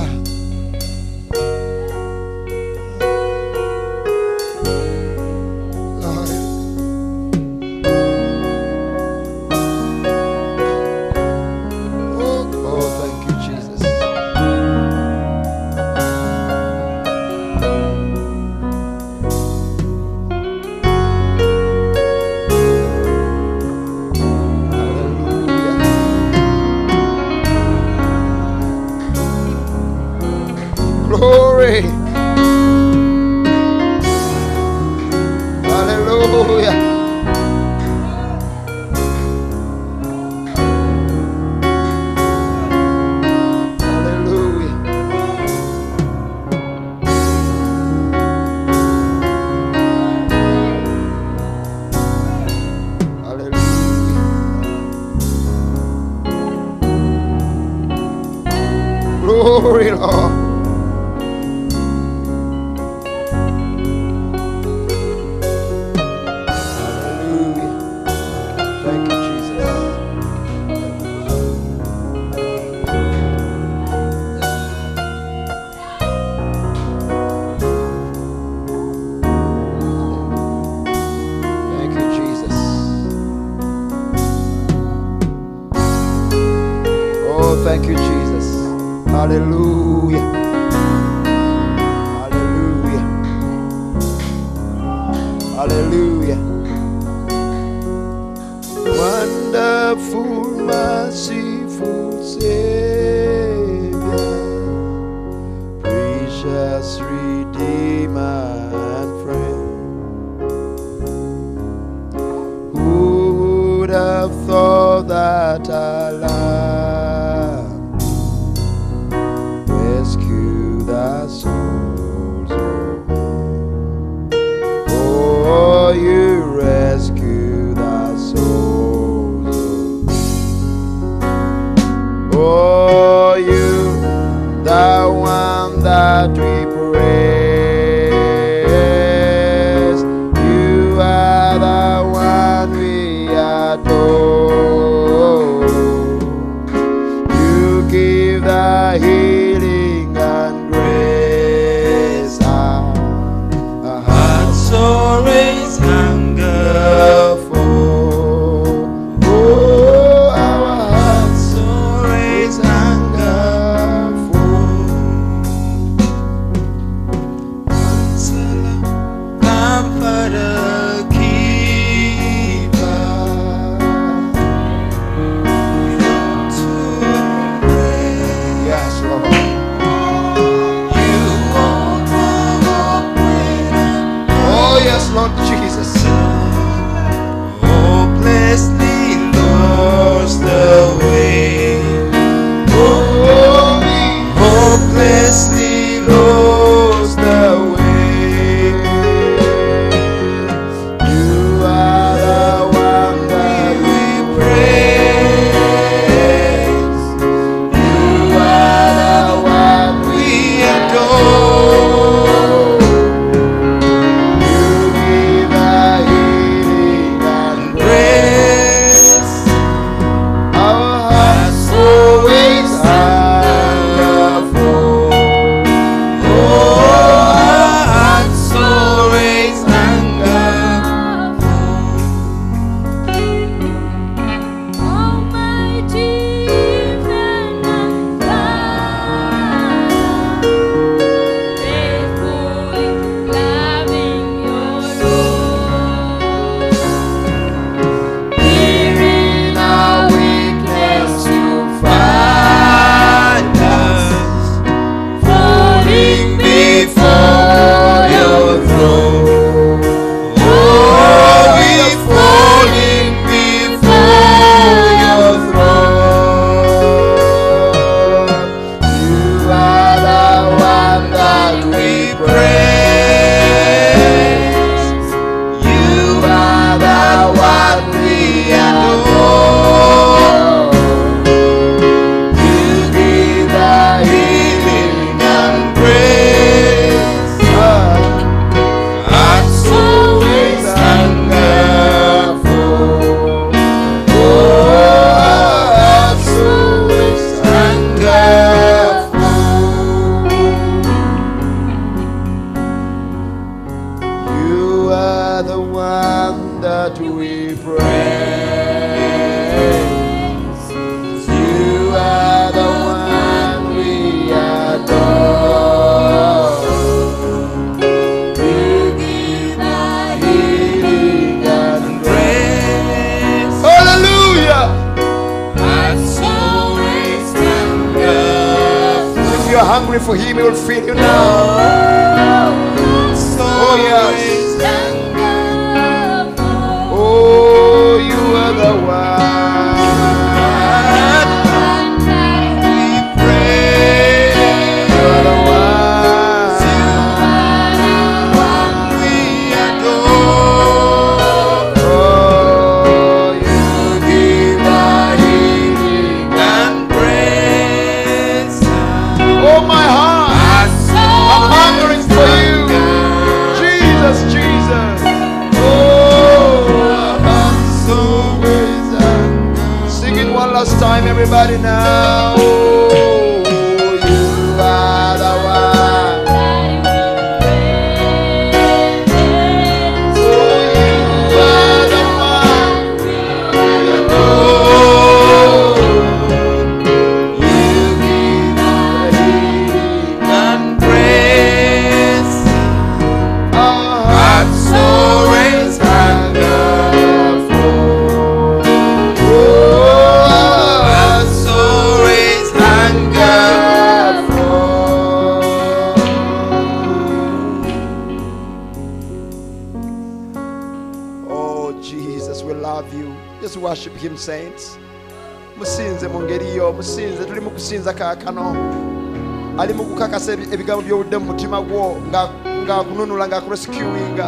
ebigambo by'obudde mu mutima gwo nga- ng'akununula ng'akurescuinga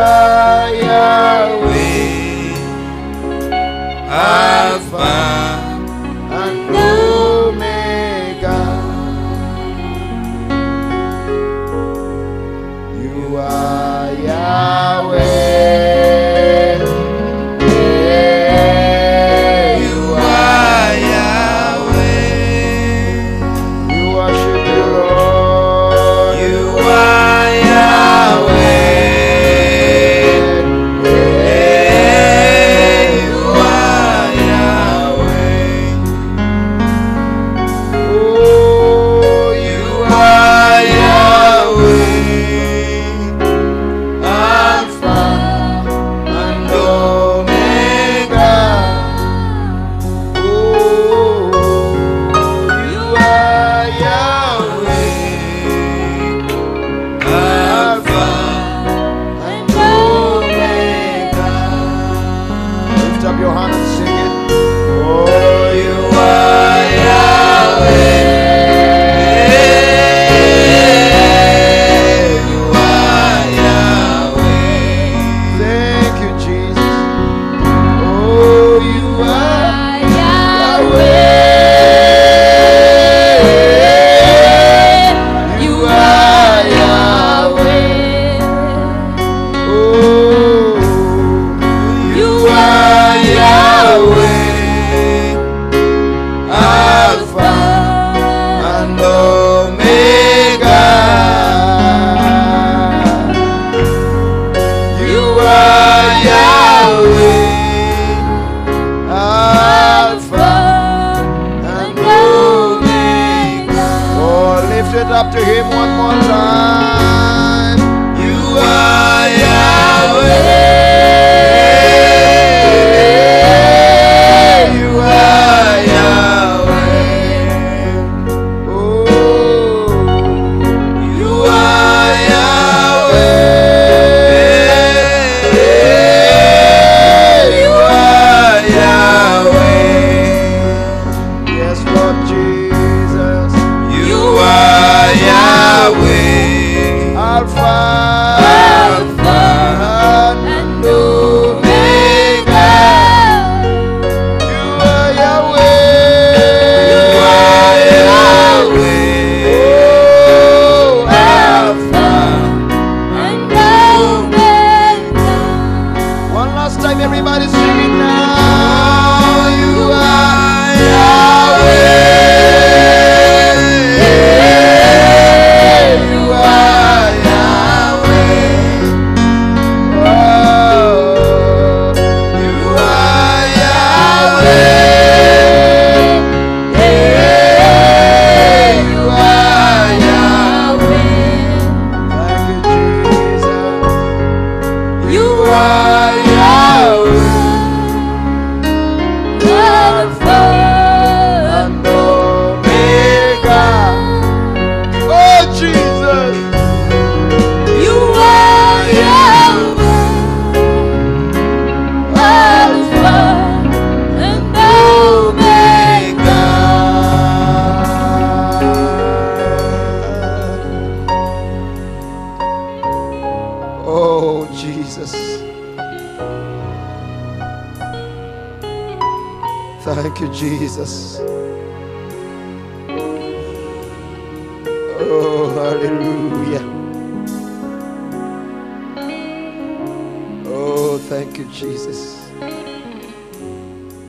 You